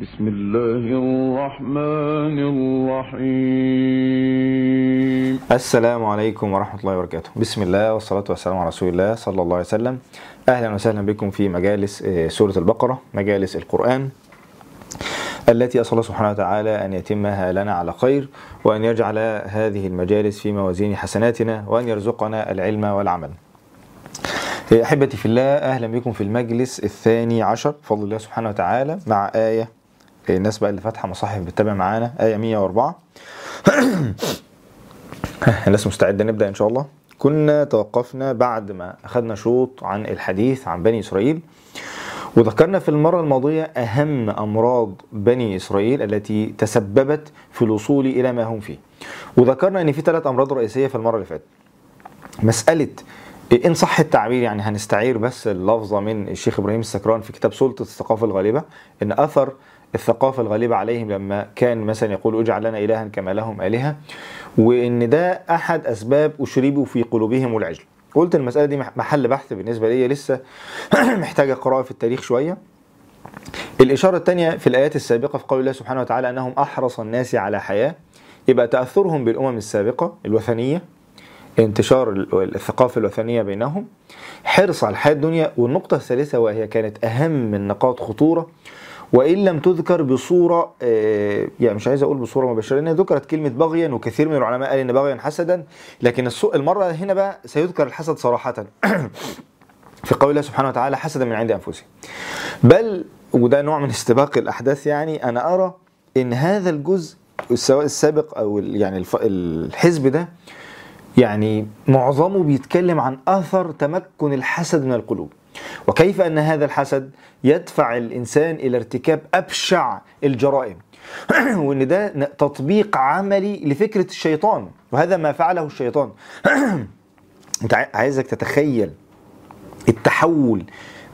بسم الله الرحمن الرحيم. السلام عليكم ورحمة الله وبركاته. بسم الله والصلاة والسلام على رسول الله صلى الله عليه وسلم. أهلا وسهلا بكم في مجالس آه، سورة البقرة مجالس القرآن التي أسأل الله سبحانه وتعالى أن يتمها لنا على خير وأن يجعل هذه المجالس في موازين حسناتنا وأن يرزقنا العلم والعمل. أحبتي في الله أهلا بكم في المجلس الثاني عشر. بفضل الله سبحانه وتعالى مع آية الناس بقى اللي فاتحة مصاحف بتتابع معانا. آية 104 الناس مستعدة نبدأ إن شاء الله. كنا توقفنا بعد ما أخذنا شوط عن الحديث عن بني إسرائيل وذكرنا في المرة الماضية أهم أمراض بني إسرائيل التي تسببت في الوصول إلى ما هم فيه. وذكرنا أن في ثلاث أمراض رئيسية في المرة اللي فاتت. مسألة إن صح التعبير يعني هنستعير بس اللفظة من الشيخ إبراهيم السكران في كتاب سلطة الثقافة الغالبة إن أثر الثقافة الغالبة عليهم لما كان مثلا يقول اجعل لنا إلها كما لهم آلهة وإن ده أحد أسباب أشربوا في قلوبهم العجل. قلت المسألة دي محل بحث بالنسبة لي لسه محتاجة قراءة في التاريخ شوية. الإشارة الثانية في الآيات السابقة في قول الله سبحانه وتعالى أنهم أحرص الناس على حياة يبقى تأثرهم بالأمم السابقة الوثنية انتشار الثقافة الوثنية بينهم حرص على الحياة الدنيا والنقطة الثالثة وهي كانت أهم النقاط خطورة وإن لم تذكر بصورة آه، يعني مش عايز أقول بصورة مباشرة لأن ذكرت كلمة بغيا وكثير من العلماء قال إن بغيا حسدا لكن المرة هنا بقى سيذكر الحسد صراحة. في قول الله سبحانه وتعالى حسدا من عند أنفسهم. بل وده نوع من استباق الأحداث يعني أنا أرى إن هذا الجزء سواء السابق ال- يعني الحزب ده يعني معظمه بيتكلم عن أثر تمكن الحسد من القلوب. وكيف أن هذا الحسد يدفع الإنسان إلى ارتكاب أبشع الجرائم وإن ده تطبيق عملي لفكرة الشيطان وهذا ما فعله الشيطان عاي- عايزك تتخيل التحول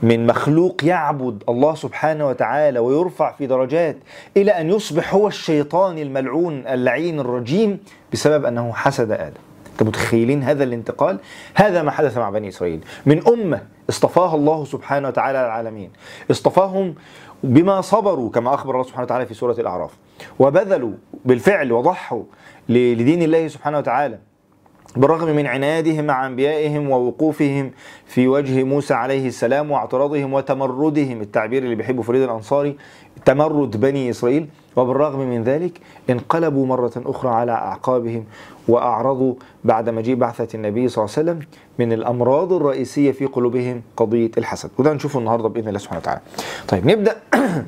من مخلوق يعبد الله سبحانه وتعالى ويرفع في درجات إلى أن يصبح هو الشيطان الملعون اللعين الرجيم بسبب أنه حسد آدم. أنت متخيلين هذا الانتقال؟ هذا ما حدث مع بني إسرائيل من أمة اصطفاها الله سبحانه وتعالى العالمين. اصطفاهم بما صبروا كما أخبر الله سبحانه وتعالى في سورة الأعراف. وبذلوا بالفعل وضحوا لدين الله سبحانه وتعالى بالرغم من عنادهم مع أنبيائهم ووقوفهم في وجه موسى عليه السلام واعتراضهم وتمردهم التعبير اللي بيحبه فريد الأنصاري تمرد بني إسرائيل وبالرغم من ذلك انقلبوا مرة أخرى على أعقابهم وأعرضوا بعد مجيء بعثة النبي صلى الله عليه وسلم من الأمراض الرئيسية في قلوبهم قضية الحسد وده نشوفه النهارده بإذن الله سبحانه وتعالى. طيب نبدأ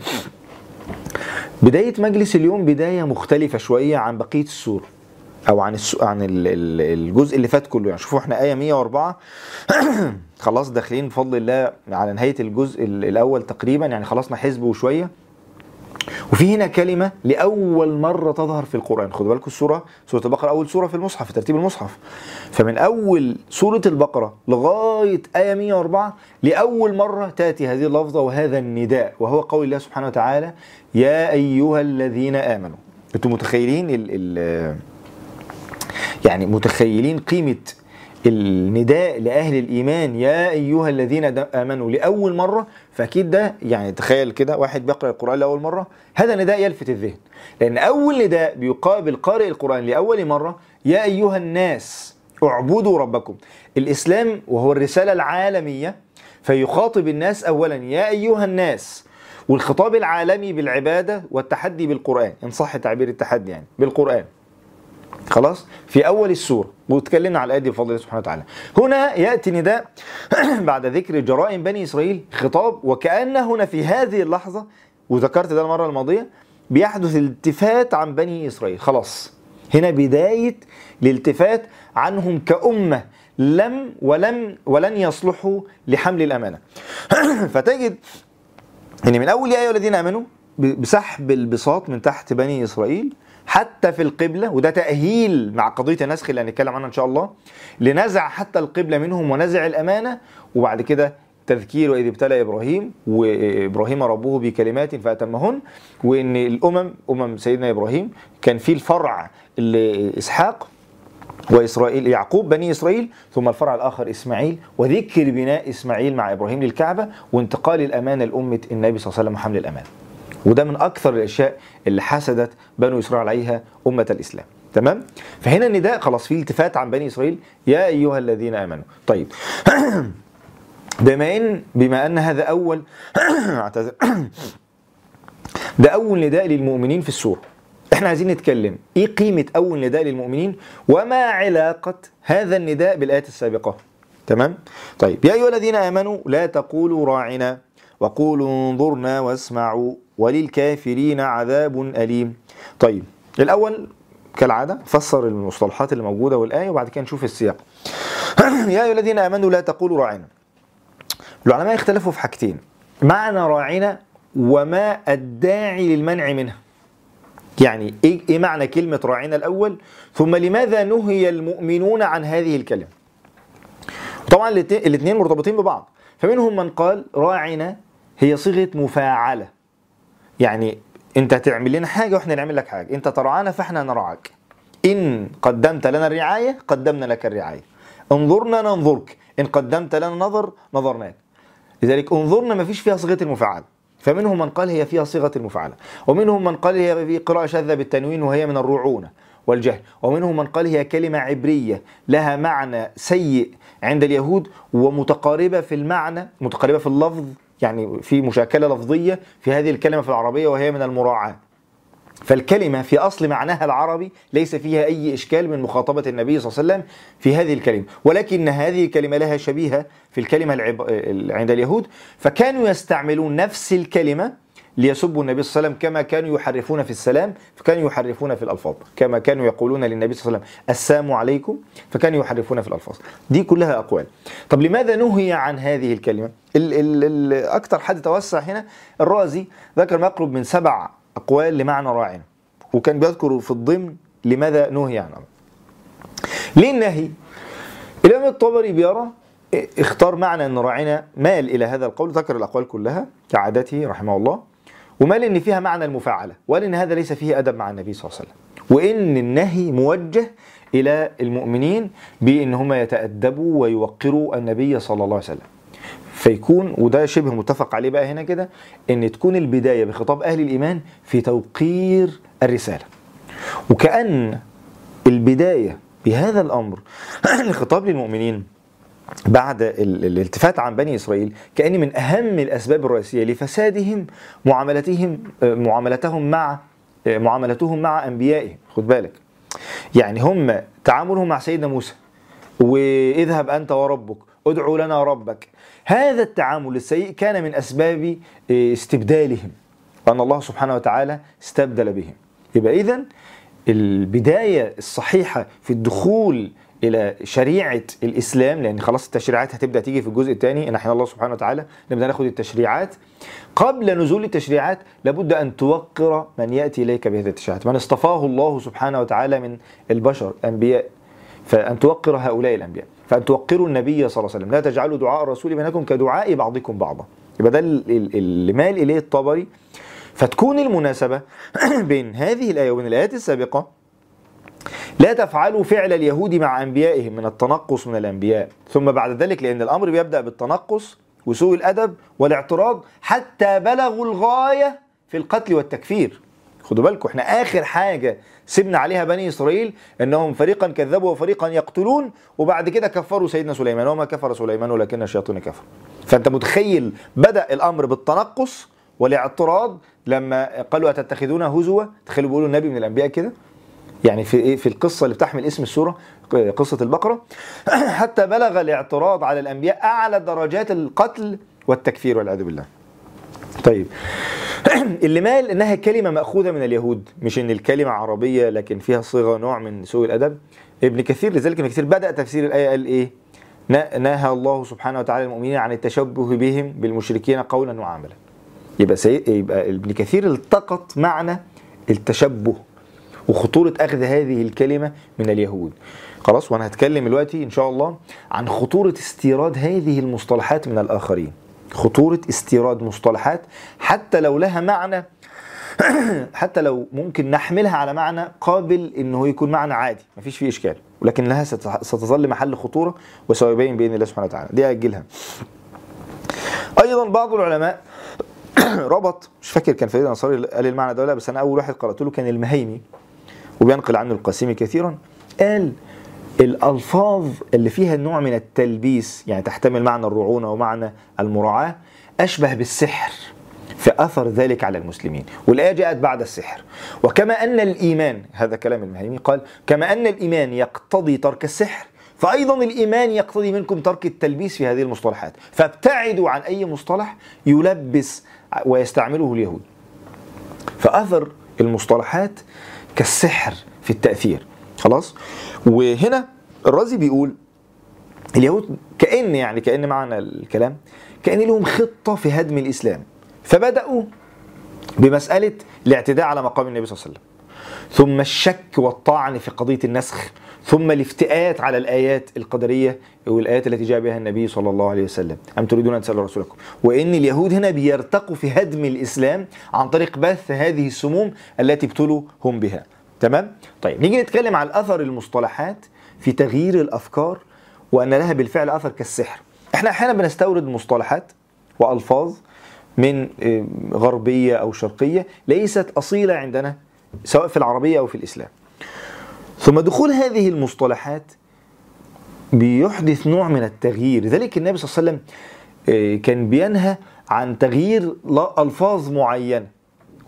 بداية مجلس اليوم بداية مختلفة شوية عن بقية السور أو عن. عن ال- ال- الجزء اللي فات كله يعني شوفوا إحنا آية 104 خلاص داخلين بفضل الله على نهاية الجزء ال- الأول تقريبا يعني خلصنا حزب وشويه وفي هنا كلمة لأول مرة تظهر في القرآن. خدوا بالكم السورة سورة البقرة أول سورة في المصحف في ترتيب المصحف. فمن أول سورة البقرة لغاية آية 104 لأول مرة تأتي هذه اللفظة وهذا النداء وهو قول الله سبحانه وتعالى يا أيها الذين آمنوا أنتم متخيلين ال ال يعني متخيلين قيمة النداء لأهل الإيمان؟ يا أيها الذين آمنوا لأول مرة فأكيد ده يعني تخيل كده واحد بيقرأ القرآن لأول مرة هذا نداء يلفت الذهن. لأن أول نداء بيقابل قارئ القرآن لأول مرة يا أيها الناس اعبدوا ربكم. الإسلام وهو الرسالة العالمية فيخاطب الناس أولا يا أيها الناس. والخطاب العالمي بالعبادة والتحدي بالقرآن إن صح تعبير التحدي يعني بالقرآن. خلاص؟ في أول السورة واتكلمنا على الايه دي بفضل الله سبحانه وتعالى. هنا يأتي نداء بعد ذكر جرائم بني إسرائيل خطاب وكان هنا في هذه اللحظة وذكرت ده المرة الماضية بيحدث التفات عن بني إسرائيل. خلاص. هنا بداية الالتفات عنهم كأمة لم ولم ولن يصلحوا لحمل الأمانة. فتجد إن من أول يا أيها الذين آمنوا بسحب البساط من تحت بني إسرائيل حتى في القبلة وده تأهيل مع قضية النسخ اللي هنتكلم عنها إن شاء الله لنزع حتى القبلة منهم ونزع الأمانة وبعد كده تذكير وإذ ابتلى إبراهيم وإبراهيم ربه بكلمات فأتمهن وإن الأمم أمم سيدنا إبراهيم كان في الفرع اللي اسحاق وإسرائيل يعقوب بني إسرائيل ثم الفرع الآخر إسماعيل وذكر بناء إسماعيل مع إبراهيم للكعبة وانتقال الأمانة لأمة النبي صلى الله عليه وسلم وحمل الأمانة. وده من أكثر الأشياء اللي حسدت بنو إسرائيل عليها أمة الإسلام. تمام؟ فهنا النداء خلاص في التفات عن بني إسرائيل. يا أيها الذين آمنوا. طيب. بما ان بما أن هذا اول أعتذر. ده أول نداء للمؤمنين في السوره إحنا عايزين نتكلم. إيه قيمة أول نداء للمؤمنين؟ وما علاقة هذا النداء بالآيات السابقة؟ تمام؟ طيب. يا أيها الذين آمنوا لا تقولوا راعنا وقولوا انظرنا واسمعوا. وللكافرين عذاب أليم. طيب الأول كالعادة فسر المصطلحات اللي موجودة والآية وبعد كده نشوف السياق. يا أيها الذين آمنوا لا تقولوا راعنا. العلماء اختلفوا في حاجتين معنى راعنا وما الداعي للمنع منها يعني إيه إيه معنى كلمة راعنا الأول؟ ثم لماذا نهي المؤمنون عن هذه الكلمة؟ طبعا الاثنين مرتبطين ببعض. فمنهم من قال راعنا هي صيغة مفاعلة. يعني انت هتعمل لنا حاجة وإحنا نعمل لك حاجة. انت ترعانا فاحنا نرعاك. إن قدمت لنا الرعاية قدمنا لك الرعاية. انظرنا ننظرك. إن قدمت لنا نظر نظرناك. لذلك انظرنا ما فيش فيها صيغة المفاعله فمنهم من قال هي فيها صيغة المفاعلة. ومنهم من قال هي في قراءة شاذة بالتنوين وهي من الرعونة والجهل. ومنهم من قال هي كلمة عبرية لها معنى سيء عند اليهود ومتقاربة في المعنى متقاربة في اللفظ يعني في مشاكلة لفظية في هذه الكلمة في العربية وهي من المراعاة. فالكلمة في أصل معناها العربي ليس فيها أي إشكال من مخاطبة النبي صلى الله عليه وسلم في هذه الكلمة. ولكن هذه الكلمة لها شبيهة في الكلمة العب... عند اليهود. فكانوا يستعملون نفس الكلمة ليسبوا النبي صلى الله عليه وسلم كما كانوا يحرفون في السلام فكانوا يحرفون في الألفاظ. كما كانوا يقولون للنبي صلى الله عليه وسلم السلام عليكم فكانوا يحرفون في الألفاظ. دي كلها أقوال. طب لماذا نهي عن هذه الكلمة؟ ال ال ال أكثر حد توسع هنا الرازي ذكر ما يقرب من سبع أقوال لمعنى راعنا وكان بيذكر في الضمن لماذا نهي عنه ليه النهي الإمام الطبري بيرى اختار معنى أن راعنا مال إلى هذا القول. ذكر الأقوال كلها كعادته رحمه الله. ومال ان فيها معنى المفاعلة وقال ان هذا ليس فيه أدب مع النبي صلى الله عليه وسلم. وإن النهي موجه إلى المؤمنين بأن هم يتأدبوا ويوقروا النبي صلى الله عليه وسلم. فيكون وده شبه متفق عليه بقى هنا كده إن تكون البداية بخطاب أهل الإيمان في توقير الرسالة. وكأن البداية بهذا الأمر الخطاب للمؤمنين بعد الالتفات عن بني إسرائيل كأن من أهم الأسباب الرئيسية لفسادهم معاملتهم معاملتهم مع معاملتهم مع انبيائهم خد بالك. يعني هم تعاملهم مع سيدنا موسى واذهب أنت وربك ادعو لنا ربك. هذا التعامل السيء كان من أسباب استبدالهم ان الله سبحانه وتعالى استبدل بهم. يبقى اذا البداية الصحيحة في الدخول إلى شريعة الإسلام لأن خلاص التشريعات هتبدأ تيجي في الجزء الثاني إن إحنا الله سبحانه وتعالى نبدأ ناخد التشريعات. قبل نزول التشريعات لابد أن توقر من يأتي إليك بهذه التشريعات من اصطفاه الله سبحانه وتعالى من البشر انبياء فأن توقر هؤلاء الأنبياء فأن توقروا النبي صلى الله عليه وسلم. لا تجعلوا دعاء الرسول بينكم كدعاء بعضكم بعضا. يبقى ده اللي مال إليه الطبري. فتكون المناسبة بين هذه الآية وبين الآيات السابقة لا تفعلوا فعل اليهود مع أنبيائهم من التنقص من الأنبياء. ثم بعد ذلك لأن الأمر بيبدأ بالتنقص وسوء الأدب والاعتراض حتى بلغوا الغاية في القتل والتكفير. خدوا بالكم إحنا آخر حاجة سبنا عليها بني إسرائيل إنهم فريقا كذبوا وفريقا يقتلون وبعد كده كفروا سيدنا سليمان. وما كفر سليمان ولكن الشياطين كفروا. فأنت متخيل بدأ الأمر بالتنقص والاعتراض لما قالوا أتتخذون هزوا؟ تخيلوا بيقولوا النبي من الأنبياء كده؟ يعني في إيه في القصة اللي بتحمل اسم السورة قصة البقرة حتى بلغ الاعتراض على الأنبياء أعلى درجات القتل والتكفير والعياذ بالله. طيب اللي مال إنها كلمة مأخوذة من اليهود مش إن الكلمة عربية لكن فيها صيغة نوع من سوء الأدب ابن كثير لذلك ابن كثير بدأ تفسير الآية قال إيه؟ نهى الله سبحانه وتعالى المؤمنين عن التشبه بهم بالمشركين قولا وعملا. يبقى سي... يبقى ابن كثير التقط معنى التشبه وخطورة أخذ هذه الكلمة من اليهود. خلاص وأنا هتكلم دلوقتي إن شاء الله عن خطورة استيراد هذه المصطلحات من الآخرين. خطورة استيراد مصطلحات حتى لو لها معنى حتى لو ممكن نحملها على معنى قابل إنه يكون معنى عادي. مفيش فيه إشكال. ولكن لها ستظل محل خطورة وسيبين بإذن الله سبحانه وتعالى. دي اجلها أيضا بعض العلماء ربط مش فاكر كان فريد الانصاري قال المعنى ده ولا لأ، بس أنا أول واحد قرأته له كان المهيمي. وبينقل عنه القاسمي كثيرا قال الألفاظ اللي فيها نوع من التلبيس يعني تحتمل معنى الرعونة ومعنى المراعاة أشبه بالسحر فاثر ذلك على المسلمين. والآية جاءت بعد السحر. وكما أن الإيمان هذا كلام المهيمي قال كما أن الإيمان يقتضي ترك السحر فايضا الإيمان يقتضي منكم ترك التلبيس في هذه المصطلحات. فابتعدوا عن أي مصطلح يلبس ويستعمله اليهود. فأثر المصطلحات كالسحر في التأثير. خلاص؟ وهنا الرازي بيقول اليهود كأن يعني كأن معنى الكلام كأن لهم خطة في هدم الإسلام. فبدأوا بمسألة الاعتداء على مقام النبي صلى الله عليه وسلم. ثم الشك والطعن في قضية النسخ ثم الافتئات على الآيات القدرية والآيات التي جاء بها النبي صلى الله عليه وسلم. أم تريدون أن تسألوا رسولكم؟ وإن اليهود هنا بيرتقوا في هدم الإسلام عن طريق بث هذه السموم التي ابتلوا هم بها. تمام؟ طيب نيجي نتكلم عن أثر المصطلحات في تغيير الأفكار وأن لها بالفعل أثر كالسحر. إحنا أحيانا بنستورد مصطلحات وألفاظ من آه، غربية أو شرقية ليست أصيلة عندنا سواء في العربية أو في الإسلام. ثم دخول هذه المصطلحات بيحدث نوع من التغيير. لذلك النبي صلى الله عليه وسلم آه، كان بينهى عن تغيير ألفاظ معينة.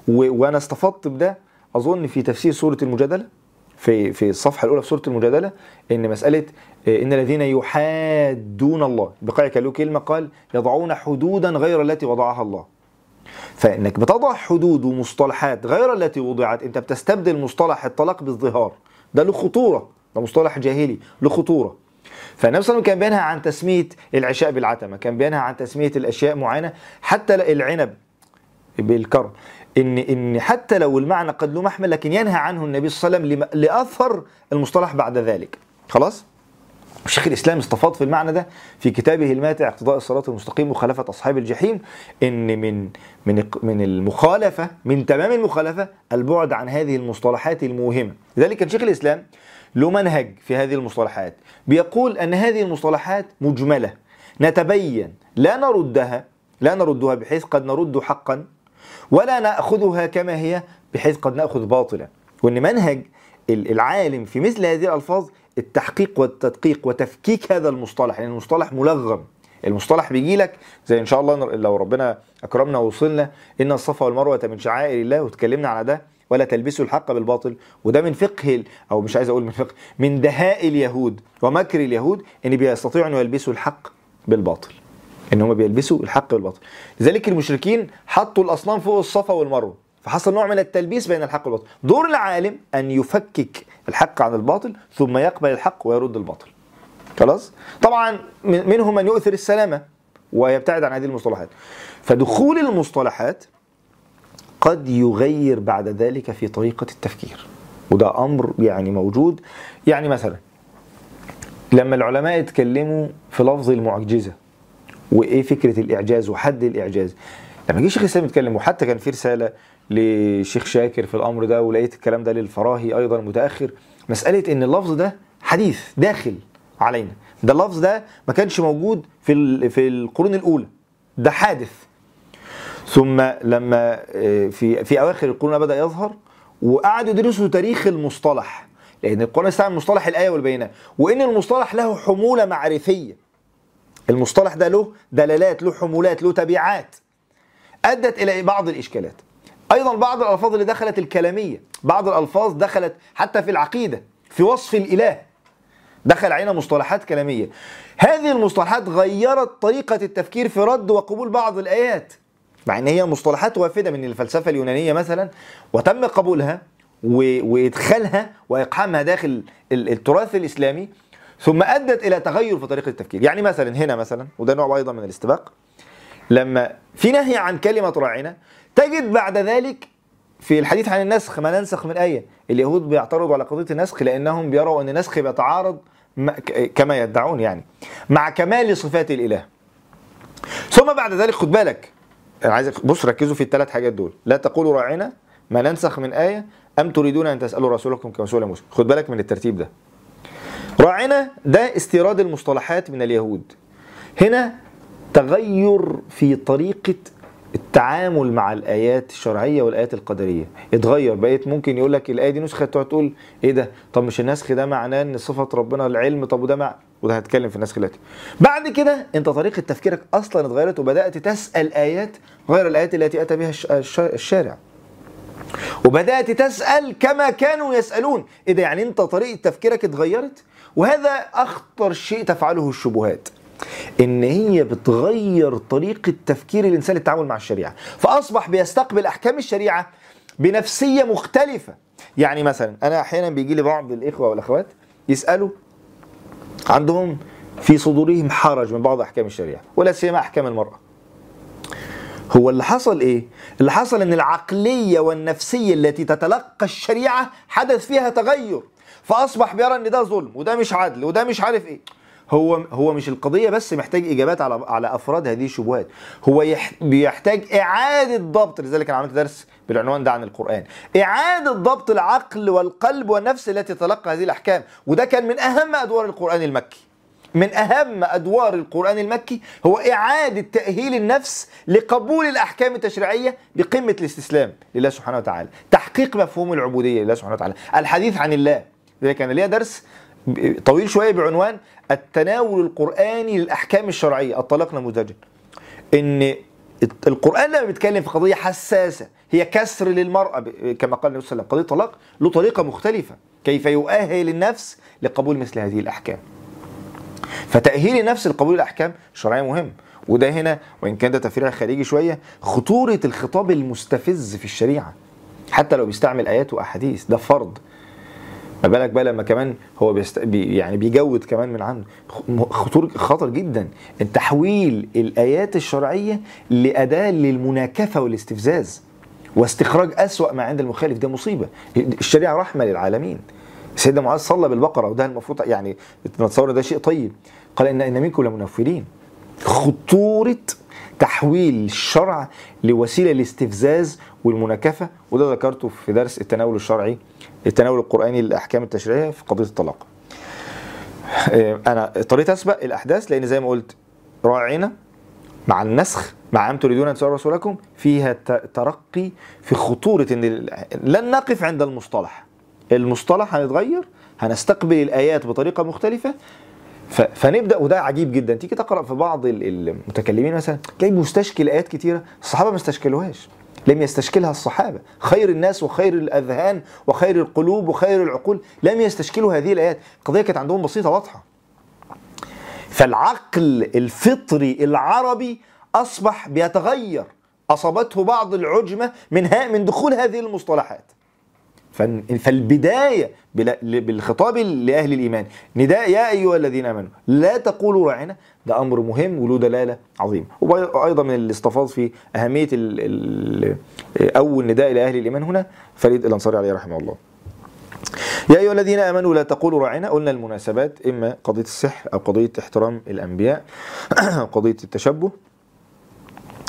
وأنا استفدت بده. أظن في تفسير سورة المجادلة في في الصفحة الأولى في سورة المجادلة إن مسألة آه، إن الذين يحادون الله بقايا كان له كلمة قال يضعون حدودا غير التي وضعها الله. فإنك بتضع حدود ومصطلحات غير التي وضعت أنت بتستبدل مصطلح الطلاق بالظهار. ده له خطورة ده مصطلح جاهلي له خطورة. فالنبي صلى الله عليه وسلم كان بينهى عن تسمية العشاء بالعتمة كان بينهى عن تسمية الأشياء معينة حتى العنب بالكرم إن إن حتى لو المعنى قد له محمل لكن ينهى عنه النبي صلى الله عليه وسلم لم- لأثر المصطلح بعد ذلك. خلاص؟ شيخ الاسلام استفاض في المعنى ده في كتابه الماتع اقتضاء الصراط المستقيم مخالفه أصحاب الجحيم إن من من من المخالفة من تمام المخالفة البعد عن هذه المصطلحات الموهمة. لذلك كان شيخ الإسلام له منهج في هذه المصطلحات. بيقول أن هذه المصطلحات مجملة نتبين لا نردها لا نردها بحيث قد نرد حقا ولا نأخذها كما هي بحيث قد نأخذ باطلا. وإن منهج ال- العالم في مثل هذه الألفاظ التحقيق والتدقيق وتفكيك هذا المصطلح لأن المصطلح ملغم. المصطلح بيجي لك زي إن شاء الله لو ربنا أكرمنا ووصلنا إن الصفا والمروة من شعائر الله واتكلمنا على ده ولا تلبسوا الحق بالباطل. وده من فقه أو مش عايز أقول من فقه من دهاء اليهود ومكر اليهود إن بيستطيعوا أن يلبسوا الحق بالباطل. إن هم بيلبسوا الحق بالباطل. لذلك المشركين حطوا الأصنام فوق الصفا والمروة. فحصل نوع من التلبيس بين الحق والباطل. دور العالم أن يفكك الحق عن الباطل ثم يقبل الحق ويرد الباطل. خلاص؟ طبعا من- منهم من يؤثر السلامة ويبتعد عن هذه المصطلحات. فدخول المصطلحات قد يغير بعد ذلك في طريقة التفكير. وده أمر يعني موجود. يعني مثلا لما العلماء يتكلموا في لفظ المعجزة وإيه فكرة الإعجاز وحد الإعجاز؟ لما جه شيخ الإسلام يتكلم وحتى كان في رسالة لشيخ شاكر في الأمر ده ولقيت الكلام ده للفراهي أيضا متأخر. مسألة إن اللفظ ده حديث داخل علينا. ده اللفظ ده ما كانش موجود في في القرون الأولى. ده حادث. ثم لما آه، في في أواخر القرون بدأ يظهر وقعدوا يدرسوا تاريخ المصطلح. لأن القرآن استعمل مصطلح الآية والبينات. وإن المصطلح له حمولة معرفية. المصطلح ده له دلالات له حمولات له تبعات. أدت إلى بعض الإشكالات. أيضا بعض الألفاظ اللي دخلت الكلامية بعض الألفاظ دخلت حتى في العقيدة في وصف الإله. دخل علينا مصطلحات كلامية. هذه المصطلحات غيرت طريقة التفكير في رد وقبول بعض الآيات. مع إن هي مصطلحات وافدة من الفلسفة اليونانية مثلا وتم قبولها وإدخالها وإقحامها داخل ال- التراث الإسلامي ثم أدت إلى تغير في طريقة التفكير. يعني مثلا هنا مثلا وده نوع أيضا من الاستباق لما في نهي عن كلمة راعنا تجد بعد ذلك في الحديث عن النسخ ما ننسخ من آية اليهود بيعترضوا على قضية النسخ لأنهم بيروا أن النسخ بيتعارض كما يدعون يعني مع كمال صفات الإله. ثم بعد ذلك خد بالك أنا عايز بص ركزوا في الثلاث حاجات دول. لا تقولوا راعنا ما ننسخ من آية أم تريدون أن تسألوا رسولكم كما سئل موسى؟ خد بالك من الترتيب ده. راعنا ده استيراد المصطلحات من اليهود. هنا تغير في طريقة التعامل مع الآيات الشرعية والآيات القدرية اتغير بقيت ممكن يقول لك الآية دي نسخة تقعد تقول إيه ده؟ طب مش النسخ ده معناه إن صفة ربنا العلم؟ طب وده مع وده هتكلم في النسخ دلوقتي. بعد كده أنت طريقة تفكيرك أصلا اتغيرت وبدأت تسأل آيات غير الآيات التي أتى بها الش- الش- الشارع. وبدأت تسأل كما كانوا يسألون. إيه ده يعني أنت طريقة تفكيرك اتغيرت؟ وهذا أخطر شيء تفعله الشبهات. إن هي بتغير طريقة تفكير الإنسان للتعامل مع الشريعة. فأصبح بيستقبل أحكام الشريعة بنفسية مختلفة. يعني مثلا أنا أحيانا بيجي لي بعض الإخوة والأخوات يسألوا عندهم في صدورهم حرج من بعض أحكام الشريعة ولا سيما أحكام المرأة. هو اللي حصل إيه؟ اللي حصل إن العقلية والنفسية التي تتلقى الشريعة حدث فيها تغير. فأصبح بيرى إن ده ظلم وده مش عدل وده مش عارف إيه. هو هو مش القضية بس محتاج إجابات على على أفراد هذه الشبهات. هو يح بيحتاج إعادة ضبط لذلك أنا عملت درس بالعنوان ده عن القرآن. إعادة ضبط العقل والقلب والنفس التي تتلقى هذه الأحكام. وده كان من أهم أدوار القرآن المكي. من أهم أدوار القرآن المكي هو إعادة تأهيل النفس لقبول الأحكام التشريعية بقمة الاستسلام لله سبحانه وتعالى. تحقيق مفهوم العبودية لله سبحانه وتعالى. الحديث عن الله. لذلك كان ليا درس طويل شوية بعنوان التناول القرآني للأحكام الشرعية. الطلاق نموذجا. إن القرآن لما بيتكلم في قضية حساسة هي كسر للمرأة ب- كما قال النبي صلى الله عليه وسلم قضية الطلاق له طريقة مختلفة. كيف يؤهل النفس لقبول مثل هذه الأحكام؟ فتأهيل النفس لقبول الأحكام الشرعية مهم. وده هنا وإن كان ده تفسيرها خارجي شوية خطورة الخطاب المستفز في الشريعة. حتى لو بيستعمل آيات وأحاديث ده فرض. ما بالك بقى لما كمان هو بيست... بي يعني بيجود كمان من عنده. خطور خطر جدا. تحويل الآيات الشرعية لأداة للمناكفة والاستفزاز واستخراج أسوأ ما عند المخالف. ده مصيبة. الشريعة رحمة للعالمين. سيدنا معاذ صلى بالبقرة وده المفروض يعني نتصور ده شيء طيب. قال إن إن منكم لمنفرين. خطورة تحويل الشرع لوسيلة للاستفزاز والمناكفة وده ذكرته في درس التناول الشرعي التناول القرآني للأحكام التشريعية في قضية الطلاق. آه، أنا اضطريت أسبق الأحداث لأن زي ما قلت راعينا مع النسخ مع أم تريدون أن تسألوا رسولكم فيها ترقي في خطورة إن لن نقف عند المصطلح. المصطلح هيتغير هنستقبل الآيات بطريقة مختلفة. فنبدأ وده عجيب جدا. تيجي تقرأ في بعض ال- المتكلمين مثلا تلاقي مستشكل آيات كتيرة الصحابة ما استشكلوهاش. لم يستشكلها الصحابة. خير الناس وخير الأذهان وخير القلوب وخير العقول. لم يستشكلوا هذه الآيات. القضية كانت عندهم بسيطة واضحة. فالعقل الفطري العربي أصبح بيتغير. أصابته بعض العجمة من من دخول هذه المصطلحات. بلا- بالخطاب لأهل الإيمان. نداء يا أيها الذين آمنوا لا تقولوا راعنا. ده أمر مهم وله دلالة عظيمة. وأيضا من الاستفاض في ال أول نداء لأهل الإيمان هنا فريد الأنصاري عليه رحمه الله. يا أيها الذين آمنوا لا تقولوا راعنا. قلنا المناسبات إما قضية السحر أو قضية احترام الأنبياء أو قضية التشبه.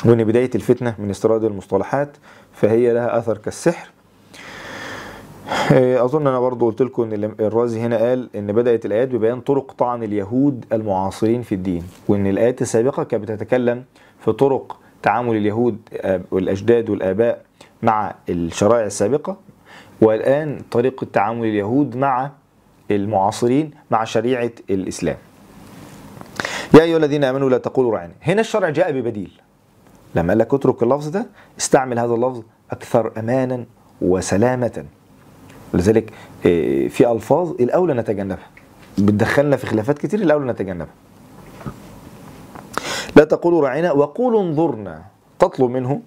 وإن بداية الفتنة من استيراد المصطلحات فهي لها أثر كالسحر. أظن أنا برضو قلت لكم إن الرازي هنا قال إن بدأت الآيات ببيان طرق طعن اليهود المعاصرين في الدين وإن الآيات السابقة كانت بتتكلم في طرق تعامل اليهود والأجداد والآباء مع الشرائع السابقة والآن طريقة تعامل اليهود مع المعاصرين مع شريعة الإسلام. يا أيها الذين آمنوا لا تقولوا راعنا هنا الشرع جاء ببديل. لما قال لك اترك اللفظ ده استعمل هذا اللفظ أكثر امانا وسلامه. لذلك إيه، في ألفاظ الأولى نتجنبها. بتدخلنا في خلافات كتير الأولى نتجنبها. لا تقولوا راعنا وقولوا انظرنا. تطلب منه.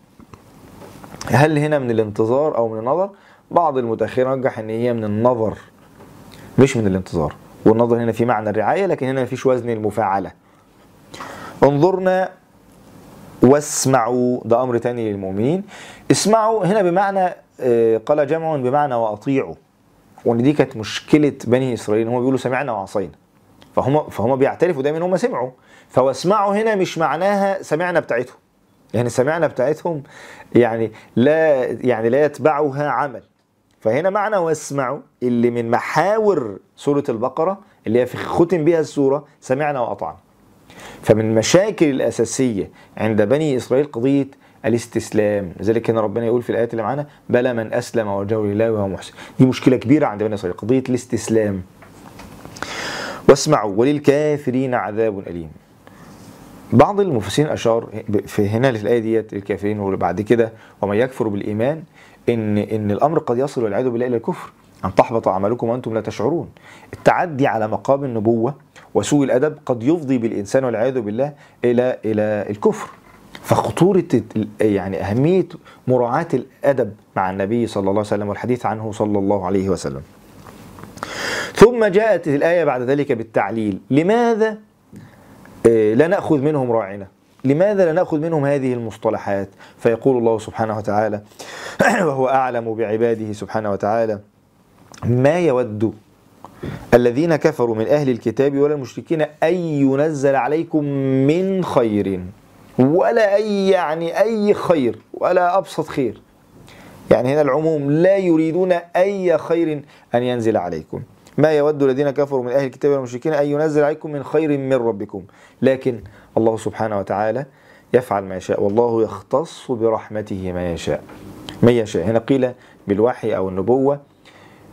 هل هنا من الانتظار أو من النظر؟ بعض المتأخرين رجح إن هي من النظر مش من الانتظار. والنظر هنا في معنى الرعاية لكن هنا مفيش وزن المفاعلة. انظرنا واسمعوا ده أمر تاني للمؤمنين. اسمعوا هنا بمعنى آه، قال جمع بمعنى واطيعوا وإن دي كانت مشكلة بني إسرائيل هم بيقولوا سمعنا وعصينا. فهم فهم بيعترفوا دايما إن هم سمعوا. فواسمعوا هنا مش معناها سمعنا بتاعتهم. يعني سمعنا بتاعتهم يعني لا يعني لا يتبعها عمل. فهنا معنى واسمعوا اللي من محاور سورة البقرة اللي هي في ختم بها السورة سمعنا وأطعنا. فمن المشاكل الأساسية عند بني إسرائيل قضية الاستسلام. لذلك هنا ربنا يقول في الآيات اللي معانا بلى من أسلم وجهه لله وهو محسن. دي مشكلة كبيرة عند بني إسرائيل قضية الاستسلام. واسمعوا وللكافرين عذاب أليم. بعض المفسرين أشار في هنا في الايه ديت الكافرين وبعد كده ومن يكفر بالإيمان إن إن الأمر قد يصل والعياذ بالله إلى الكفر. أن تحبط اعمالكم وأنتم لا تشعرون. التعدي على مقام النبوة وسوء الأدب قد يفضي بالإنسان والعياذ بالله إلى إلى الكفر. فخطورة ال- يعني أهمية مراعاة الأدب مع النبي صلى الله عليه وسلم والحديث عنه صلى الله عليه وسلم. ثم جاءت الآية بعد ذلك بالتعليل. لماذا؟ آه، لا نأخذ منهم راعنا. لماذا لا نأخذ منهم هذه المصطلحات؟ فيقول الله سبحانه وتعالى وهو أعلم بعباده سبحانه وتعالى ما يود الذين كفروا من أهل الكتاب ولا المشركين أن ينزل عليكم من خير؟ ولا أي يعني أي خير ولا أبسط خير. يعني هنا العموم لا يريدون أي خير أن ينزل عليكم. ما يود الذين كفروا من أهل الكتاب والمشركين أن ينزل عليكم من خير من ربكم. لكن الله سبحانه وتعالى يفعل ما يشاء والله يختص برحمته ما يشاء. من يشاء. هنا قيل بالوحي أو النبوة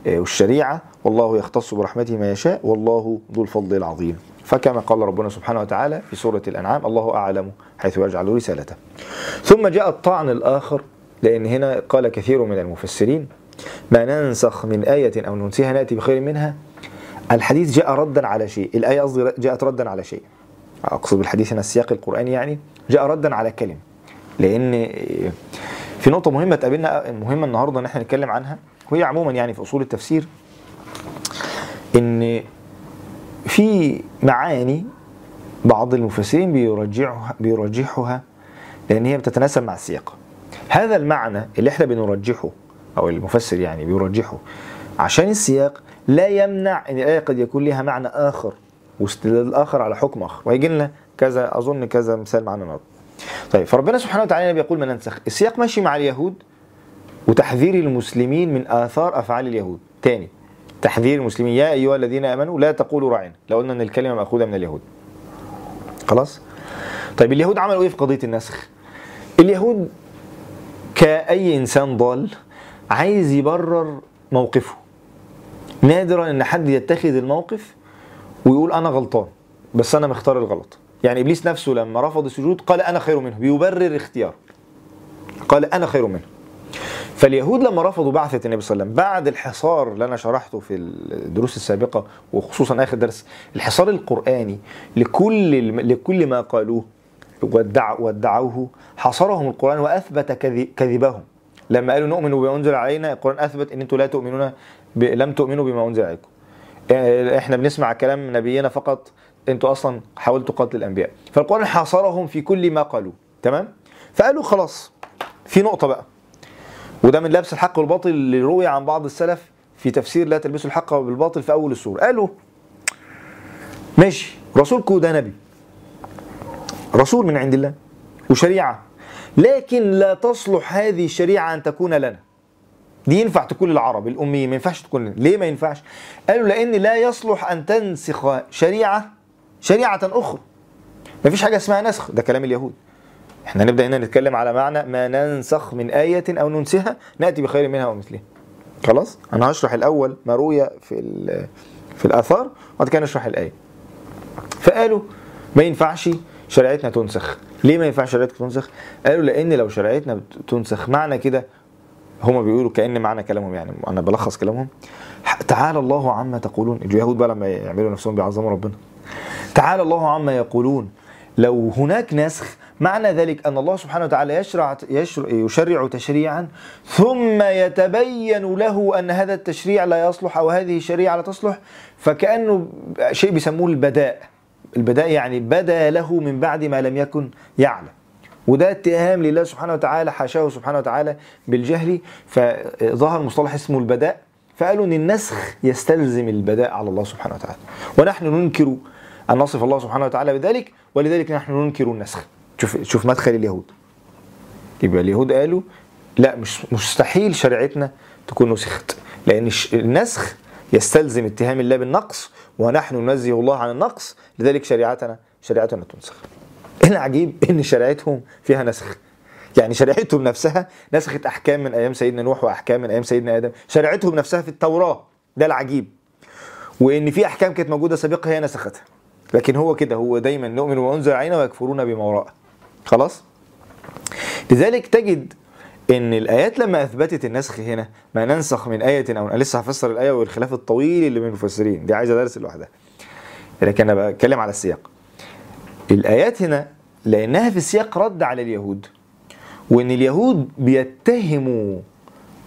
آه، والشريعة والله يختص برحمته ما يشاء والله ذو الفضل العظيم. فكما قال ربنا سبحانه وتعالى في سورة الأنعام الله أعلم حيث يجعل رسالته. ثم جاء الطعن الآخر لأن هنا قال كثير من المفسرين ما ننسخ من آية أو ننسيها نأتي بخير منها؟ الحديث جاء ردا على شيء الآية قصدي جاءت ردا على شيء. أقصد بالحديث هنا السياق القرآني يعني جاء ردا على كلمة. لأن في نقطة مهمة تقابلنا مهمة النهاردة إن إحنا نتكلم عنها وهي عموما يعني في أصول التفسير إن في معاني بعض المفسرين بيرجعها بيرجحها لأن هي بتتناسب مع السياق. هذا المعنى اللي إحنا بنرجحه أو المفسر يعني بيرجحه عشان السياق لا يمنع إن الآية قد يكون لها معنى آخر واستدلال آخر على حكم آخر. وهيجي لنا كذا أظن كذا مثال معنا النهارده. طيب فربنا سبحانه وتعالى بيقول ما ننسخ السياق ماشي مع اليهود وتحذير المسلمين من آثار أفعال اليهود. تاني تحذير المسلمين. يا أيها الذين آمنوا لا تقولوا راعنا. لو قلنا ان الكلمة مأخوذة من اليهود. خلاص؟ طيب اليهود عملوا إيه في قضية النسخ؟ اليهود كأي إنسان ضال عايز يبرر موقفه. نادرا إن حد يتخذ الموقف ويقول أنا غلطان بس أنا مختار الغلط. يعني إبليس نفسه لما رفض السجود قال أنا خير منه بيبرر اختياره. قال أنا خير منه. فاليهود لما رفضوا بعثة النبي صلى الله عليه وسلم بعد الحصار اللي أنا شرحته في الدروس السابقة وخصوصا آخر درس الحصار القرآني لكل لكل ما قالوه وادعوه حصرهم القرآن وأثبت كذب- كذبهم. لما قالوا نؤمن بما أنزل علينا القرآن أثبت إن أنتم لا تؤمنون ب... لم تؤمنوا بما أنزل عليكم. إيه، إحنا بنسمع كلام نبينا فقط أنتوا أصلا حاولتوا قتل الأنبياء. فالقرآن حاصرهم في كل ما قالوه. تمام؟ فقالوا خلاص في نقطة بقى. وده من لبس الحق والباطل اللي روي عن بعض السلف في تفسير لا تلبسوا الحق بالباطل في أول السوره قالوا ماشي رسولكم ده نبي. رسول من عند الله وشريعة. لكن لا تصلح هذه الشريعة أن تكون لنا. دي ينفع تكون للعرب الأميين ما ينفعش تكون لنا. ليه ما ينفعش؟ قالوا لأن لا يصلح أن تنسخ شريعة شريعة أخرى. ما فيش حاجة اسمها نسخ ده كلام اليهود. إحنا نبدأ هنا نتكلم على معنى ما ننسخ من آية أو ننسها نأتي بخير منها ومثلها خلاص؟ أنا هشرح الأول ما روي في في الآثار وبعد كده نشرح الآية. فقالوا ما ينفعش شريعتنا تنسخ. ليه ما ينفعش شريعتك تنسخ؟ قالوا لأن لو شريعتنا تنسخ معنى كده هما بيقولوا كأن معنى كلامهم يعني أنا بلخص كلامهم. تعالى الله عما تقولون. اليهود بقى لما يعملوا نفسهم بيعظموا ربنا. تعالى الله عما يقولون. لو هناك نسخ معنى ذلك أن الله سبحانه وتعالى يشرع, يشرع يشرع تشريعا ثم يتبين له أن هذا التشريع لا يصلح أو هذه الشريعة لا تصلح فكأنه شيء بيسموه البداء. البداء يعني بدا له من بعد ما لم يكن يعلم. وده اتهام لله سبحانه وتعالى حاشاه سبحانه وتعالى بالجهل فظهر مصطلح اسمه البداء فقالوا إن النسخ يستلزم البداء على الله سبحانه وتعالى. ونحن ننكر أن نصف الله سبحانه وتعالى بذلك ولذلك نحن ننكر النسخ. شوف شوف مدخل اليهود. يبقى اليهود قالوا لا مش مستحيل شريعتنا تكون نسخت لأن النسخ يستلزم اتهام الله بالنقص ونحن ننزه الله عن النقص لذلك شريعتنا شريعتنا تنسخ. العجيب إن شريعتهم فيها نسخ. يعني شريعتهم نفسها نسخت أحكام من أيام سيدنا نوح وأحكام من أيام سيدنا آدم. شريعتهم نفسها في التوراة ده العجيب. وإن في أحكام كانت موجودة سابقة هي نسختها. لكن هو كده هو دايما نؤمن وما انزل علينا ويكفرون بما وراءه. خلاص؟ لذلك تجد إن الآيات لما أثبتت النسخ هنا ما ننسخ من آية أو لسه هفسر الآية والخلاف الطويل اللي بين المفسرين. دي عايزة درس لوحدها. لكن أنا بتكلم على السياق. الآيات هنا لأنها في السياق رد على اليهود. وإن اليهود بيتهموا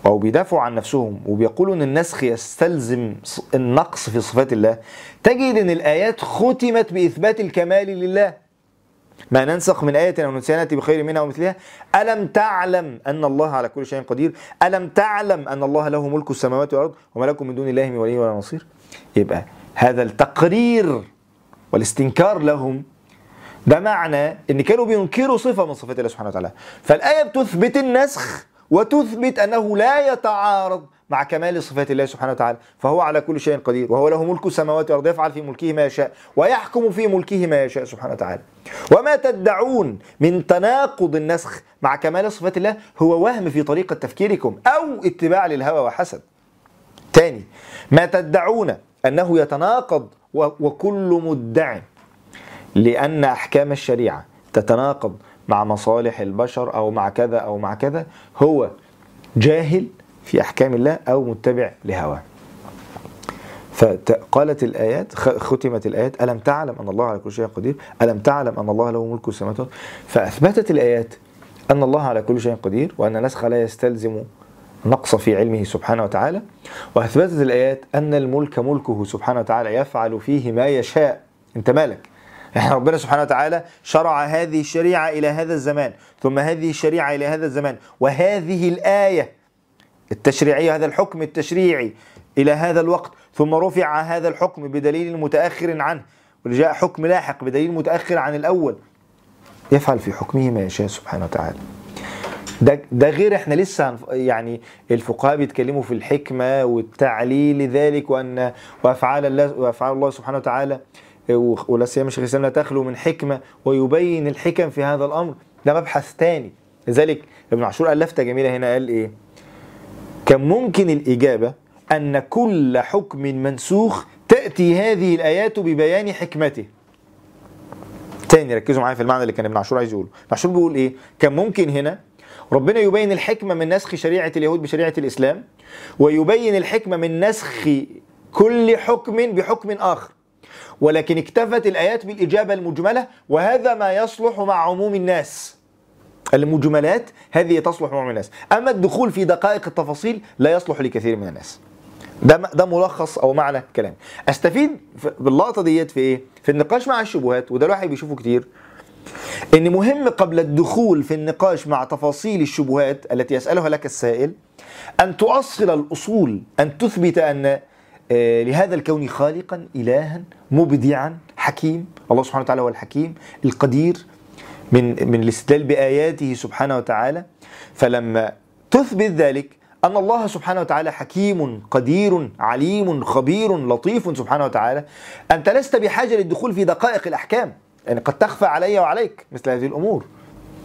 أو بيدافعوا عن نفسهم وبيقولوا إن النسخ يستلزم النقص في صفات الله تجد إن الآيات ختمت بإثبات الكمال لله. ما ننسخ من آية أو ننسيها نأتي بخير منها ومثلها ألم تعلم أن الله على كل شيء قدير؟ ألم تعلم أن الله له ملك السماوات والأرض وما لكم من دون الله من ولي ولا نصير؟ يبقى هذا التقرير والاستنكار لهم ده معنى إن كانوا بينكروا صفة من صفات الله سبحانه وتعالى. فالآية بتثبت النسخ وتثبت أنه لا يتعارض مع كمال صفات الله سبحانه وتعالى فهو على كل شيء قدير وهو له ملك السماوات والأرض يفعل في ملكه ما يشاء ويحكم في ملكه ما يشاء سبحانه وتعالى. وما تدعون من تناقض النسخ مع كمال صفات الله هو وهم في طريقة تفكيركم أو اتباع للهوى وحسد. تاني ما تدعون أنه يتناقض وكل مدع لأن أحكام الشريعة تتناقض مع مصالح البشر أو مع كذا أو مع كذا هو جاهل في أحكام الله أو متبع لهواه. فقالت الآيات ختمت الآيات ألم تعلم أن الله على كل شيء قدير؟ ألم تعلم أن الله له ملك السماوات فأثبتت الآيات أن الله على كل شيء قدير وأن النسخ لا يستلزم نقص في علمه سبحانه وتعالى. وأثبتت الآيات أن الملك ملكه سبحانه وتعالى يفعل فيه ما يشاء. أنت مالك؟ يعني ربنا سبحانه وتعالى شرع هذه الشريعة إلى هذا الزمان ثم هذه الشريعة إلى هذا الزمان وهذه الآية التشريعية هذا الحكم التشريعي إلى هذا الوقت ثم رفع هذا الحكم بدليل متأخر عنه وجاء حكم لاحق بدليل متأخر عن الأول. يفعل في حكمه ما يشاء سبحانه وتعالى. ده ده غير إحنا لسه يعني الفقهاء بيتكلموا في الحكمة والتعليل لذلك وأن وأفعال الله وأفعال الله سبحانه وتعالى ولا سيما شيخ الإسلام لا تخلو من حكمة ويبين الحكم في هذا الأمر. ده مبحث تاني. لذلك ابن عاشور قال لفتة جميلة هنا قال إيه؟ كان ممكن الإجابة أن كل حكم منسوخ تأتي هذه الآيات ببيان حكمته؟ تاني ركزوا معايا في المعنى اللي كان ابن عاشور عايز يقوله. ابن عاشور بيقول إيه؟ كان ممكن هنا ربنا يبين الحكمة من نسخ شريعة اليهود بشريعة الإسلام ويبين الحكمة من نسخ كل حكم بحكم آخر. ولكن اكتفت الآيات بالإجابة المجملة وهذا ما يصلح مع عموم الناس. المجملات هذه تصلح مع عموم الناس. أما الدخول في دقائق التفاصيل لا يصلح لكثير من الناس. ده ده ملخص أو معنى كلام. أستفيد في- باللقطه ديت في إيه؟ في النقاش مع الشبهات وده الواحد بيشوفه كتير إن مهم قبل الدخول في النقاش مع تفاصيل الشبهات التي يسألها لك السائل أن تؤصل الأصول أن تثبت أن لهذا الكون خالقا الها مبدعا حكيم. الله سبحانه وتعالى هو الحكيم القدير من من الاستدلال بآياته سبحانه وتعالى. فلما تثبت ذلك أن الله سبحانه وتعالى حكيم قدير عليم خبير لطيف سبحانه وتعالى أنت لست بحاجة للدخول في دقائق الأحكام يعني قد تخفى علي وعليك مثل هذه الأمور.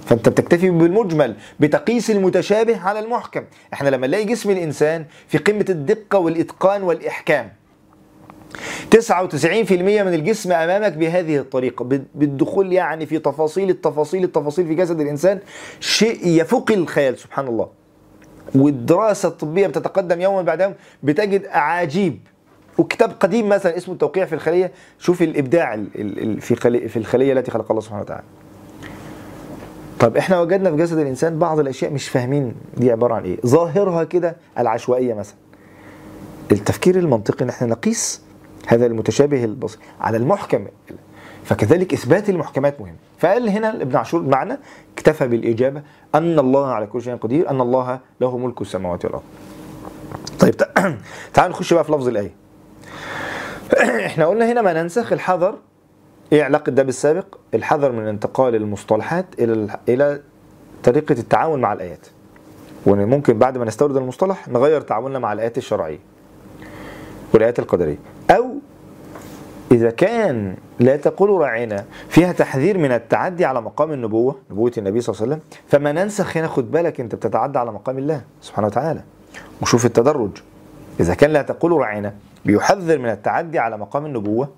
فانت بتكتفي بالمجمل بتقيس المتشابه على المحكم. إحنا لما نلاقي جسم الإنسان في قمة الدقة والإتقان والإحكام 99% من الجسم أمامك بهذه الطريقة بال- بالدخول يعني في تفاصيل التفاصيل التفاصيل في جسد الإنسان شيء يفوق الخيال سبحان الله. والدراسة الطبية بتتقدم يوما بعد يوم بتجد أعاجيب. وكتاب قديم مثلا اسمه التوقيع في الخلية شوف الإبداع في الخلية التي خلق الله سبحانه وتعالى. طب إحنا وجدنا في جسد الإنسان بعض الأشياء مش فاهمين دي عبارة عن إيه. ظاهرها كده العشوائية مثلا. التفكير المنطقي إن إحنا نقيس هذا المتشابه البسيط على المحكم. فكذلك إثبات المحكمات مهم. فقال هنا ابن عاشور معنى اكتفى بالإجابة أن الله على كل شيء قدير أن الله له ملك السماوات والأرض. طيب تع- تعال نخش بقى في لفظ الآية. إحنا قلنا هنا ما ننسخ الحذر إيه علاقة ده بالسابق؟ الحذر من انتقال المصطلحات إلى ال- إلى طريقة التعامل مع الآيات. وإن ممكن بعد ما نستورد المصطلح نغير تعاملنا مع الآيات الشرعية والآيات القدرية. أو إذا كان لا تقول راعنا فيها تحذير من التعدي على مقام النبوة نبوة النبي صلى الله عليه وسلم فما ننسخ هنا خد بالك أنت بتتعدى على مقام الله سبحانه وتعالى. وشوف التدرج. إذا كان لا تقول راعنا بيحذر من التعدي على مقام النبوة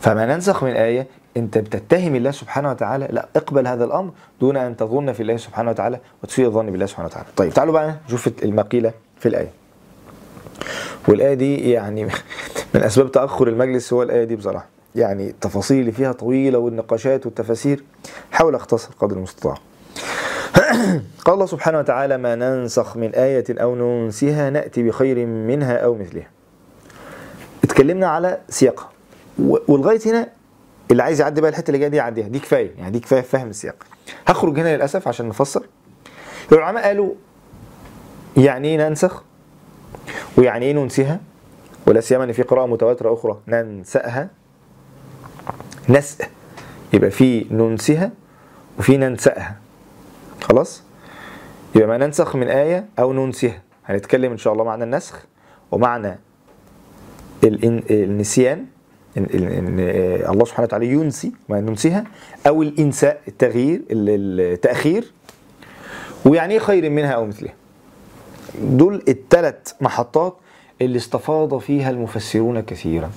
فما ننسخ من آية أنت بتتهم الله سبحانه وتعالى لا اقبل هذا الأمر دون أن تظن في الله سبحانه وتعالى وتسيء الظن بالله سبحانه وتعالى. طيب تعالوا بقى نشوف المقيلة في الآية. والآية دي يعني من أسباب تأخر المجلس هو الآية دي بصراحة. يعني التفاصيل اللي فيها طويلة والنقاشات والتفاسير حاول أختصر قدر المستطاع. قال الله سبحانه وتعالى ما ننسخ من آية أو ننسها نأتي بخير منها أو مثلها. اتكلمنا على سياقها. و- ولغاية هنا اللي عايز يعدي بقى الحتة اللي جاية دي يعديها. دي كفاية. يعني دي كفاية فهم السياق. هخرج هنا للأسف عشان نفسر. العلماء قالوا يعني إيه ننسخ؟ ويعني إيه ننسها ولا سيما إن في قراءة متواترة أخرى ننسأها. نسأ. يبقى في ننسها وفي ننسأها. خلاص؟ يبقى ما ننسخ من آية أو ننسها هنتكلم إن شاء الله معنى النسخ ومعنى النسيان. إن الله سبحانه وتعالى ينسي ما ننسيها أو الإنساء التغيير ال- التأخير ويعني إيه خير منها أو مثلها؟ دول الثلاث محطات اللي استفاض فيها المفسرون كثيرا.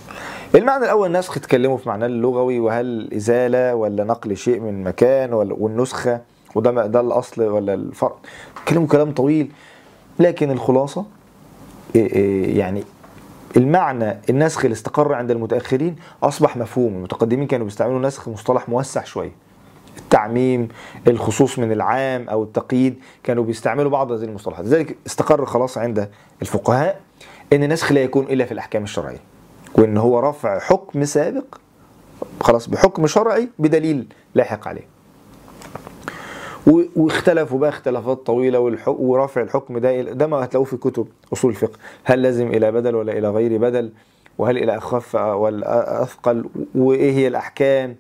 المعنى الأول نسخ اتكلموا في معناه اللغوي وهل إزالة ولا نقل شيء من مكان ولا والنسخة وده ده الأصل ولا الفرق؟ اتكلموا كلام طويل لكن الخلاصة إيه إيه يعني المعنى النسخ اللي استقر عند المتأخرين أصبح مفهوم. المتقدمين كانوا بيستعملوا نسخ مصطلح موسع شوية. التعميم الخصوص من العام أو التقييد كانوا بيستعملوا بعض هذه المصطلحات. لذلك استقر خلاص عند الفقهاء إن النسخ لا يكون إلا في الأحكام الشرعية وإن هو رفع حكم سابق خلاص بحكم شرعي بدليل لاحق عليه. واختلفوا بقى اختلافات طويلة والح- ورفع الحكم ده ده ما هتلاقوه في كتب أصول الفقه. هل لازم إلى بدل ولا إلى غير بدل؟ وهل إلى أخف ولا أثقل؟ وإيه هي الأحكام؟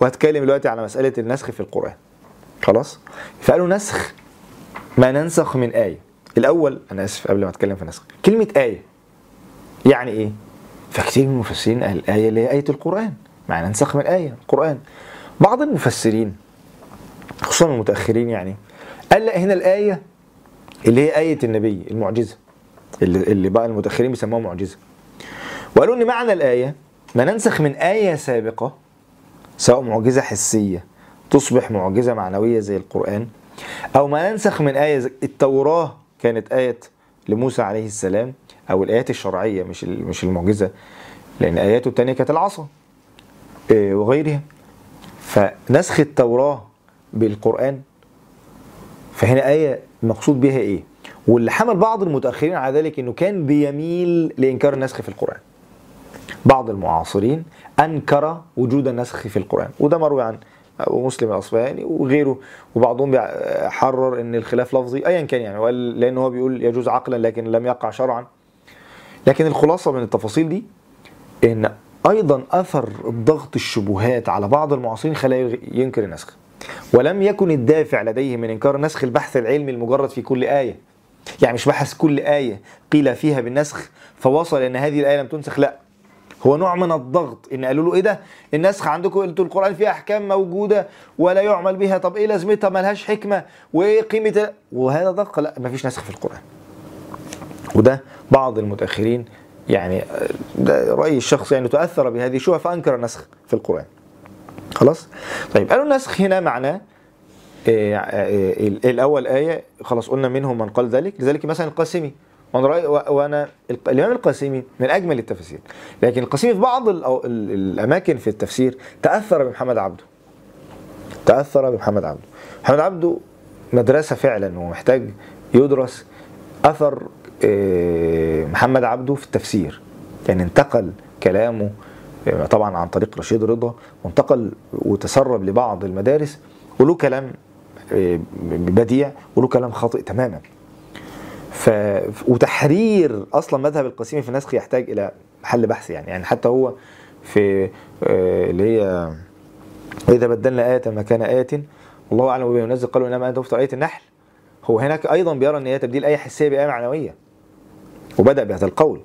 وهتكلم دلوقتي على مسألة النسخ في القرآن. خلاص؟ فقالوا نسخ. ما ننسخ من آية. الأول أنا آسف قبل ما أتكلم في النسخ كلمة آية يعني إيه؟ فكتير من المفسرين قال الايه اللي هي آية القرآن. معنى ننسخ من آية القرآن. بعض المفسرين خصوصا المتأخرين يعني. قال لا هنا الآية اللي هي آية النبي المعجزة اللي, اللي بقى المتأخرين بيسموها معجزة. وقالوا إن معنى الآية ما ننسخ من آية سابقة سواء معجزة حسية تصبح معجزة معنوية زي القرآن أو ما ننسخ من آية التوراة كانت آية لموسى عليه السلام أو الآيات الشرعية مش مش المعجزة لأن آياته الثانية كانت العصا إيه، وغيرها. فنسخ التوراة بالقرآن فهنا آية مقصود بها إيه؟ واللي حمل بعض المتأخرين على ذلك إنه كان بيميل لإنكار النسخ في القرآن. بعض المعاصرين أنكر وجود النسخ في القرآن، وده مروي عن أبو مسلم الأصفهاني وغيره وبعضهم حرر إن الخلاف لفظي أيا كان يعني وقال لأن هو بيقول يجوز عقلا لكن لم يقع شرعا. لكن الخلاصة من التفاصيل دي إن أيضا أثر الضغط الشبهات على بعض المعاصرين خلاه ينكر النسخ. ولم يكن الدافع لديه من إنكار النسخ البحث العلمي المجرد في كل آية. يعني مش بحث كل آية قيل فيها بالنسخ فوصل إن هذه الآية لم تنسخ لا. هو نوع من الضغط. إن قالوا له إيه ده؟ النسخ عندكم أنتوا القرآن فيه أحكام موجودة ولا يعمل بها. طب إيه لازمتها؟ ملهاش حكمة. وإيه قيمة؟ وهذا ضغط. لا مفيش نسخ في القرآن. وده بعض المتأخرين يعني آه، ده رايي الشخصي يعني تاثر بهذه الشبهة فأنكر النسخ في القرآن. خلاص؟ طيب قالوا النسخ هنا معناه إيه، إيه، الأول آية خلاص قلنا منهم من قال ذلك لذلك مثلا القاسمي وأنا رأي و- وأنا الإمام القاسمي من أجمل التفاسير لكن القاسمي في بعض الأماكن في التفسير تأثر بمحمد عبده. تأثر بمحمد عبده. محمد عبده مدرسة فعلا ومحتاج يدرس أثر إيه، محمد عبده في التفسير يعني انتقل كلامه طبعا عن طريق رشيد رضا وانتقل وتسرب لبعض المدارس وله كلام إيه، بديع وله كلام خاطئ تماما. ف... وتحرير أصلا مذهب القاسمي في النسخ يحتاج إلى حل بحث يعني. يعني حتى هو في آه، اللي هي واذا بدلنا آية مكان آية والله أعلم بما ينزل قالوا إنما أنت مفتر آية النحل. هو هناك أيضا بيرى إن هي تبديل آية حسية بآية معنوية وبدأ بهذا القول.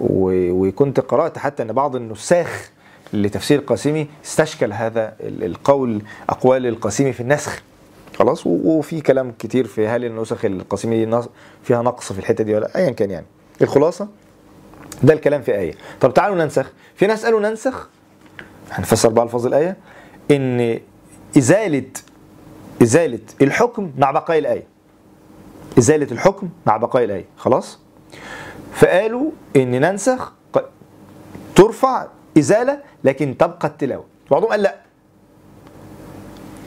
وكنت قرأت حتى أن بعض النساخ لتفسير القاسمي استشكل هذا ال- القول أقوال القاسمي في النسخ. خلاص؟ وفي كلام كتير في هل النسخ القاسمي فيها نقص في الحتة دي ولا ايا كان يعني. الخلاصة؟ ده الكلام في آية. طب تعالوا ننسخ. في ناس قالوا ننسخ؟ هنفسر بقى الفاظ الآية. إن ازاله إزالة الحكم مع بقاء الآية. إزالة الحكم مع بقاء الآية. خلاص؟ فقالوا إن ننسخ ترفع إزالة لكن تبقى التلاوة. بعضهم قال لا.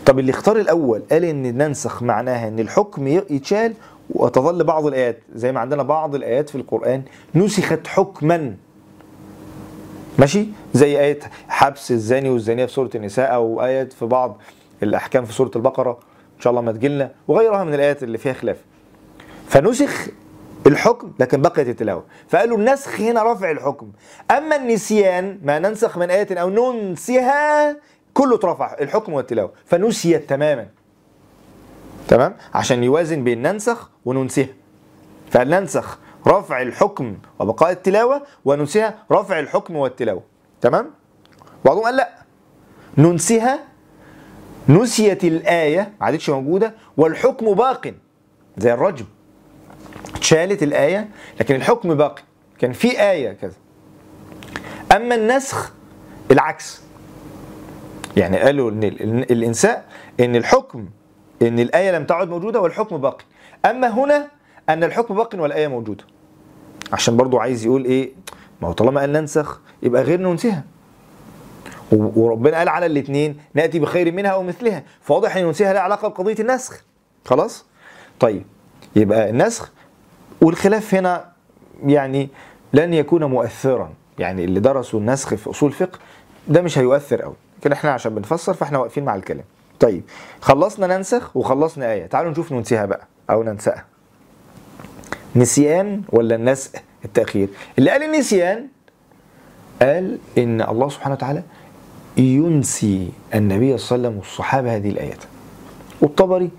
طب اللي اختار الأول قال إن ننسخ معناها إن الحكم يتشال وتظل بعض الآيات زي ما عندنا بعض الآيات في القرآن نسخت حكما. ماشي؟ زي آية حبس الزاني والزانية في سورة النساء أو آيات في بعض الأحكام في سورة البقرة إن شاء الله ما تجيلنا وغيرها من الآيات اللي فيها خلاف. فنسخ الحكم لكن بقيت التلاوة. فقالوا النسخ هنا رفع الحكم. أما النسيان ما ننسخ من آية أو ننسها كله اترفع الحكم والتلاوة. فنسيت تماما. تمام؟ عشان يوازن بين ننسخ وننسها فننسخ رفع الحكم وبقاء التلاوة وننسها رفع الحكم والتلاوة. تمام؟ بعضهم قال لا. ننسها نسيت الآية ما عادتش موجودة والحكم باق زي الرجم. اتشالت الآية لكن الحكم باقي. كان في آية كذا. أما النسخ العكس. يعني قالوا إن ال- ال- الإنساء إن الحكم إن الآية لم تعد موجودة والحكم باقي. أما هنا أن الحكم باق والآية موجودة. عشان برضو عايز يقول إيه ما هو طالما قال ننسخ يبقى غير ننسها و- وربنا قال على الاثنين نأتي بخير منها أو مثلها. فواضح إن ننسها لها علاقة بقضية النسخ. خلاص؟ طيب يبقى النسخ والخلاف هنا يعني لن يكون مؤثرا. يعني اللي درسوا النسخ في أصول فقه ده مش هيؤثر قوي لكن إحنا عشان بنفسر فإحنا واقفين مع الكلام. طيب خلصنا ننسخ وخلصنا آية. تعالوا نشوف ننسيها بقى أو ننساها. نسيان ولا النسخ التأخير؟ اللي قال النسيان قال إن الله سبحانه وتعالى ينسي النبي صلى الله عليه وسلم والصحابه هذه الآيات. والطبري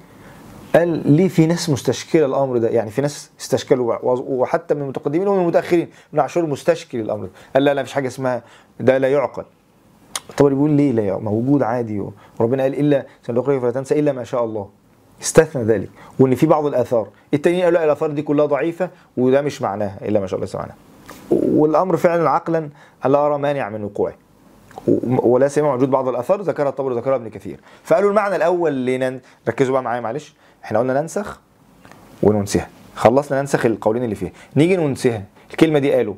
قال ليه في ناس مستشكلة الأمر ده؟ يعني في ناس استشكلوا وحتى من المتقدمين ومن المتأخرين. ابن عاشور مستشكل الأمر ده. قال لا لا مفيش حاجة اسمها ده لا يعقل. الطبري بيقول ليه لا يعقل؟ موجود عادي وربنا قال إلا سنقرئك فلا تنسى إلا ما شاء الله. استثنى ذلك. وإن في بعض الآثار. التانيين قالوا لا الآثار دي كلها ضعيفة وده مش معناها إلا ما شاء الله معناها. والأمر فعلا عقلا لا أرى مانع من وقوعه. ولا سيما وجود بعض الآثار ذكرها الطبري وذكرها ابن كثير. فقالوا المعنى الأول لنن... ركزوا بقى معايا معلش. إحنا قلنا ننسخ وننسها خلصنا ننسخ القولين اللي فيها. نيجي ننسها الكلمة دي قالوا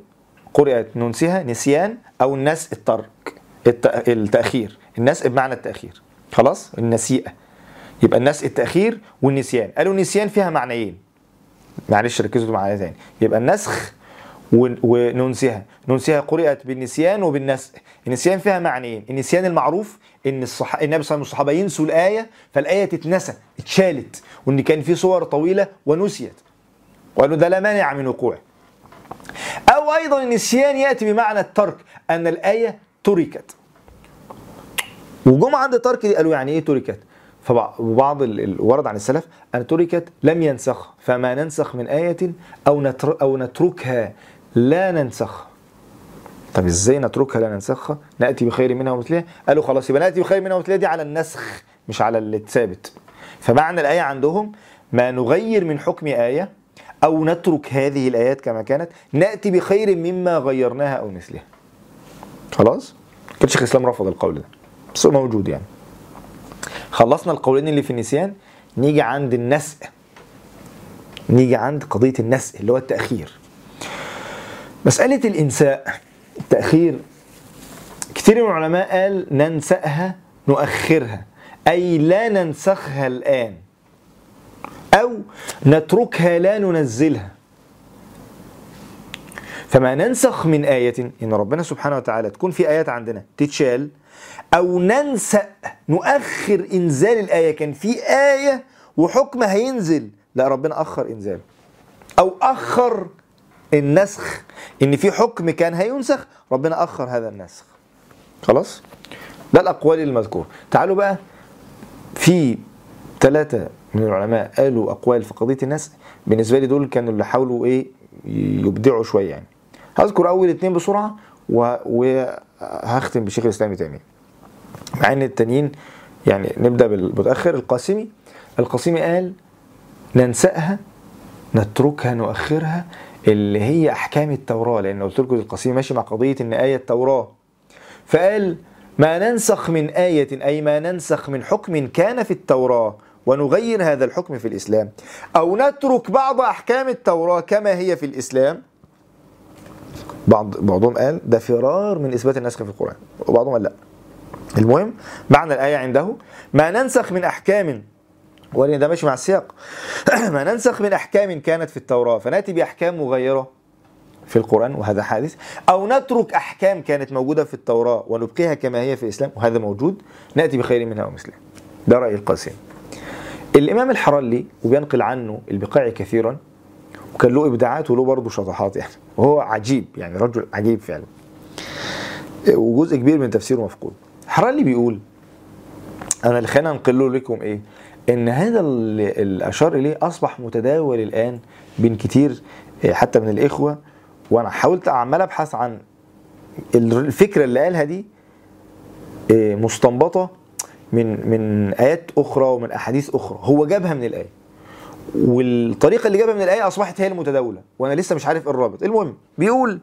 قرأت ننسها نسيان أو النس الترك الت... التأخير. النسء بمعنى التأخير. خلاص؟ النسيئة. يبقى النسء التأخير والنسيان. قالوا النسيان فيها معنيين. معلش ركزوا معايا تاني. يبقى النسخ وننسها ننسها قرأت بالنسيان وبالنسخ النسيان فيها معنيين. النسيان المعروف إن الصح... النبي صلى الله عليه وسلم والصحابة ينسوا الآية فالآية تتنسى اتشالت. وإن كان في صور طويلة ونسيت. وقالوا ده لا مانع من وقوعه. أو أيضا النسيان يأتي بمعنى الترك أن الآية تركت. وجم عند ترك دي قالوا يعني إيه تركت؟ فبعض الورد عن السلف أن تركت لم ينسخ. فما ننسخ من آية أو نتر أو نتركها لا ننسخ. طب إزاي نتركها لا ننسخها؟ نأتي بخير منها ومثلها. قالوا خلاص يبقى نأتي بخير منها ومثلها دي على النسخ مش على الثابت فمعنى الآية عندهم ما نغير من حكم آية أو نترك هذه الآيات كما كانت نأتي بخير مما غيرناها أو مثلها. خلاص؟ كان شيخ الإسلام رفض القول ده. بس موجود يعني. خلصنا القولين اللي في النسيان. نيجي عند النسء نيجي عند قضية النسء اللي هو التأخير. مسألة الإنساء. التأخير. كثير من العلماء قال ننسأها نؤخرها. أي لا ننسخها الآن. أو نتركها لا ننزلها. فما ننسخ من آية إن ربنا سبحانه وتعالى تكون في آيات عندنا تتشال. أو ننسأ نؤخر إنزال الآية. كان في آية وحكم هينزل. لا ربنا أخر إنزاله أو أخر النسخ إن في حكم كان هينسخ ربنا أخر هذا النسخ. خلاص؟ ده الأقوال المذكوره تعالوا بقى في ثلاثة من العلماء قالوا أقوال في قضية النسخ. بالنسبة لي دول كانوا اللي حاولوا إيه يبدعوا شوية يعني. هذكر أول اثنين بسرعة و- وهختم بشيخ الإسلام ابن تيمية. مع إن التانيين يعني نبدأ بالمتأخر. القاسمي القاسمي قال ننسأها نتركها نؤخرها. اللي هي أحكام التوراة لأن قلت لكم القاسمي ماشي مع قضية إن آية التوراة. فقال ما ننسخ من آية أي ما ننسخ من حكم كان في التوراة ونغير هذا الحكم في الإسلام. أو نترك بعض أحكام التوراة كما هي في الإسلام. بعض بعضهم قال ده فرار من إثبات النسخ في القرآن. وبعضهم قال لأ. المهم معنى الآية عنده ما ننسخ من أحكام ولأن ده ماشي مع السياق ما ننسخ من أحكام كانت في التوراة. فنأتي بأحكام مغيرة في القرآن وهذا حادث. أو نترك أحكام كانت موجودة في التوراة ونبقيها كما هي في الإسلام وهذا موجود. نأتي بخير منها ومثلها ده رأي القاسم. الإمام الحرلي وبينقل عنه البقاعي كثيرا وكان له إبداعات وله برضه شطحات يعني. وهو عجيب يعني رجل عجيب فعلا. وجزء كبير من تفسيره مفقود. حرلي بيقول أنا اللي خلينا أنقله لكم إيه؟ إن هذا اللي أشار إليه أصبح متداول الآن بين كتير إيه، حتى من الإخوة. وأنا حاولت عمال أبحث عن الفكرة اللي قالها دي إيه، مستنبطة من من آيات أخرى ومن أحاديث أخرى. هو جابها من الآية. والطريقة اللي جابها من الآية أصبحت هي المتداولة. وأنا لسه مش عارف إيه الرابط. المهم بيقول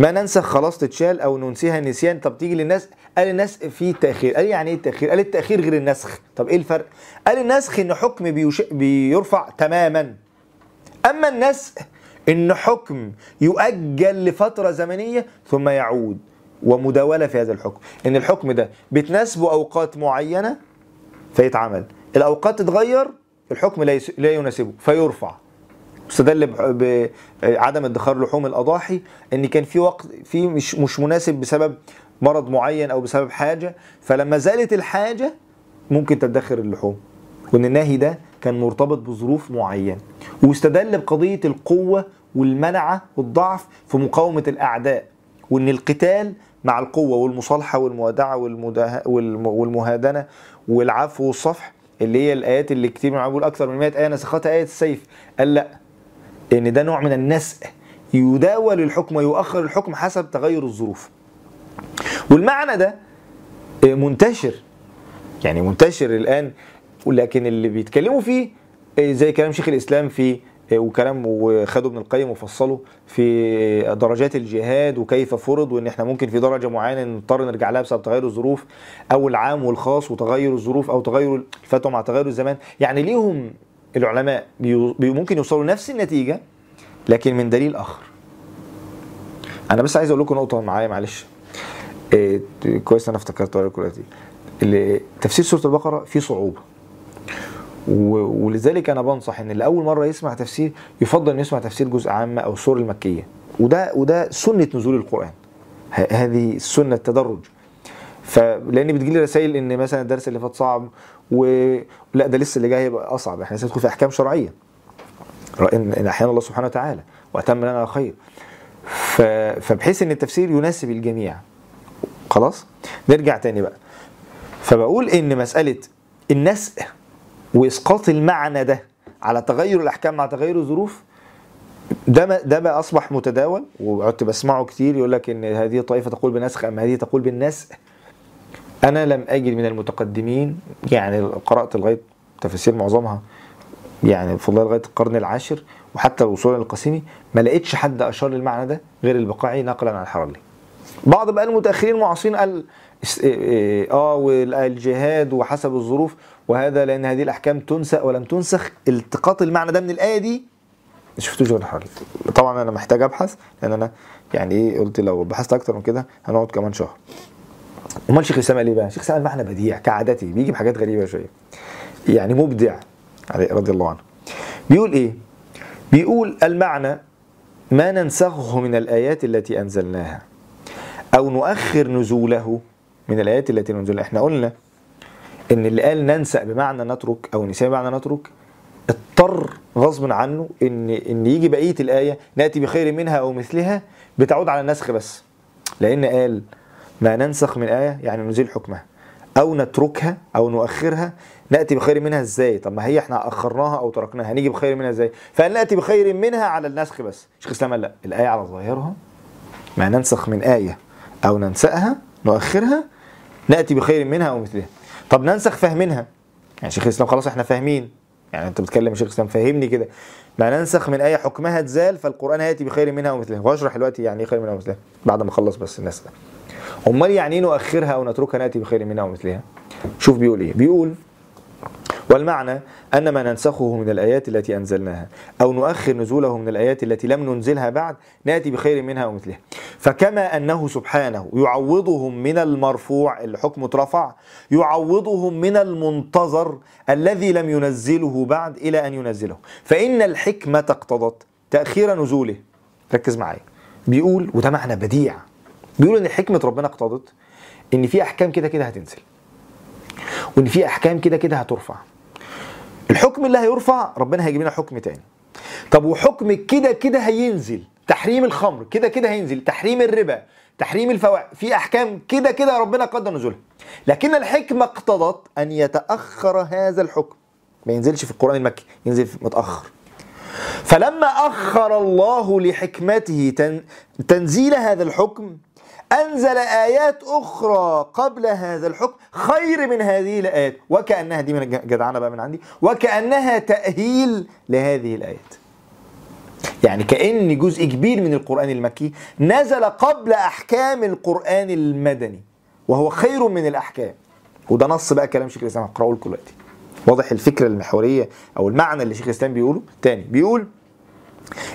ما ننسخ خلاص تتشال أو ننسيها نسيان. طب تيجي للناس قال الناس في تاخير قال يعني إيه التأخير؟ قال التأخير غير النسخ. طب إيه الفرق؟ قال النسخ إن حكم بيش... بيرفع تماما. أما النسخ إن حكم يؤجل لفترة زمنية ثم يعود ومداولة في هذا الحكم. إن الحكم ده بتناسبه أوقات معينة فيتعمل الأوقات تتغير الحكم لا, يس... لا يناسبه فيرفع. استدل بعدم ادخار لحوم الأضاحي إن كان في وقت في مش مش مناسب بسبب مرض معين أو بسبب حاجة فلما زالت الحاجة ممكن تدخر اللحوم. وإن النهي ده كان مرتبط بظروف معينة. واستدل بقضية القوة والمنعة والضعف في مقاومة الأعداء. وإن القتال مع القوة والمصالحة والموادعه والمهادنة والعفو والصفح اللي هي الآيات اللي كتير من بيقول أكثر من 100 آية نسختها آية السيف. قال لأ إن ده نوع من النسق يداول الحكم ويؤخر الحكم حسب تغير الظروف. والمعنى ده منتشر. يعني منتشر الآن ولكن اللي بيتكلموا فيه زي كلام شيخ الإسلام في وكلام وخدوا ابن القيم وفصله في درجات الجهاد وكيف فرض وإن إحنا ممكن في درجة معينة نضطر نرجع لها بسبب تغير الظروف أو العام والخاص وتغير الظروف أو تغير الفتوى مع تغير الزمان. يعني ليهم العلماء ممكن يوصلوا لنفس النتيجة لكن من دليل آخر. أنا بس عايز أقول لكم نقطة معايا معلش. إيه كويس أنا افتكرت دلوقتي اللي- تفسير سورة البقرة فيه صعوبة. ولذلك أنا بنصح إن اللي اول مرة يسمع تفسير يفضل إنه يسمع تفسير جزء عامه أو السور المكية. وده وده سنة نزول القرآن. هذه السنة التدرج. فلان بتجيلي رسائل إن مثلا الدرس اللي فات صعب ولا ده لسه اللي جاي هيبقى أصعب. إحنا لسه ندخل في أحكام شرعية. إن أحيانا الله سبحانه وتعالى. وأتم لنا خير. فبحيث إن التفسير يناسب الجميع. خلاص؟ نرجع تاني بقى. فبقول إن مسألة النسق وإسقاط المعنى ده على تغير الأحكام مع تغير الظروف ده ده بقى أصبح متداول. وقعدت بسمعه كتير يقول لك إن هذه الطائفة تقول بنسخ اما هذه تقول بالنسخ. أنا لم أجد من المتقدمين يعني قرأت لغاية تفاسير معظمها يعني بفضل لغاية القرن العاشر وحتى الوصول للقاسمي ما لقيتش حد أشار للمعنى ده غير البقاعي نقلا عن الحرلي بعض بقى المتأخرين المعاصرين قال إيه إيه آه والجهاد وحسب الظروف وهذا لأن هذه الأحكام تنسى ولم تنسخ التقاط المعنى ده من الآية دي. ما شفتوش غير الحرلي طبعا أنا محتاج أبحث لأن أنا يعني إيه قلت لو بحثت أكتر من كده هنقعد كمان شهر. أمال شيخ الاسلام قال إيه بقى؟ شيخ الاسلام قال معنى بديع كعادتي بيجي بحاجات غريبة شوية. يعني مبدع رضي الله عنه. بيقول إيه؟ بيقول المعنى ما ننسخه من الآيات التي أنزلناها. أو نؤخر نزوله من الآيات التي ننزلها إحنا قلنا إن اللي قال ننسى بمعنى نترك أو نسيان بمعنى نترك اضطر غصب عنه إن إن يجي بقية الآية نأتي بخير منها أو مثلها بتعود على النسخ بس. لأن قال ما ننسخ من آية يعني نزيل حكمها. أو نتركها أو نؤخرها نأتي بخير منها إزاي؟ طب ما هي إحنا أخرناها أو تركناها هنيجي بخير منها إزاي؟ فقال نأتي بخير منها على النسخ بس؟ شيخ الإسلام لا الآية على ظاهرها ما ننسخ من آية. أو ننسأها نؤخرها نأتي بخير منها أو مثلها. طب ننسخ فهمنها يعني شيخ الإسلام خلاص إحنا فاهمين. يعني أنت بتكلم شيخ الإسلام فهمني كده. ما ننسخ من آية حكمها تزال فالقرآن هيأتي بخير منها أو مثلها. وأشرح دلوقتي يعني إيه خير منها أو مثلها بعد ما اخلص بس الناس ده أمال يعني إيه نؤخرها أو نتركها نأتي بخير منها ومثلها شوف بيقول إيه. بيقول والمعنى أن ما ننسخه من الآيات التي أنزلناها أو نؤخر نزوله من الآيات التي لم ننزلها بعد نأتي بخير منها ومثلها فكما أنه سبحانه يعوضهم من المرفوع الحكم اترفع يعوضهم من المنتظر الذي لم ينزله بعد إلى أن ينزله. فإن الحكمة اقتضت تأخير نزوله. ركز معايا. بيقول وده معنى بديع. بيقول إن حكمة ربنا اقتضت إن في أحكام كده كده هتنزل وإن في أحكام كده كده هترفع. الحكم اللي هيرفع ربنا هيجيب لنا حكم تاني. طب وحكم كده كده هينزل تحريم الخمر كده كده هينزل تحريم الربا تحريم الفواحش في أحكام كده كده ربنا قدر نزولها. لكن الحكمة اقتضت أن يتأخر هذا الحكم. ما ينزلش في القرآن المكي ينزل متأخر. فلما أخر الله لحكمته تن تنزيل هذا الحكم أنزل آيات أخرى قبل هذا الحكم خير من هذه الآيات. وكأنها دي من الجدعنة بقى من عندي. وكأنها تأهيل لهذه الآيات. يعني كأن جزء كبير من القرآن المكي نزل قبل أحكام القرآن المدني وهو خير من الأحكام. وده نص بقى كلام شيخ الإسلام هقرأه لكم دلوقتي. واضح الفكرة المحورية أو المعنى اللي شيخ الإسلام بيقوله؟ تاني بيقول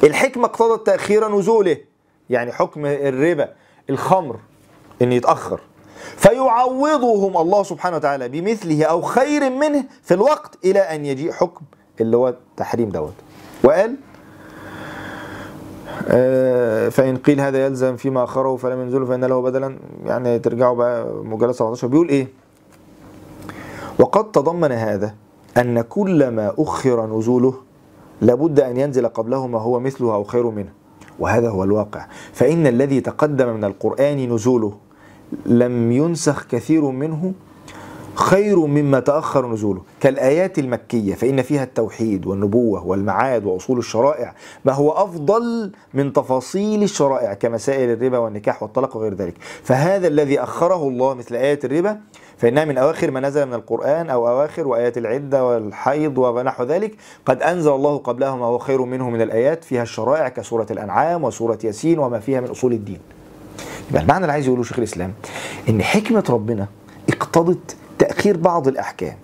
الحكمة اقتضت تأخير نزوله يعني حكم الربا. الخمر إن يتأخر. فيعوضهم الله سبحانه وتعالى بمثله أو خير منه في الوقت إلى أن يجيء حكم اللي هو التحريم دوت. وقال آه، فإن قيل هذا يلزم فيما أخره فلم ينزله فإن له بدلا. يعني ترجعوا بقى مجلد 17 بيقول إيه؟ وقد تضمن هذا أن كل ما أخر نزوله لابد أن ينزل قبله ما هو مثله أو خير منه. وهذا هو الواقع. فإن الذي تقدم من القرآن نزوله لم ينسخ كثير منه خير مما تأخر نزوله. كالآيات المكية فإن فيها التوحيد والنبوة والمعاد وأصول الشرائع ما هو أفضل من تفاصيل الشرائع كمسائل الربا والنكاح والطلاق وغير ذلك. فهذا الذي أخره الله مثل آية الربا فإنها من أواخر ما نزل من القرآن أو أواخر وآيات العدة والحيض ونحو ذلك قد أنزل الله قبلها ما هو خير منه من الآيات فيها الشرائع كسورة الأنعام وسورة ياسين وما فيها من أصول الدين. يبقى المعنى اللي عايز يقوله شيخ الإسلام إن حكمة ربنا اقتضت تأخير بعض الأحكام.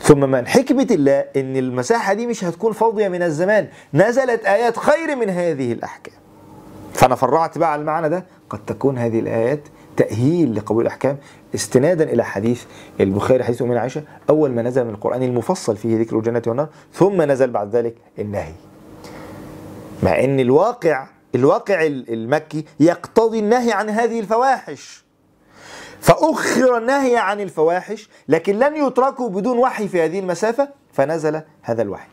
ثم من حكمة الله إن المساحة دي مش هتكون فاضية من الزمان نزلت آيات خير من هذه الأحكام. فأنا فرعت بقى على المعنى ده قد تكون هذه الآيات تأهيل لقبول الأحكام استنادا إلى حديث البخاري حديث أمنا عائشة أول ما نزل من القرآن المفصل فيه ذكر الجنة والنار ثم نزل بعد ذلك النهي. مع أن الواقع الواقع المكي يقتضي النهي عن هذه الفواحش. فأخر النهي عن الفواحش لكن لن يتركوا بدون وحي في هذه المسافة فنزل هذا الوحي.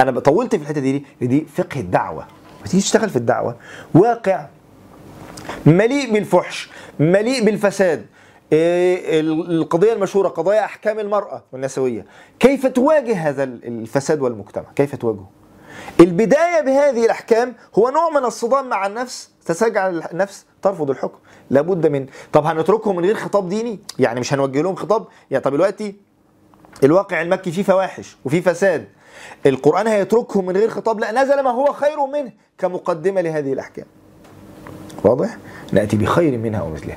أنا طولت في الحتة دي دي فقه الدعوة. تيجي تشتغل في الدعوة. واقع مليء بالفحش مليء بالفساد. إيه القضية المشهورة قضايا أحكام المرأة والنسوية. كيف تواجه هذا الفساد والمجتمع؟ كيف تواجهه؟ البداية بهذه الأحكام هو نوع من الصدام مع النفس تسجع النفس ترفض الحكم. لابد من طب هنتركهم من غير خطاب ديني؟ يعني مش هنوجه لهم خطاب؟ يعني طب دلوقتي الواقع المكي فيه فواحش وفيه فساد. القرآن هيتركهم من غير خطاب؟ لا نزل ما هو خير منه كمقدمة لهذه الأحكام. واضح؟ نأتي بخير منها ومثلها.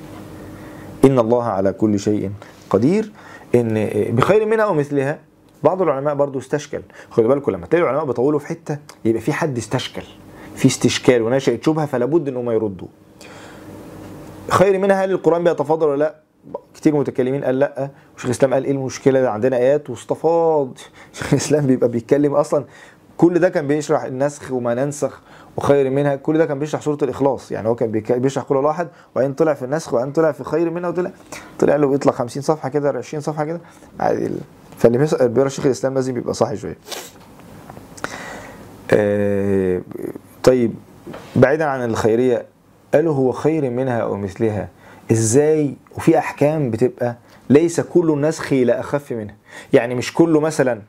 إن الله على كل شيء قدير. إن بخير منها ومثلها. بعض العلماء برضو استشكل. خدوا بالكم لما تلاقي العلماء بيطولوا في حتة يبقى في حد استشكل في استشكال ونشأت شبهة فلا بد ان يردوا. خير منها هل القرآن بيتفاضل ولا لأ؟ كتير متكلمين قال لأ. وشيخ الإسلام قال إيه المشكلة؟ ده عندنا آيات واستفاض. شيخ الإسلام بيبقى بيتكلم أصلا. كل ده كان بيشرح النسخ وما ننسخ. وخير منها كل ده كان بيشرح سورة الإخلاص. يعني هو كان بيشرح كل واحد وبعدين طلع في النسخ وبعدين طلع في خير منها وطلع طلع له بيطلع 50 صفحة كده 20 صفحة كده. عادي فاللي بيقرأ شيخ الإسلام لازم يبقى صاحي شوية. آه طيب بعيدا عن الخيرية قالوا هو خير منها أو مثلها؟ إزاي؟ وفي أحكام بتبقى ليس كل نسخ لا أخف منها. يعني مش كله مثلا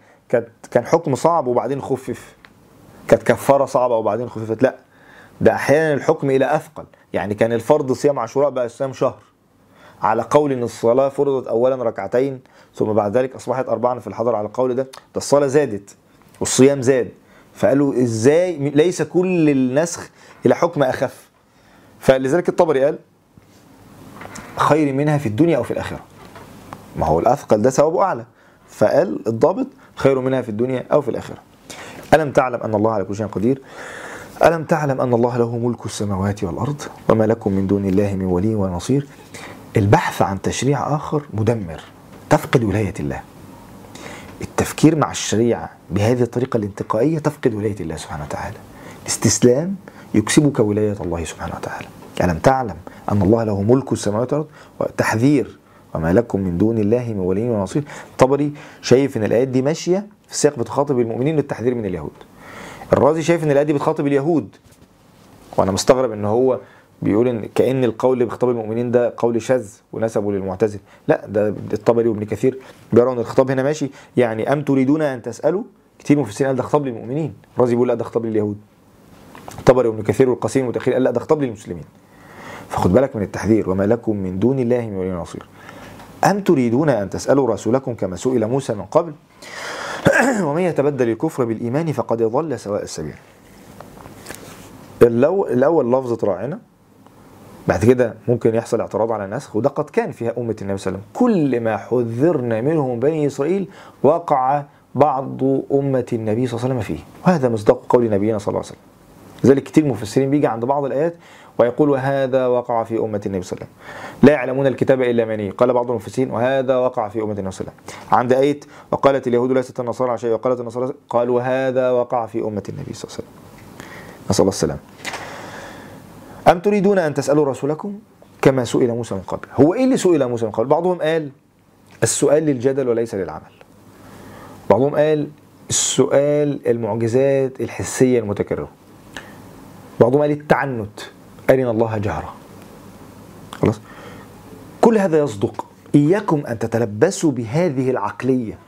كان حكم صعب وبعدين خفف. كانت كفارة صعبة وبعدين خففت. لا ده أحيانا الحكم إلى أثقل. يعني كان الفرض صيام عاشوراء بقى صيام شهر. على قول إن الصلاة فرضت اولا ركعتين ثم بعد ذلك أصبحت اربعا في الحضر على القول ده ده الصلاة زادت والصيام زاد. فقالوا إزاي؟ ليس كل النسخ إلى حكم أخف. فلذلك الطبري قال خير منها في الدنيا أو في الآخرة. ما هو الأثقل ده ثوابه أعلى. فقال الضابط خير منها في الدنيا أو في الآخرة. ألم تعلم أن الله على كل شيء قدير؟ ألم تعلم أن الله له ملك السماوات والأرض وما لكم من دون الله من ولي ولا نصير؟ البحث عن تشريع آخر مدمر تفقد ولاية الله. التفكير مع الشريعة بهذه الطريقة الانتقائية تفقد ولاية الله سبحانه وتعالى. الاستسلام يكسبك ولاية الله سبحانه وتعالى. ألم تعلم أن الله له ملك السماوات والأرض؟ تحذير وما لكم من دون الله من ولي ولا نصير. طبري شايف إن الآيات دي ماشية؟ في السياق بتخاطب المؤمنين للتحذير من اليهود. الرازي شايف إن الايات دي بتخاطب اليهود. وأنا مستغرب إن هو بيقول إن كأن القول اللي بخطاب المؤمنين ده قول شاذ ونسبه للمعتزل. لا ده الطبري وابن كثير بيرون إن الخطاب هنا ماشي. يعني أم تريدون أن تسألوا؟ كتير مفسرين قال ده خطاب للمؤمنين. الرازي بيقول لا ده خطاب لليهود. الطبري وابن كثير والقاسم والمتاخر قال لا ده خطاب للمسلمين. فخد بالك من التحذير. وما لكم من دون الله من ولي نصير أم تريدون أن تسألوا رسولكم كما سئل موسى من قبل؟ ومن يتبدل الكفر بالإيمان فقد ضل سواء السبيل. الأول لفظة راعنا بعد كده ممكن يحصل اعتراض على النسخ وده قد كان فيها أمة النبي صلى الله عليه وسلم. كل ما حذرنا منه من بني إسرائيل وقع بعض أمة النبي صلى الله عليه وسلم فيه. وهذا مصداق قول نبينا صلى الله عليه وسلم. لذلك كتير مفسرين بيجي عند بعض الآيات ويقول وهذا وقع في أمة النبي صلى الله عليه وسلم. لا يعلمون الكتاب إلا مني. قال بعض المفسرين وهذا وقع في أمة النبي صلى الله عليه وسلم. عند آية وقالت اليهود ليست النصارى شيء وقالت النصارى قالوا هذا وقع في أمة النبي صلى الله عليه وسلم. نسأل الله السلام. أم تريدون أن تسألوا رسولكم كما سئل موسى من قبل؟ هو إيه اللي سئل موسى من قبل؟ بعضهم قال السؤال للجدل وليس للعمل. بعضهم قال السؤال المعجزات الحسية المتكررة. بعضهم قال التعنت. أرنا الله جهرة خلاص؟ كل هذا يصدق. إياكم أن تتلبسوا بهذه العقلية.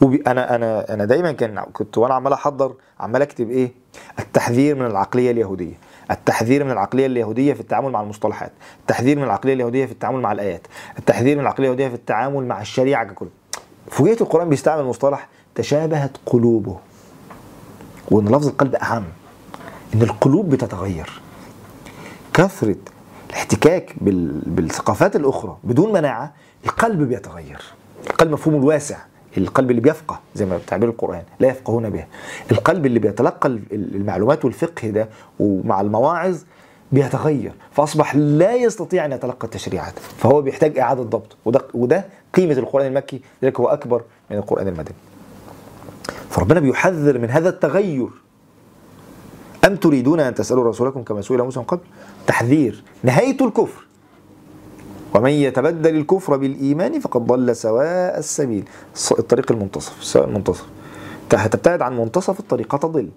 وبي أنا أنا أنا دايما كان كنت وأنا عمال أحضر عمال أكتب إيه؟ التحذير من العقلية اليهودية. التحذير من العقلية اليهودية في التعامل مع المصطلحات. التحذير من العقلية اليهودية في التعامل مع الآيات. التحذير من العقلية اليهودية في التعامل مع الشريعة ككل. فوجئت القرآن بيستعمل مصطلح تشابهت قلوبه. وإن لفظ القلب أهم إن القلوب بتتغير. كثرة الاحتكاك بالثقافات الأخرى بدون مناعة القلب بيتغير. القلب مفهومه الواسع القلب اللي بيفقه زي ما بتعبير القرآن لا يفقهون به القلب اللي بيتلقى المعلومات والفقه ده ومع المواعظ بيتغير فأصبح لا يستطيع أن يتلقى التشريعات فهو بيحتاج إعادة ضبط. وده, وده قيمة القرآن المكي لذلك هو أكبر من القرآن المدني. فربنا بيحذر من هذا التغير. أم تريدون أن تسألوا رسولكم كما سئل موسى من قبل؟ تحذير نهاية الكفر. ومن يتبدل الكفر بالإيمان فقد ضل سواء السبيل. الطريق المنتصف سواء المنتصف. هتبتعد عن منتصف الطريق تضل. لأن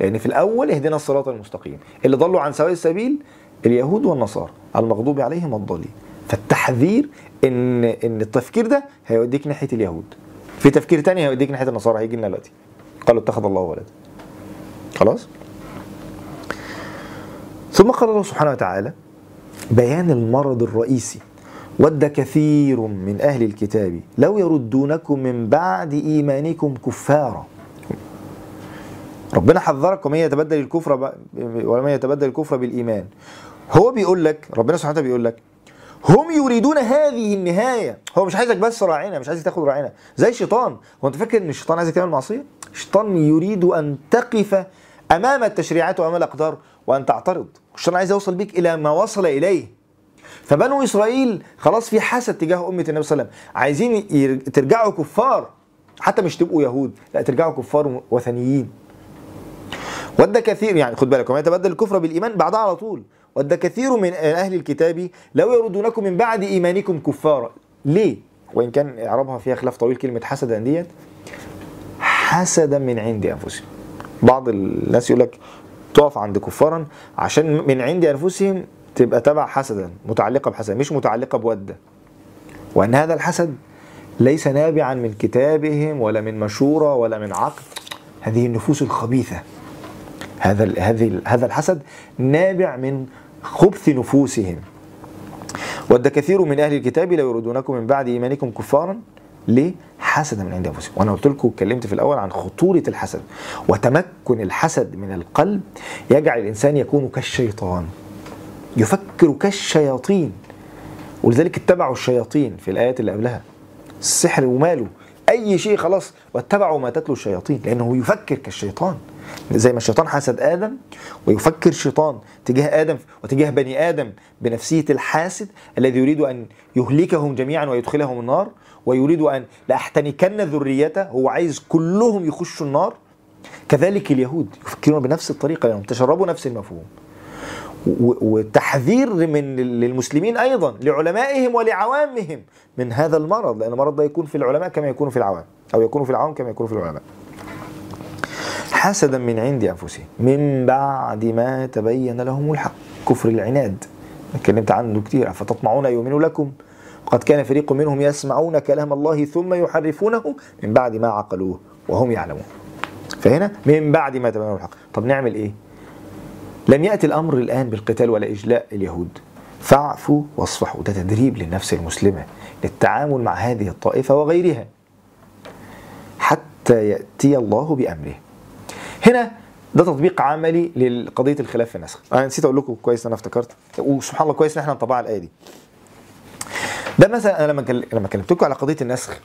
يعني في الأول اهدنا الصراط المستقيم. اللي ضلوا عن سواء السبيل اليهود والنصارى. المغضوب عليهم الضالين فالتحذير ان إن التفكير ده هيوديك ناحية اليهود. في تفكير تاني هيوديك ناحية النصارى هيجي لنا دلوقتي. قالوا اتخذ الله ولدا. خلاص؟ ثم قال الله سبحانه وتعالى بيان المرض الرئيسي ود كثير من أهل الكتاب لو يردونكم من بعد إيمانكم كفارا. ربنا حذرك ومن يتبدل الكفر ب... ومن يتبدل الكفر بالإيمان. هو بيقول لك ربنا سبحانه وتعالى بيقول لك هم يريدون هذه النهاية. هو مش عايزك بس راعينا مش عايزك تاخد راعينا. زي الشيطان هو أنت فاكر إن الشيطان عايزك تعمل معصية؟ الشيطان يريد أن تقف أمام التشريعات وأمام الأقدار. وأن تعترض. الشيطان عايز يوصل بيك إلى ما وصل إليه. فبنو إسرائيل خلاص في حسد تجاه أمة النبي صلى الله عليه وسلم. عايزين ترجعوا كفار. حتى مش تبقوا يهود لا ترجعوا كفار وثنيين. ود كثير يعني خد بالك وما يتبدل الكفر بالإيمان بعدها على طول. ود كثير من أهل الكتاب لو يردونكم من بعد إيمانكم كفارا. ليه؟ وإن كان إعرابها فيها خلاف طويل كلمة حسدا ديت حسدا من عند أنفسهم. بعض الناس يقول لك تقف عند كفارا عشان من عند أنفسهم تبقى تبع حسدا متعلقة بحسد مش متعلقة بودة. وأن هذا الحسد ليس نابعا من كتابهم ولا من مشورة ولا من عقل هذه النفوس الخبيثة. هذا هذه هذا الحسد نابع من خبث نفوسهم. ود كثير من أهل الكتاب لو يريدونكم من بعد إيمانكم كفارا. ليه؟ حسدا من عند أنفسهم. وأنا قلت لكم اتكلمت في الأول عن خطورة الحسد وتمكن الحسد من القلب. يجعل الإنسان يكون كالشيطان يفكر كالشياطين ولذلك اتبعوا الشياطين في الآيات اللي قبلها. السحر وماله أي شيء خلاص واتبعوا ما تتلو الشياطين لأنه يفكر كالشيطان. زي ما الشيطان حسد آدم ويفكر الشيطان تجاه آدم وتجاه بني آدم بنفسية الحاسد الذي يريد أن يهلكهم جميعا ويدخلهم النار. ويريد أن لأحتنكن ذريته هو عايز كلهم يخشوا النار. كذلك اليهود يفكرون بنفس الطريقة لأنهم تشربوا نفس المفهوم. وتحذير من للمسلمين أيضا لعلمائهم ولعوامهم من هذا المرض لأن المرض ده يكون في العلماء كما يكون في العوام أو يكون في العوام كما يكون في العلماء. حسدا من عند أنفسهم. من بعد ما تبين لهم الحق. كفر العناد. اتكلمت عنه كتير. فتطمعون أن يؤمنوا لكم؟ وقد كان فريق منهم يسمعون كلام الله ثم يحرفونه من بعد ما عقلوه وهم يعلمون. فهنا من بعد ما تبين الحق. طب نعمل إيه؟ لم يأتي الأمر الآن بالقتال ولا إجلاء اليهود. فاعفوا واصفحوا. ده تدريب للنفس المسلمة للتعامل مع هذه الطائفة وغيرها. حتى يأتي الله بأمره. هنا ده تطبيق عملي لقضية الخلاف في النسخ. أنا نسيت أقول لكم كويس أنا افتكرت. وسبحان الله كويس إن إحنا نطبع الآية دي. ده مثلا أنا لما لما كلمتكم على قضية النسخ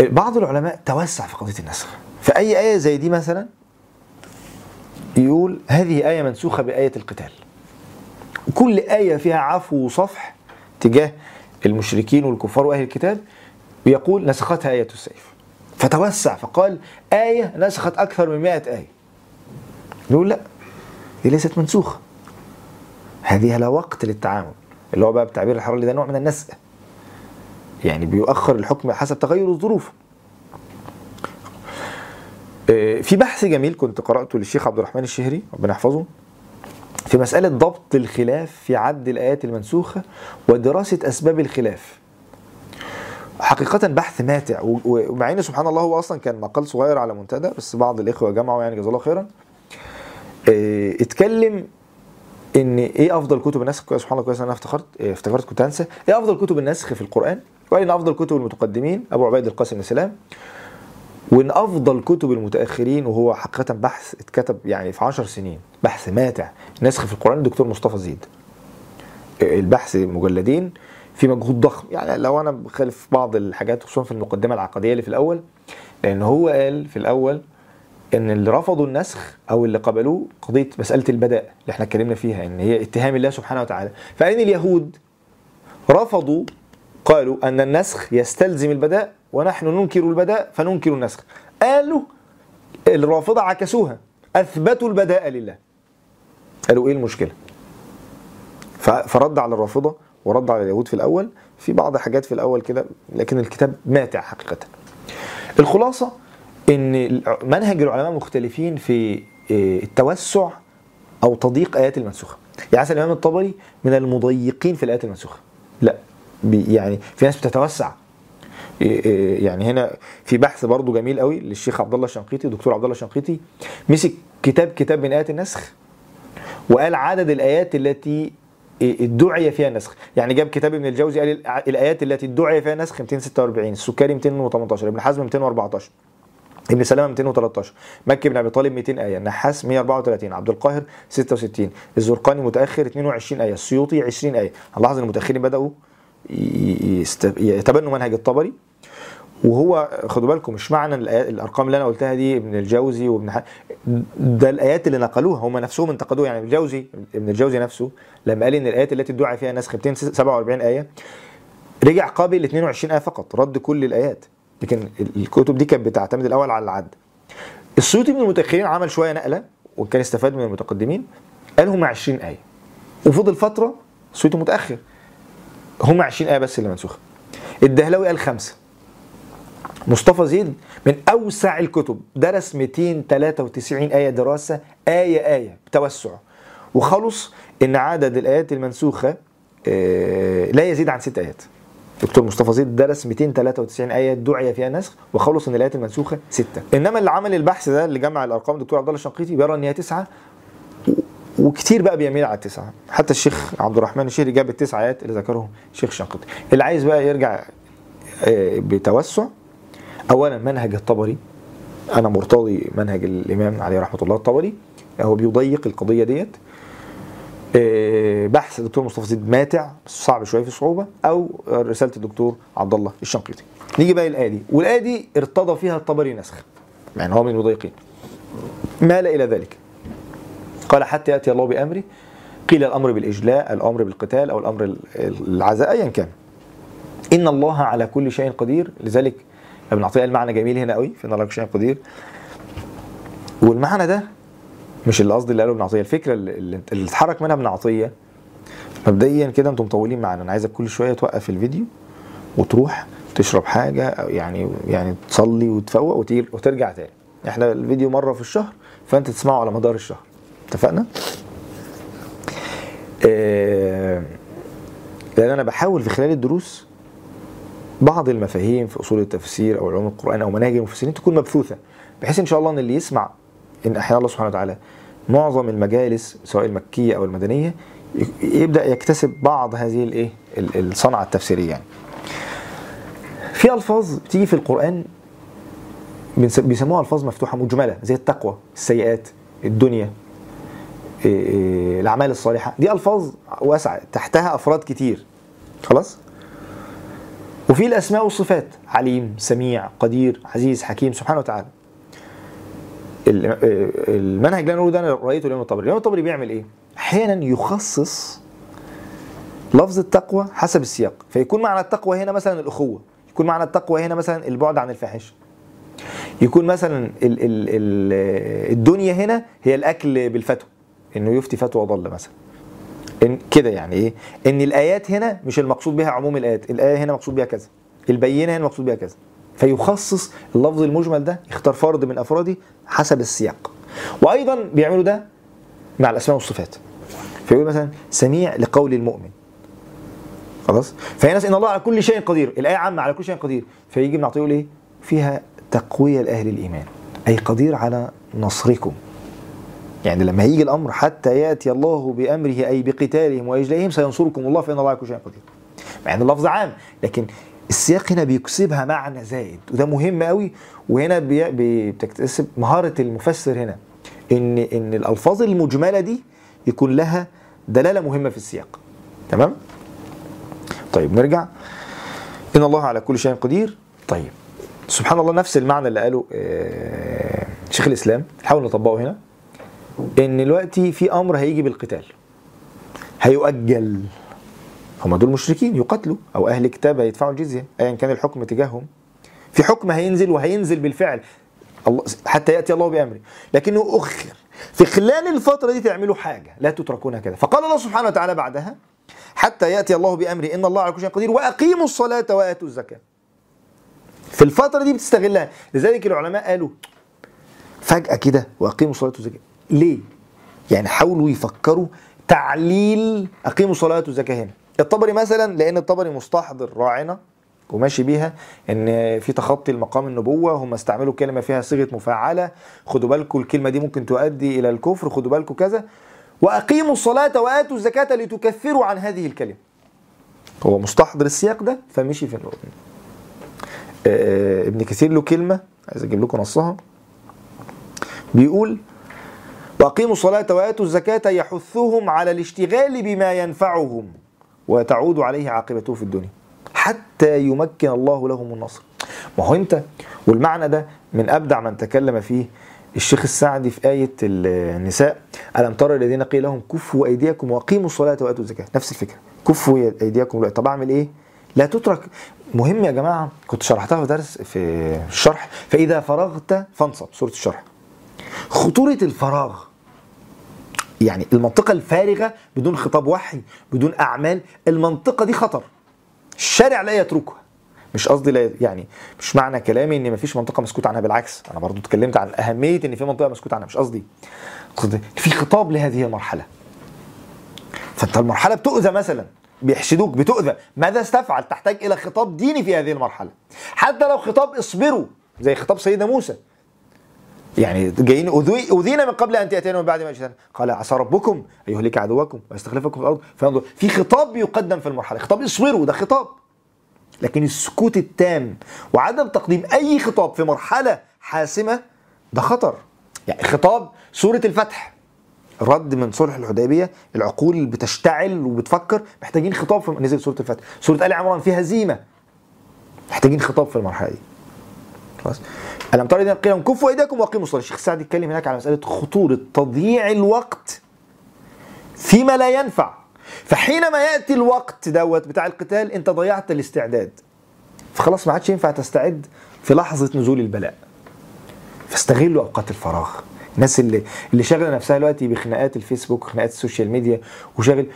بعض العلماء توسع في قضية النسخ. فأي آية زي دي مثلا يقول هذه آية منسوخة بآية القتال. كل آية فيها عفو وصفح تجاه المشركين والكفار وأهل الكتاب بيقول نسختها آية السيف. فتوسع فقال آية نسخت أكثر من مائة آية. نقول لا دي ليست منسوخة. هذه لا وقت للتعامل. اللي هو بقى بتعبير الحراري ده نوع من النسق يعني بيؤخر الحكم حسب تغير الظروف. آه، في بحث جميل كنت قرأته للشيخ عبد الرحمن الشهري ربنا يحفظه في مسألة ضبط الخلاف في عد الآيات المنسوخة ودراسة أسباب الخلاف. حقيقة بحث ماتع ومع إن سبحان الله هو أصلا كان مقال صغير على منتدى بس بعض الإخوة جمعوا يعني جزاه الله خيرا. آه، اتكلم إن إيه أفضل كتب النسخ؟ سبحان الله كويس أنا افتكرت آه، افتكرت كنت هنسى. إيه أفضل كتب النسخ في القرآن؟ وقال ان أفضل كتب المتقدمين؟ أبو عبيد القاسم بن سلام. وإن أفضل كتب المتأخرين وهو حقيقة بحث اتكتب يعني في عشر سنين بحث ماتع نسخ في القرآن الدكتور مصطفى زيد. البحث مجلدين في مجهود ضخم. يعني لو أنا بخالف بعض الحاجات خصوصا في المقدمة العقدية اللي في الأول لأن هو قال في الأول إن اللي رفضوا النسخ أو اللي قبلوه قضية مسألة البداء اللي إحنا اتكلمنا فيها إن هي اتهام الله سبحانه وتعالى. فإن اليهود رفضوا قالوا أن النسخ يستلزم البداء ونحن ننكر البداء فننكر النسخ. قالوا الرافضة عكسوها أثبتوا البداء لله. قالوا إيه المشكلة؟ فرد على الرافضة ورد على اليهود في الأول في بعض حاجات في الأول كده لكن الكتاب ماتع حقيقة. الخلاصة إن منهج العلماء مختلفين في إيه، التوسع أو تضييق آيات المنسوخة. يعني مثلا الإمام الطبري من المضيقين في الآيات المنسوخة. لا يعني في ناس بتتوسع. إيه إيه يعني هنا في بحث برضو جميل قوي للشيخ عبد الله الشنقيطي دكتور عبد الله الشنقيطي. مسك كتاب كتاب من آيات النسخ وقال عدد الآيات التي ادعي فيها النسخ. يعني جاب كتاب ابن الجوزي قال الآيات التي ادعي فيها النسخ 246 السكري 218 ابن حزم 214 ابن سلامه 213 مكي بن أبي طالب 200 آية. النحاس 134 عبد القاهر 66 الزرقاني متأخر 22 آية. السيوطي 20 آية. هنلاحظ إن المتأخرين بدأوا يتبنوا منهج الطبري. وهو خدوا بالكم مش معنى الأرقام اللي أنا قلتها دي ابن الجوزي وابن. ده الآيات اللي نقلوها. هم نفسهم انتقدوها. يعني الجوزي ابن الجوزي نفسه لما قال إن الآيات التي ادعي فيها نسخ 247 آية رجع قابل 22 آية فقط. رد كل الآيات. لكن ال- الكتب دي كانت بتعتمد الأول على العد. السيوطي من المتأخرين عمل شوية نقلة وكان استفاد من المتقدمين. قال هم 20 آية. وفضل فترة السيوطي متأخر. هم 20 آية بس اللي منسوخة. الدهلوي قال خمسة. مصطفى زيد من أوسع الكتب. درس 293 آية دراسة آية آية بتوسع. وخلص إن عدد الآيات المنسوخة آه، لا يزيد عن ست آيات. دكتور مصطفى زيد درس 293 آية دعي فيها نسخ وخلص ان الآيات المنسوخة ستة. إنما اللي عمل البحث ده اللي جمع الأرقام الدكتور عبد الله الشنقيطي بيرى إن هي تسعة وكتير بقى بيميل على التسعة. حتى الشيخ عبد الرحمن الشهري جاب التسع آيات اللي ذكرهم الشيخ الشنقيطي. اللي عايز بقى يرجع آه، بتوسع اولا منهج الطبري. أنا مرتضي منهج الإمام عليه رحمة الله الطبري. هو بيضيق القضية ديت. بحث الدكتور مصطفى زيد ماتع صعب شوية في الصعوبه أو رسالة الدكتور عبد الله الشنقيطي. نيجي بقى الايه دي والايه دي ارتضى فيها الطبري نسخ يعني هو من المضايقين. مال إلى ذلك. قال حتى يأتي الله بأمره قيل الأمر بالإجلاء الأمر بالقتال أو الأمر العزاء ايا كان. إن الله على كل شيء قدير. لذلك ابن عطية قال معنى جميل هنا قوي في إن الله على كل شيء قدير. والمعنى ده مش اللي قصدي اللي قاله ابن عطية الفكرة اللي, اللي اتحرك منها ابن عطية مبدئيا كده أنتم مطولين معانا. أنا عايزك كل شوية توقف الفيديو وتروح تشرب حاجة أو يعني يعني تصلي وتفوق وترجع تاني. إحنا الفيديو مرة في الشهر فأنت تسمعه على مدار الشهر. اتفقنا؟ آه، لأن أنا بحاول في خلال الدروس بعض المفاهيم في أصول التفسير أو علوم القرآن أو مناهج المفسرين تكون مبثوثة بحيث إن شاء الله إن اللي يسمع إن أحيانا الله سبحانه وتعالى معظم المجالس سواء المكية أو المدنية يبدأ يكتسب بعض هذه الايه ال- الصنعة التفسيرية يعني. في ألفاظ بتيجي في القرآن بيسموها ألفاظ مفتوحة مجملة زي التقوى السيئات الدنيا إيه إيه الأعمال الصالحة. دي ألفاظ واسعة تحتها أفراد كتير. خلاص؟ وفي الأسماء والصفات عليم سميع قدير عزيز حكيم سبحانه وتعالى. ال- المنهج اللي أنا بقوله ده أنا رأيته الامام الطبري الامام الطبري بيعمل إيه؟ أحيانا يخصص لفظ التقوى حسب السياق. فيكون معنى التقوى هنا مثلا الأخوة يكون معنى التقوى هنا مثلا البعد عن الفاحشة. يكون مثلا ال ال ال الدنيا هنا هي الأكل بالفتوى إنه يفتي فتوى ضل مثلا. إن كده يعني إيه؟ إن الآيات هنا مش المقصود بها عموم الآيات الآية هنا مقصود بها كذا البينة هنا مقصود بها كذا. فيخصص اللفظ المجمل ده يختار فرد من أفراده حسب السياق. وأيضا بيعملوا ده مع الأسماء والصفات. فيقول مثلا سميع لقول المؤمن. خلاص؟ فهي ناس إن الله على كل شيء قدير الآية عامة على كل شيء قدير. فيجي ابن عطية يقول إيه؟ فيها تقوية لأهل الإيمان. أي قدير على نصركم. يعني لما هيجي الأمر حتى يأتي الله بأمره أي بقتالهم وأجلائهم سينصركم الله فإن الله على كل شيء قدير. مع إن اللفظ عام لكن السياق هنا بيكسبها معنى زائد وده مهم قوي وهنا بتكتسب مهارة المفسر هنا إن إن الألفاظ المجملة دي يكون لها دلالة مهمة في السياق. تمام؟ طيب نرجع. إن الله على كل شيء قدير. طيب سبحان الله نفس المعنى اللي قاله آه، شيخ الإسلام نحاول نطبقه هنا. إن دلوقتي في أمر هيجي بالقتال. هيؤجل. هم دول مشركين يقتلوا أو أهل كتاب هيدفعوا الجزية ايا كان الحكم تجاههم. في حكم هينزل وهينزل بالفعل. الله حتى يأتي الله بأمره. لكنه أخر. في خلال الفترة دي تعملوا حاجة لا تتركونها كده فقال الله سبحانه وتعالى بعدها حتى يأتي الله بأمره إن الله على كل شيء قدير وأقيموا الصلاة وآتوا الزكاة. في الفترة دي بتستغلها. لذلك العلماء قالوا فجأة كده وأقيموا الصلاة والزكاة. ليه؟ يعني حاولوا يفكروا تعليل أقيموا الصلاة والزكاة هنا. الطبري مثلا لأن الطبري مستحضر راعنا وماشي بيها إن في تخطي المقام النبوة هم استعملوا كلمة فيها صيغة مفاعلة. خدوا بالكم الكلمة دي ممكن تؤدي إلى الكفر خدوا بالكم كذا. وأقيموا الصلاة وآتوا الزكاة لتكفروا عن هذه الكلمة. هو مستحضر السياق ده فمشي في النقطة ابن كثير له كلمة عايز أجيب لكم نصها. بيقول وأقيموا الصلاة وآتوا الزكاة يحثهم على الاشتغال بما ينفعهم. وتعود عليه عاقبته في الدنيا حتى يمكن الله لهم النصر. ما هو انت والمعنى ده من أبدع من تكلم فيه الشيخ السعدي في آية النساء ألم ترى الذين قيل لهم كفوا أيديكم وأقيموا الصلاة وآتوا الزكاة؟ نفس الفكرة. كفوا أيديكم طب أعمل إيه؟ لا تترك. مهم يا جماعة كنت شرحتها في درس في الشرح فإذا فرغت فانصب سورة الشرح. خطورة الفراغ يعني المنطقة الفارغة بدون خطاب وحي بدون أعمال المنطقة دي خطر. الشارع لا يتركها. مش قصدي لا يعني مش معنى كلامي إن مفيش منطقة مسكوت عنها بالعكس أنا برضو اتكلمت عن أهمية إن في منطقة مسكوت عنها مش قصدي. قصدي في خطاب لهذه المرحلة. فأنت المرحلة بتؤذى مثلا بيحشدوك بتؤذى. ماذا استفعل؟ تحتاج إلى خطاب ديني في هذه المرحلة. حتى لو خطاب اصبروا زي خطاب سيدنا موسى. يعني جايين أذي- أذينا من قبل أن تأتينا من بعد ما جئتنا. قال عسى ربكم أن يهلك عدوكم ويستخلفكم في الأرض. فينظر. في خطاب يقدم في المرحلة. خطاب اصبروا ده خطاب. لكن السكوت التام وعدم تقديم أي خطاب في مرحلة حاسمة ده خطر. يعني خطاب سورة الفتح رد من صلح الحديبية العقول بتشتعل وبتفكر. محتاجين خطاب في نزل سورة الفتح. سورة آل عمران فيها هزيمة محتاجين خطاب في المرحلة دي. خلاص. ألم ترى إذا قيل كفوا أيديكم وأقيموا الصلاة. الشيخ سعد يتكلم هناك على مسألة خطورة تضييع الوقت فيما لا ينفع. فحينما يأتي الوقت دوت بتاع القتال أنت ضيعت الاستعداد. فخلاص ما عادش ينفع تستعد في لحظة نزول البلاء. فاستغلوا أوقات الفراغ. الناس اللي اللي شاغله نفسها دلوقتي بخناقات الفيسبوك وخناقات السوشيال ميديا وشاغل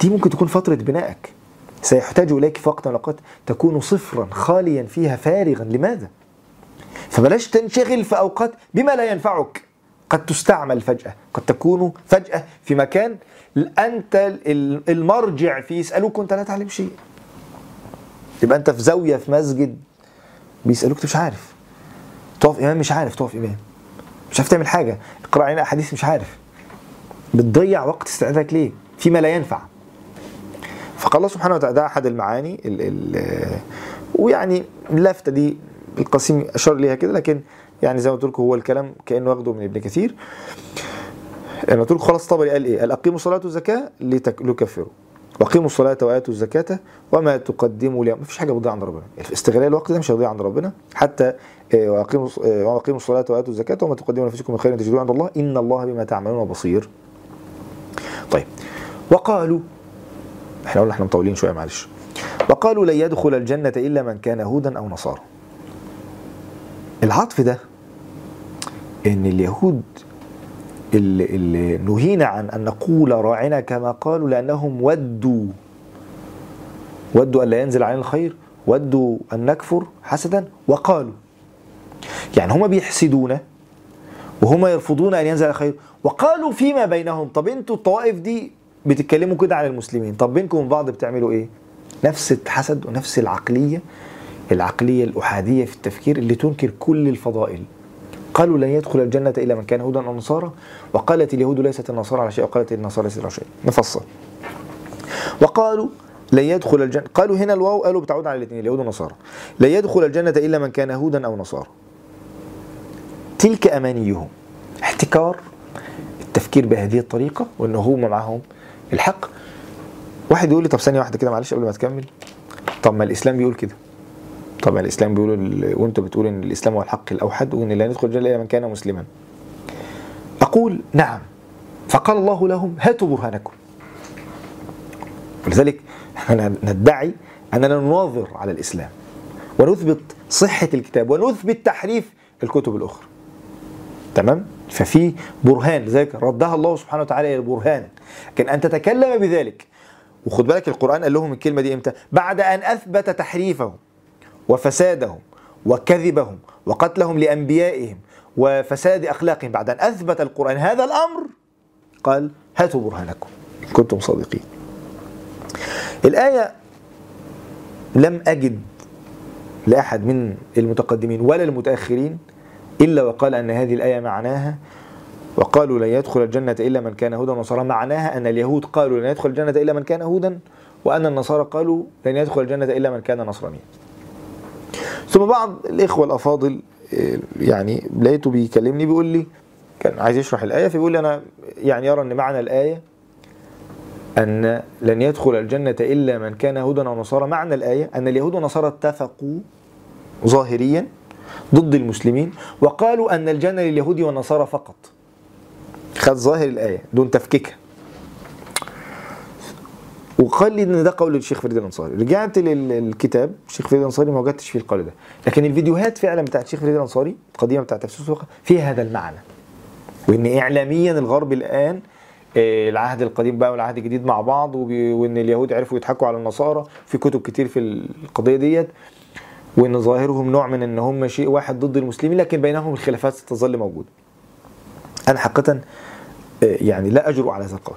دي ممكن تكون فترة بنائك. سيحتاج إليك في وقت من الأوقات تكون صفرا خاليا فيها فارغا. لماذا؟ فبلاش تنشغل في أوقات بما لا ينفعك. قد تستعمل فجأة قد تكون فجأة في مكان أنت ال- المرجع فيه يسألوك وأنت لا تعلم شيء. يبقى أنت في زاوية في مسجد بيسألوك مش عارف. تقف إمام مش عارف تقف إمام. مش عارف تعمل حاجة. اقرأ علينا أحاديث مش عارف. بتضيع وقت استعدادك ليه؟ فيما لا ينفع. فقال الله سبحانه وتعالى ده أحد المعاني ال ال ويعني اللفتة دي القسيم أشار ليها كده لكن يعني زي ما قلت لكم هو الكلام كأنه واخده من ابن كثير. أنا قلت لكم خلاص طبري قال إيه؟ قال أقيموا الصلاة والزكاة لتك- لتكفروا وأقيموا الصلاة وآتوا الزكاة وما تقدموا لهم مفيش حاجة بتضيع عند ربنا. استغلال الوقت ده مش هيضيع عند ربنا. حتى آه، وأقيموا آه، وأقيموا الصلاة وآتوا الزكاة وما تقدموا لأنفسكم من خير تجدوه عند الله. إن الله بما تعملون بصير. طيب. وقالوا إحنا قلنا إحنا مطولين شوية معلش. وقالوا لن يدخل الجنة إلا من كان هودا أو نصارى. العطف ده إن اليهود اللي, اللي نهينا عن أن نقول راعنا كما قالوا لأنهم ودوا. ودوا أن لا ينزل علينا الخير ودوا أن نكفر حسدا وقالوا. يعني هما بيحسدونا وهما يرفضون أن ينزل الخير وقالوا فيما بينهم. طب أنتوا الطوائف دي بتتكلموا كده على المسلمين طب بينكم وبين بعض بتعملوا إيه؟ نفس الحسد ونفس العقلية العقلية الأحادية في التفكير اللي تنكر كل الفضائل. قالوا لن يدخل الجنة إلا من كان هودا أو نصارى وقالت اليهود ليست النصارى على شيء وقالت النصارى ليست على شيء. نفصل. وقالوا لن يدخل الجنة قالوا هنا الواو قالوا بتعود على الاثنين اليهود والنصارى. لن يدخل الجنة إلا من كان هودا أو نصارى. تلك أمانيهم. احتكار التفكير بهذه الطريقة وإن هم معهم الحق. واحد يقول لي طب ثانية واحدة كده معلش قبل ما تكمل. طب ما الإسلام بيقول كده. طبعا الإسلام بيقول ال- وأنت بتقول إن الإسلام هو الحق الأوحد وإن لا يدخل الجنة إلا من كان مسلما. أقول نعم فقال الله لهم هاتوا برهانكم. ولذلك إحنا ندعي أننا نناظر على الإسلام ونثبت صحة الكتاب ونثبت تحريف الكتب الأخرى. تمام؟ ففي برهان لذلك ردها الله سبحانه وتعالى إلى البرهان. لكن أن تتكلم بذلك وخد بالك القرآن قال لهم الكلمة دي إمتى؟ بعد أن أثبت تحريفهم وفسادهم وكذبهم وقتلهم لأنبيائهم وفساد أخلاقهم بعد أن أثبت القرآن هذا الأمر قال هاتوا برهانكم ان كنتم صادقين. الآية لم أجد لأحد من المتقدمين ولا المتأخرين إلا وقال أن هذه الآية معناها وقالوا لن يدخل الجنة إلا من كان هودا ونصارى معناها أن اليهود قالوا لن يدخل الجنة إلا من كان هودا وأن النصارى قالوا لن يدخل الجنة إلا من كان نصرانيا ثم بعض الإخوة الأفاضل آه، يعني لقيته بيكلمني بيقول لي كان عايز يشرح الآية فبيقول لي أنا يعني يرى أن معنى الآية أن لن يدخل الجنة إلا من كان هودا أو نصارى. معنى الآية أن اليهود والنصارى اتفقوا ظاهريا ضد المسلمين وقالوا أن الجنة لليهود والنصارى فقط. خد ظاهر الآية دون تفكيكها. وقال لي إن ده قول الشيخ فريد الأنصاري. رجعت للكتاب الشيخ فريد الأنصاري ما وجدتش فيه القول ده. لكن الفيديوهات فعلا بتاعت الشيخ فريد الأنصاري القديمة بتاعت تفسير السوق فيها هذا المعنى. وإن اعلاميا الغرب الآن آه، العهد القديم بقى والعهد الجديد مع بعض وإن اليهود عرفوا يضحكوا على النصارى في كتب كتير في القضية ديت وإن ظاهرهم نوع من إن هم شيء واحد ضد المسلمين لكن بينهم الخلافات ستظل موجودة. أنا حقيقه آه، يعني لا اجرؤ على هذا القول.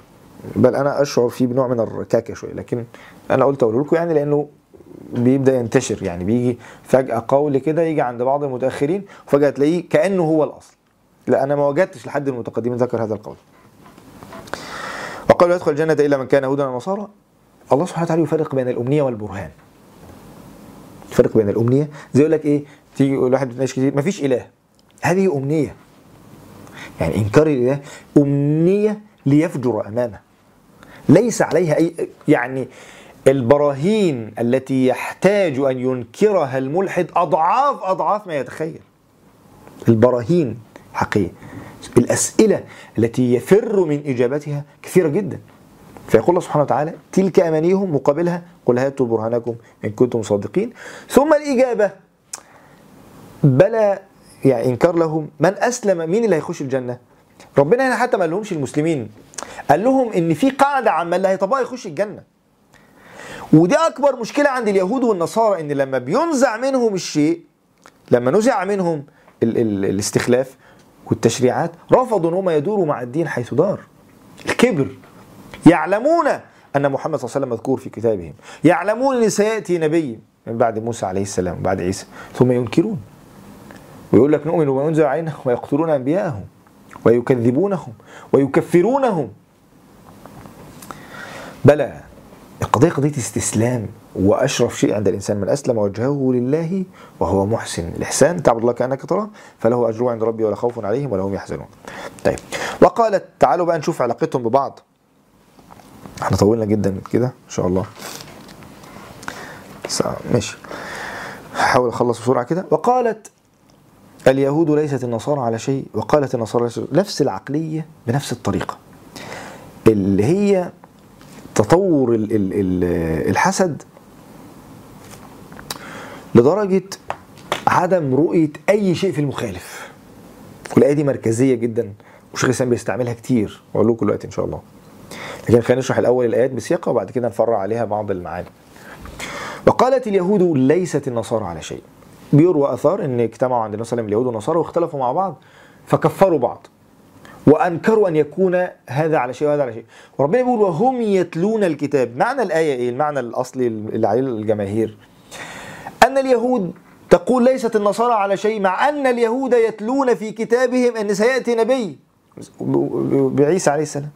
بل أنا أشعر فيه بنوع من الركاكة شوية لكن أنا قلت أقول لكم يعني لأنه بيبدأ ينتشر يعني بيجي فجأة قول كده يجي عند بعض المتأخرين وفجأة تلاقيه كأنه هو الأصل. لا أنا ما وجدتش لحد المتقدمين ذكر هذا القول. وقال لا يدخل الجنة إلا من كان هودا ونصارى. الله سبحانه وتعالى يفرق بين الأمنية والبرهان. يفرق بين الأمنية. زي يقول لك إيه تيجي يقول واحد بتناقش كتير مفيش إله. هذه أمنية. يعني إنكار الإله أمنية ليفجر أمامه. ليس عليها اي يعني البراهين التي يحتاج أن ينكرها الملحد اضعاف أضعاف ما يتخيل. البراهين حقيقيه الأسئلة التي يفر من إجابتها كثيرة جدا. فيقول الله سبحانه وتعالى تلك أمانيهم مقابلها. قل هاتوا برهانكم إن كنتم صادقين. ثم الإجابة بلى. يعني إنكار لهم من أسلم مين اللي هيخش الجنة؟ ربنا هنا حتى ما قالهمش المسلمين قال لهم إن في قاعدة عامة اللي هيطبقها يخش الجنة. ودي أكبر مشكلة عند اليهود والنصارى إن لما بينزع منهم الشيء لما نزع منهم ال ال الاستخلاف والتشريعات رفضوا إن هم يدوروا مع الدين حيث دار. الكبر. يعلمون أن محمد صلى الله عليه وسلم مذكور في كتابهم. يعلمون إن سيأتي نبي من بعد موسى عليه السلام بعد عيسى ثم ينكرون. ويقول لك نؤمن بما انزل علينا ويقتلون أنبياءهم. ويكذبونهم ويكفرونهم. بلى القضية قضية استسلام وأشرف شيء عند الإنسان من أسلم وجهه لله وهو محسن. الإحسان تعبد الله كأنك تراه فله أجره عند ربي ولا خوف عليهم ولا هم يحزنون. طيب وقالت تعالوا بقى نشوف علاقتهم ببعض. إحنا طولنا جدا كده إن شاء الله. ماشي. هحاول أخلص بسرعة كده. وقالت اليهود ليست النصارى على شيء وقالت النصارى ليست نفس العقلية بنفس الطريقة. اللي هي تطور ال ال ال الحسد لدرجة عدم رؤية أي شيء في المخالف. والآية دي مركزية جدا وشيخ الإسلام بيستعملها كتير وأقول لكم دلوقتي إن شاء الله. لكن خلينا نشرح الأول الآيات بسياقة وبعد كده نفرع عليها بعض المعاني. وقالت اليهود ليست النصارى على شيء. بيروى اثار إن اجتمعوا عند النبي صلى الله عليه وسلم اليهود والنصارى واختلفوا مع بعض فكفروا بعض وأنكروا أن يكون هذا على شيء وهذا على شيء. وربنا بيقول وهم يتلون الكتاب. معنى الآية إيه؟ المعنى الأصلي اللي عليه الجماهير. أن اليهود تقول ليست النصارى على شيء مع أن اليهود يتلون في كتابهم أن سيأتي نبي. بعيسى عليه السلام.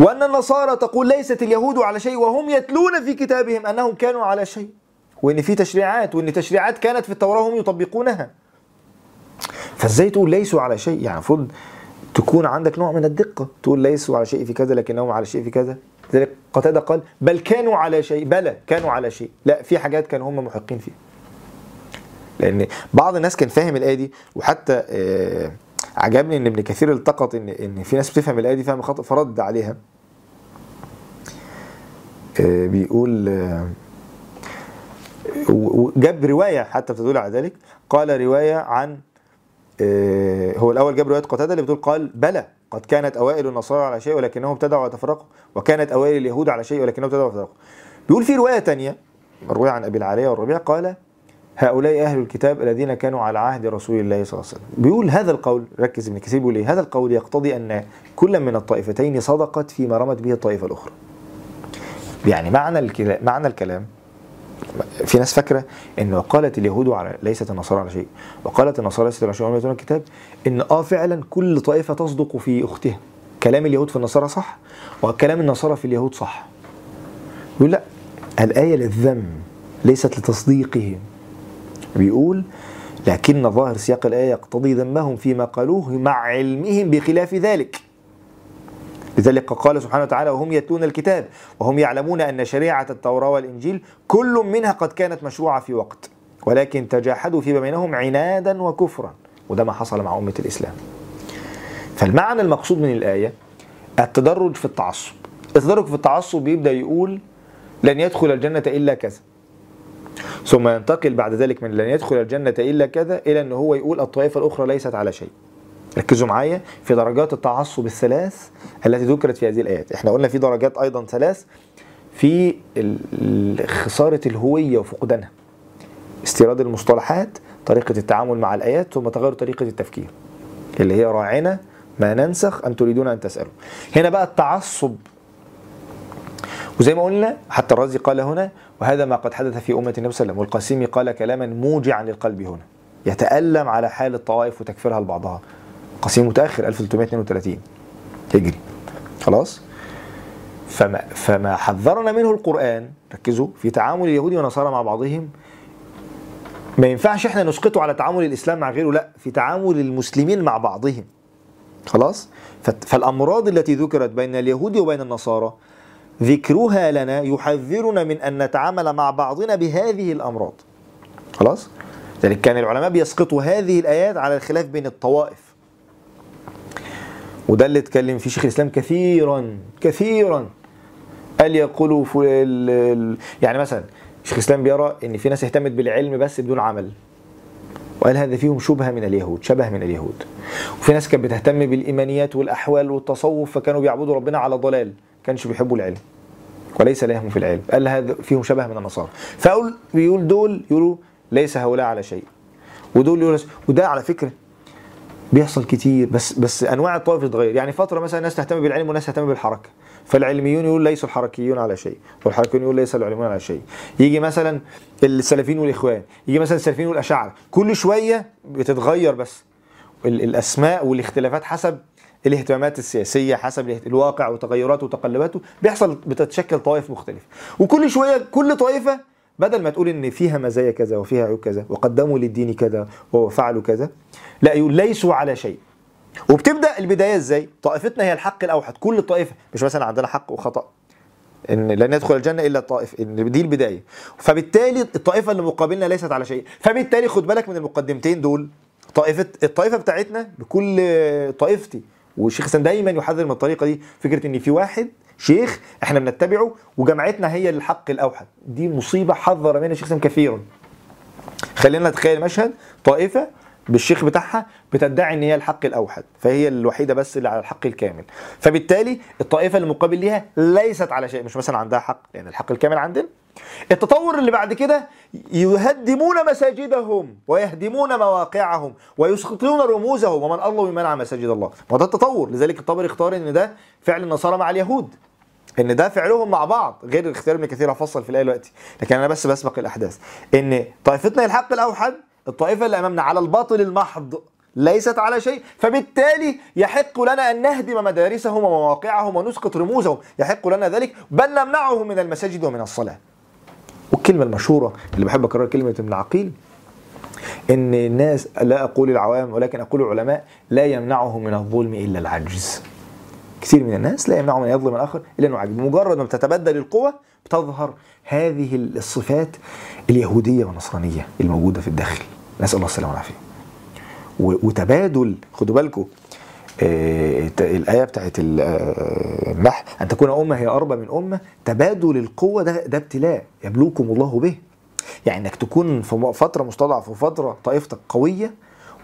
وأن النصارى تقول ليست اليهود على شيء وهم يتلون في كتابهم أنهم كانوا على شيء. وإن في تشريعات وإن تشريعات كانت في التوراة هم يطبقونها. فازاي تقول ليسوا على شيء يعني المفروض تكون عندك نوع من الدقة. تقول ليسوا على شيء في كذا لكنهم على شيء في كذا. لذلك قتادة قال بل كانوا على شيء بلى كانوا على شيء. لا في حاجات كانوا هم محقين فيها. لأن بعض الناس كان فاهم الآية دي وحتى آه عجبني إن ابن كثير التقط إن إن في ناس بتفهم الآية دي فهم خطا فرد عليها. آه بيقول آه وجاب رواية حتى بتدل على ذلك. قال رواية عن هو الأول جاب رواية قتادة اللي بتقول قال بلى قد كانت أوائل النصارى على شيء ولكنهم ابتدعوا وتفرقوا وكانت أوائل اليهود على شيء ولكنهم ابتدعوا وتفرقوا بيقول في رواية ثانية مرويه عن أبي العاليه والربيع قال هؤلاء أهل الكتاب الذين كانوا على عهد رسول الله صلى الله عليه وسلم. بيقول هذا القول ركز ابن كثير بيقول هذا القول يقتضي أن كل من الطائفتين صدقت فيما رمت به الطائفة الأخرى. يعني معنى الكلام معنى الكلام في ناس فاكرة إن وقالت اليهود على ليست النصارى على شيء. وقالت النصارى ليست على شيء وهم يتلون الكتاب إن آه فعلا كل طائفة تصدق في أختها. كلام اليهود في النصارى صح؟ وكلام النصارى في اليهود صح. يقول لا الآية للذم ليست لتصديقهم. بيقول لكن ظاهر سياق الآية يقتضي ذمهم فيما قالوه مع علمهم بخلاف ذلك. لذلك قال سبحانه وتعالى وهم يتلون الكتاب وهم يعلمون أن شريعة التوراة والإنجيل كل منها قد كانت مشروعة في وقت ولكن تجاحدوا فيما بينهم عنادا وكفرا وده ما حصل مع أمة الإسلام. فالمعنى المقصود من الآية التدرج في التعصب. التدرج في التعصب بيبدأ يقول لن يدخل الجنة إلا كذا. ثم ينتقل بعد ذلك من لن يدخل الجنة إلا كذا إلى أن هو يقول الطائفة الأخرى ليست على شيء. ركزوا معايا في درجات التعصب الثلاث التي ذكرت في هذه الآيات. إحنا قلنا في درجات أيضا ثلاث في خسارة الهوية وفقدانها استيراد المصطلحات طريقة التعامل مع الآيات ثم تغير طريقة التفكير اللي هي راعنا ما ننسخ أم تريدون أن تسألوا. هنا بقى التعصب. وزي ما قلنا حتى الرازي قال هنا وهذا ما قد حدث في أمة النبي صلى الله عليه وسلم. والقاسمي قال كلاما موجعا للقلب هنا يتألم على حال الطوائف وتكفيرها لبعضها. قاسم متأخر 1332 هجري. خلاص؟ فما, فما حذرنا منه القرآن. ركزوا في تعامل اليهود والنصارى مع بعضهم. ما ينفعش إحنا نسقطه على تعامل الإسلام مع غيره لا في تعامل المسلمين مع بعضهم. خلاص؟ فالأمراض التي ذكرت بين اليهود وبين النصارى ذكرها لنا يحذرنا من أن نتعامل مع بعضنا بهذه الأمراض. خلاص؟ لذلك كان العلماء بيسقطوا هذه الآيات على الخلاف بين الطوائف. وده اللي اتكلم فيه شيخ الإسلام كثيرا كثيرا. قال يقولوا يعني مثلا شيخ الإسلام بيرى إن في ناس اهتمت بالعلم بس بدون عمل. وقال هذا فيهم شبهة من اليهود شبه من اليهود. وفي ناس كانت بتهتم بالإيمانيات والأحوال والتصوف فكانوا بيعبدوا ربنا على ضلال كانش بيحبوا العلم. وليس لهم في العلم. قال هذا فيهم شبه من النصارى. فأقول بيقول دول يقولوا ليس هؤلاء على شيء. ودول يقولوا وده على فكرة بيحصل كتير بس بس أنواع الطوائف تتغير يعني فترة مثلا ناس تهتم بالعلم وناس تهتم بالحركة. فالعلميون يقول ليسوا الحركيون على شيء والحركيون يقول ليس العلميون على شيء. يجي مثلا السلفيين والإخوان يجي مثلا السلفيين والأشاعرة. كل شوية بتتغير بس ال- الأسماء والاختلافات حسب الاهتمامات السياسية حسب الواقع وتغيراته وتقلباته. بيحصل بتتشكل طوائف مختلفة. وكل شوية كل طائفه بدل ما تقول إن فيها مزايا كذا وفيها عيوب كذا وقدموا للدين كذا وفعلوا كذا لا يقول ليسوا على شيء. وبتبدأ البداية إزاي؟ طائفتنا هي الحق الأوحد كل طائفة مش مثلا عندنا حق وخطأ. إن لن يدخل الجنة إلا الطائف إن دي البداية. فبالتالي الطائفة اللي مقابلنا ليست على شيء. فبالتالي خد بالك من المقدمتين دول. طائفه الطائفة بتاعتنا بكل طائفتي والشيخ حسن دايما يحذر من الطريقة دي فكرة إن في واحد شيخ إحنا بنتبعه وجماعتنا هي الحق الأوحد. دي مصيبة حذر منها الشيخ حسن كثيرا خلينا نتخيل مشهد طائفة بالشيخ بتاعها بتدعي إن هي الحق الأوحد فهي الوحيدة بس اللي على الحق الكامل. فبالتالي الطائفة المقابل ليها ليست على شيء مش مثلا عندها حق لأن الحق الكامل عندنا. التطور اللي بعد كده يهدمون مساجدهم ويهدمون مواقعهم ويسقطون رموزهم ومن الله بمنع مساجد الله. وده التطور لذلك الطبري اختار إن ده فعل النصارى مع اليهود. إن ده فعلهم مع بعض غير اختيار ابن كثير هفصل في الآية دلوقتي. لكن أنا بس بسبق الأحداث. إن طائفتنا الحق الأوحد الطائفة اللي أمامنا على الباطل المحض ليست على شيء فبالتالي يحق لنا أن نهدم مدارسهم ومواقعهم ونسقط رموزهم. يحق لنا ذلك بل نمنعهم من المساجد ومن الصلاة. والكلمة المشهورة اللي بحب أكررها كلمة ابن عقيل إن الناس لا أقول العوام ولكن أقول العلماء لا يمنعهم من الظلم إلا العجز. كثير من الناس لا يمنعهم أن يظلم الآخر إلا أنه عاجز بمجرد ما بتتبدل القوة بتظهر هذه الصفات اليهودية والنصرانية الموجودة في الداخل. نسأل الله السلامة والعافية. وتبادل خدوا بالكم آه، الآية بتاعت ال- آه، أن تكون أمة هي أربى من أمة تبادل القوة ده ده ابتلاء يبلوكم الله به. يعني إنك تكون في فترة مستضعف وفترة طائفتك قوية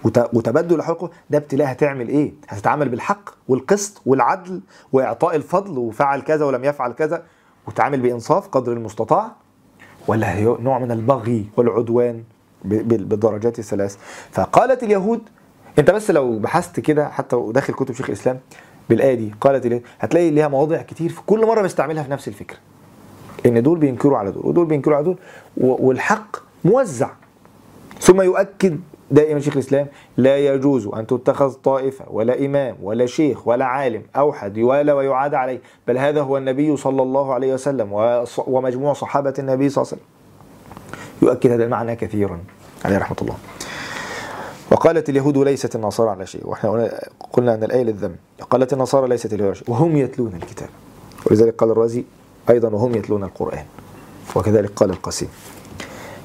وت- وتبادل الحقوق ده ابتلاء هتعمل إيه؟ هتتعامل بالحق والقسط والعدل وإعطاء الفضل وفعل كذا ولم يفعل كذا وتعامل بإنصاف قدر المستطاع؟ ولا هي نوع من البغي والعدوان بالدرجات الثلاث. فقالت اليهود أنت بس لو بحثت كده حتى داخل كتب شيخ الإسلام بالآية دي قالت اليهود هتلاقي ليها مواضع كتير في كل مرة بيستعملها في نفس الفكرة ان دول بينكروا على دول ودول بينكروا على دول والحق موزع. ثم يؤكد دائما شيخ الإسلام لا يجوز أن تتخذ طائفة ولا إمام ولا شيخ ولا عالم اوحد يوالى ويعاد عليه بل هذا هو النبي صلى الله عليه وسلم ومجموع صحابة النبي صلى الله عليه وسلم. يؤكد هذا المعنى كثيرا عليه رحمة الله. وقالت اليهود ليست النصارى على شيء. وإحنا قلنا- أن الآية للذم. قالت النصارى ليست اليهود على شيء وهم يتلون الكتاب. ولذلك قال الرازي أيضا وهم يتلون القرآن. وكذلك قال القاسم.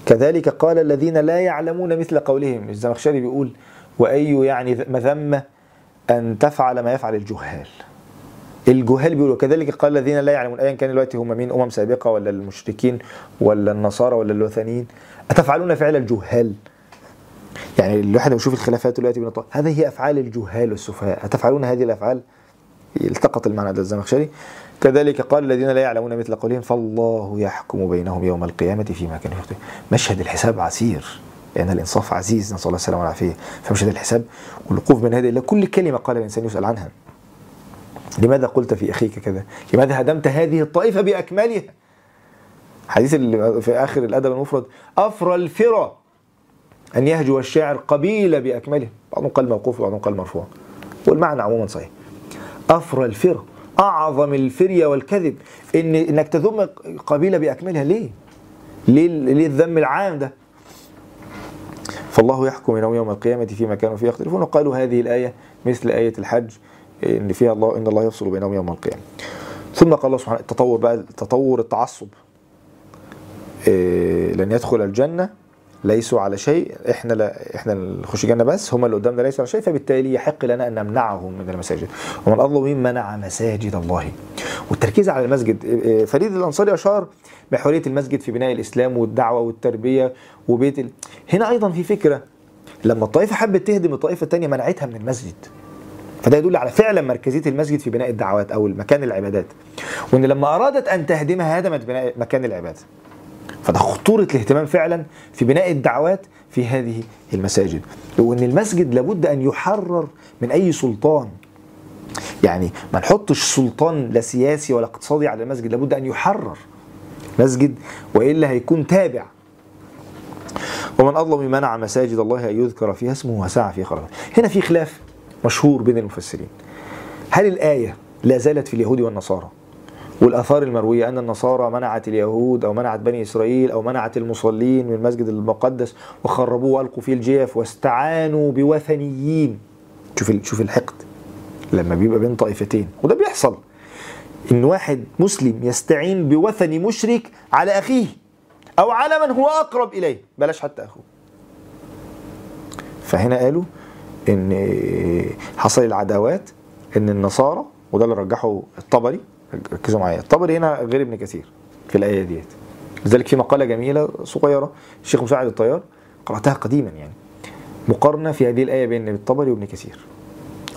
كذلك قال الذين لا يعلمون مثل قولهم. الزمخشري بيقول وأي يعني مذمه أن تفعل ما يفعل الجهال. الجهال بيقولوا كذلك قال الذين لا يعلمون ايا كان دلوقتي هم مين؟ أمم سابقة ولا المشركين ولا النصارى ولا الوثنيين؟ أتفعلون فعل الجهال؟ يعني الواحد بيشوف الخلافات دلوقتي بين هذه هي أفعال الجهال والسفهاء. أتفعلون هذه الأفعال؟ التقط المعنى ده الزمخشري. كذلك قال الذين لا يعلمون مثل قولهم فالله يحكم بينهم يوم القيامة فيما كانوا يختلفون مشهد الحساب عسير لأن الإنصاف عزيز نسأل الله السلامة والعافية. فمش هذا الحساب والوقوف بين يدي الله كل كلمة قال الإنسان يسأل عنها. لماذا قلت في أخيك كذا؟ لماذا هدمت هذه الطائفة بأكملها؟ حديث في آخر الأدب المفرد أفرى الفرى أن يهجو الشاعر قبيله بأكمله. بعضهم قال موقوف وبعضهم قال مرفوع. والمعنى عموما صحيح. أفرى الفرى أعظم الفرية والكذب ان إنك تذم قبيلة بأكملها ليه؟ ليه ليه الذم العام ده؟ فالله يحكم بينهم يوم القيامة فيما كانوا فيه يختلفون وقالوا هذه الآية مثل آية الحج إن فيها الله إن الله يفصل بينهم يوم القيامة ثم قال الله سبحانه التطور بقى تطور التعصب إيه، لن يدخل الجنة ليسوا على شيء إحنا لا إحنا نخش الجنة بس هم اللي قدامنا ليسوا على شيء فبالتالي يحق لنا أن نمنعهم من المساجد. ومن أظلم منع مساجد الله. والتركيز على المسجد إيه، فريد الأنصاري أشار بحرية المسجد في بناء الإسلام والدعوة والتربية وبيت ال... هنا أيضا في فكرة لما الطائفة حبت تهدم الطائفة الثانية منعتها من المسجد. فده يدل على فعلا مركزية المسجد في بناء الدعوات أو مكان العبادات. وإن لما أرادت أن تهدمها هدمت بناء مكان العبادة. فده خطورة الاهتمام فعلا في بناء الدعوات في هذه المساجد. وإن المسجد لابد أن يحرر من أي سلطان. يعني ما نحطش سلطان لا سياسي ولا اقتصادي على المسجد لابد أن يحرر مسجد وإلا هيكون تابع. ومن أظلم من منع مساجد الله أن يذكر فيها اسمه وسعى في خرابها هنا في خلاف مشهور بين المفسرين. هل الآية لا زالت في اليهود والنصارى؟ والآثار المروية أن النصارى منعت اليهود أو منعت بني إسرائيل أو منعت المصلين من المسجد المقدس وخربوه وألقوا فيه الجيف واستعانوا بوثنيين. شوف شوف الحقد. لما بيبقى بين طائفتين. وده بيحصل. إن واحد مسلم يستعين بوثني مشرك على أخيه أو على من هو أقرب إليه. بلاش حتى أخوه. فهنا قالوا إن حصل العداوات إن النصارى وده اللي رجحه الطبري ركزوا معايا. الطبري هنا غير ابن كثير في الآية ديت. لذلك في مقالة جميلة صغيرة الشيخ مساعد الطيار قرأتها قديما يعني. مقارنة في هذه الآية بين الطبري وابن كثير.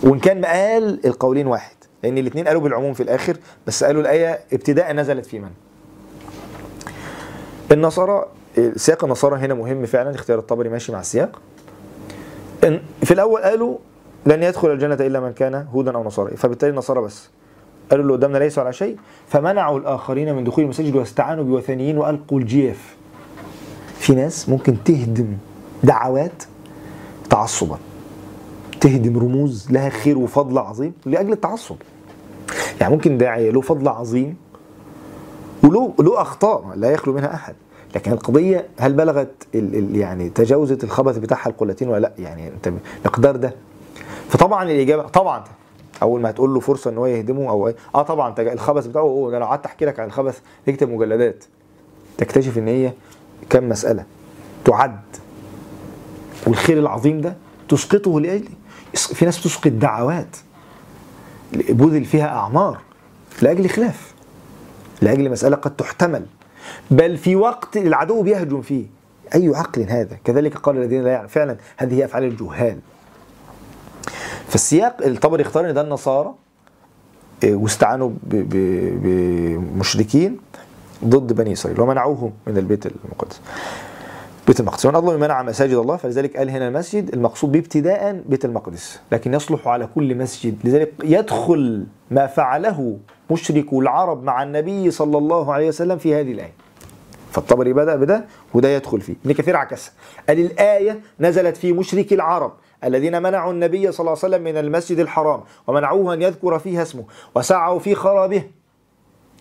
وإن كان مقال القولين واحد لأن الاثنين قالوا بالعموم في الآخر بس قالوا الآية ابتداء نزلت في من؟ النصارى سياق النصارى هنا مهم فعلا اختيار الطبري ماشي مع السياق. في الأول قالوا لن يدخل الجنة إلا من كان هودا أو نصارى فبالتالي النصارى بس. قالوا اللي قدامنا ليسوا على شيء. فمنعوا الآخرين من دخول المساجد واستعانوا بوثنيين وألقوا الجيف. في ناس ممكن تهدم دعوات تعصبا. تهدم رموز لها خير وفضل عظيم لأجل التعصب. يعني ممكن داعيه له فضل عظيم وله له أخطاء لا يخلو منها أحد. لكن القضية هل بلغت ال ال يعني تجاوزت الخبث بتاعها القلتين ولا لأ؟ يعني أنت المقدار ده. فطبعا الإجابة طبعا أول ما هتقول له فرصة إن هو يهدمه أو إيه. آه طبعا الخبث بتاعه هو لو قعدت أحكي لك عن الخبث تكتب مجلدات. تكتشف إن هي كم مسألة تعد. والخير العظيم ده تسقطه لأجل في ناس تسقط دعوات بذل فيها أعمار لأجل خلاف لأجل مسألة قد تحتمل. بل في وقت العدو بيهجم فيه. أي عقل هذا؟ كذلك قال الذين لا يعلم فعلا هذه أفعال الجهال. فالسياق الطبري اختار إن ده النصارى إيه، واستعانوا بمشركين ضد بني إسرائيل ومنعوهم من البيت المقدس. بيت المقدس. ومن أظلم من منع مساجد الله فلذلك قال هنا المسجد المقصود به ابتداء بيت المقدس لكن يصلح على كل مسجد. لذلك يدخل ما فعله مشركو العرب مع النبي صلى الله عليه وسلم في هذه الآية. فالطبري بدأ بده وده يدخل فيه. ابن كثير عكسها قال الآية نزلت في مشركي العرب. الذين منعوا النبي صلى الله عليه وسلم من المسجد الحرام ومنعوه أن يذكر فيها اسمه وسعوا في خرابه.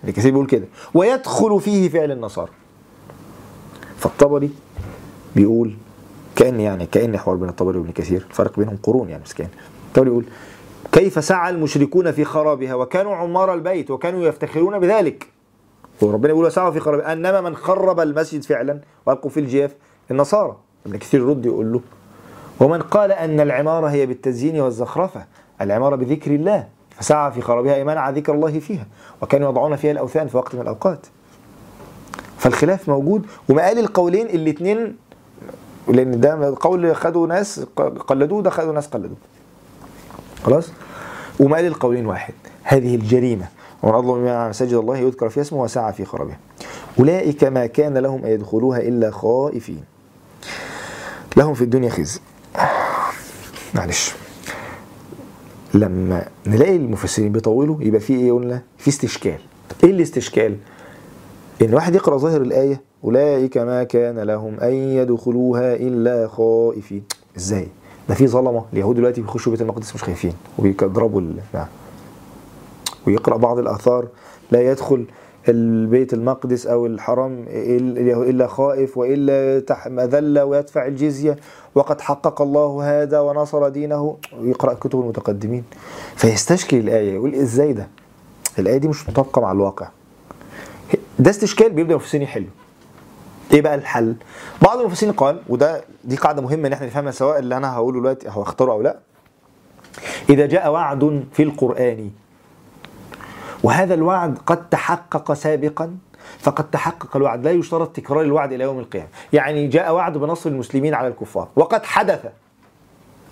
ابن كثير بيقول كده. ويدخل فيه فعل النصارى. فالطبري بيقول كأن يعني كأن حوار بين الطبري وابن كثير الفرق بينهم قرون يعني بس كان الطبري يقول كيف سعى المشركون في خرابها وكانوا عمار البيت وكانوا يفتخرون بذلك؟ وربنا بيقول وسعوا في خراب أنما من خرب المسجد فعلا وألقوا في الجياف النصارى. ابن كثير يرد يقول له ومن قال أن العمارة هي بالتزيين والزخرفة العمارة بذكر الله فسعى في خرابها أي منع ذكر الله فيها وكانوا يضعون فيها الأوثان في وقت من الأوقات. فالخلاف موجود ومقال القولين الاثنين لأن ده قول خدوا ناس قلدوه ده خدوا ناس قلدوه. خلاص؟ ومقال القولين واحد هذه الجريمة ومن أظلم مما مساجد الله يذكر فيها اسمه وسعى في خرابها. أولئك ما كان لهم أن يدخلوها إلا خائفين. لهم في الدنيا خزي. معلش. لما نلاقي المفسرين بيطولوا يبقى في إيه؟ قلنا في استشكال. إيه الاستشكال؟ إن واحد يقرأ ظاهر الآية أولئك ما كان لهم أن يدخلوها إلا خائفين. إزاي؟ ده في ظلمة. اليهود دلوقتي بيخشوا بيت المقدس مش خايفين وبيضربوا. نعم. ويقرأ بعض الآثار لا يدخل البيت المقدس أو الحرم إلا خائف وإلا تح مذله ويدفع الجزية. وقد حقق الله هذا ونصر دينه. ويقرا كتب المتقدمين. فيستشكل الآية. يقول إزاي ده؟ الآية دي مش مطابقة مع الواقع. ده استشكال بيبدأ المفسرين يحلوا إيه بقى الحل؟ بعض المفسرين قال وده دي قاعدة مهمة إن إحنا نفهمها سواء اللي أنا هقوله دلوقتي هو اختاره أو لا. إذا جاء وعد في القرآن وهذا الوعد قد تحقق سابقا. فقد تحقق الوعد. لا يشترط تكرار الوعد إلى يوم القيامة. يعني جاء وعد بنصر المسلمين على الكفار. وقد حدث.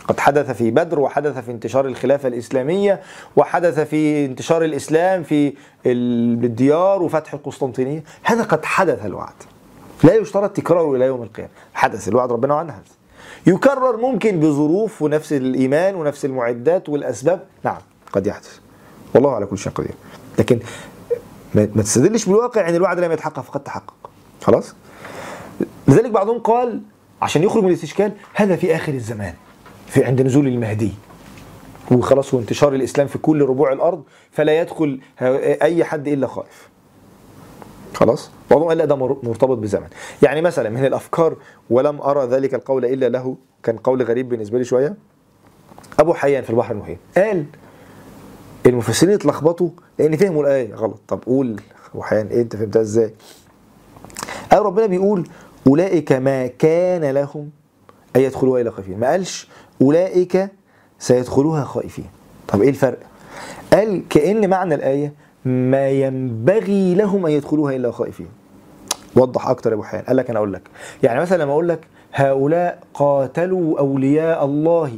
قد حدث في بدر وحدث في انتشار الخلافة الإسلامية وحدث في انتشار الإسلام في الديار وفتح القسطنطينية. هذا قد حدث الوعد. لا يشترط تكراره إلى يوم القيامة. حدث الوعد ربنا وعنه هذا يكرر ممكن بظروف ونفس الإيمان ونفس المعدات والأسباب. نعم قد يحدث. والله على كل شيء قدير. لكن ما تستدلش بالواقع إن الوعد لم يتحقق فقد تحقق. خلاص؟ لذلك بعضهم قال عشان يخرج من الاستشكال هذا في آخر الزمان في عند نزول المهدي. وخلاص وانتشار الإسلام في كل ربوع الأرض فلا يدخل أي حد إلا خائف. خلاص؟ بعضهم قال لا ده مرتبط بزمن. يعني مثلا من الأفكار ولم أرى ذلك القول إلا له كان قول غريب بالنسبة لي شوية. أبو حيان في البحر المحيط قال المفسرين اتلخبطوا لأن فهموا الآية. غلط. طب قول ابو حيان إيه أنت فهمتها إزاي؟ قال ربنا بيقول أولئك ما كان لهم أن يدخلوها الا خائفين. ما قالش أولئك سيدخلوها خائفين. طب إيه الفرق؟ قال كأن معنى الآية ما ينبغي لهم أن يدخلوها إلا خائفين. وضح أكتر يا أبو حيان. قال لك أنا أقول لك. يعني مثلا لما أقول لك هؤلاء قاتلوا أولياء الله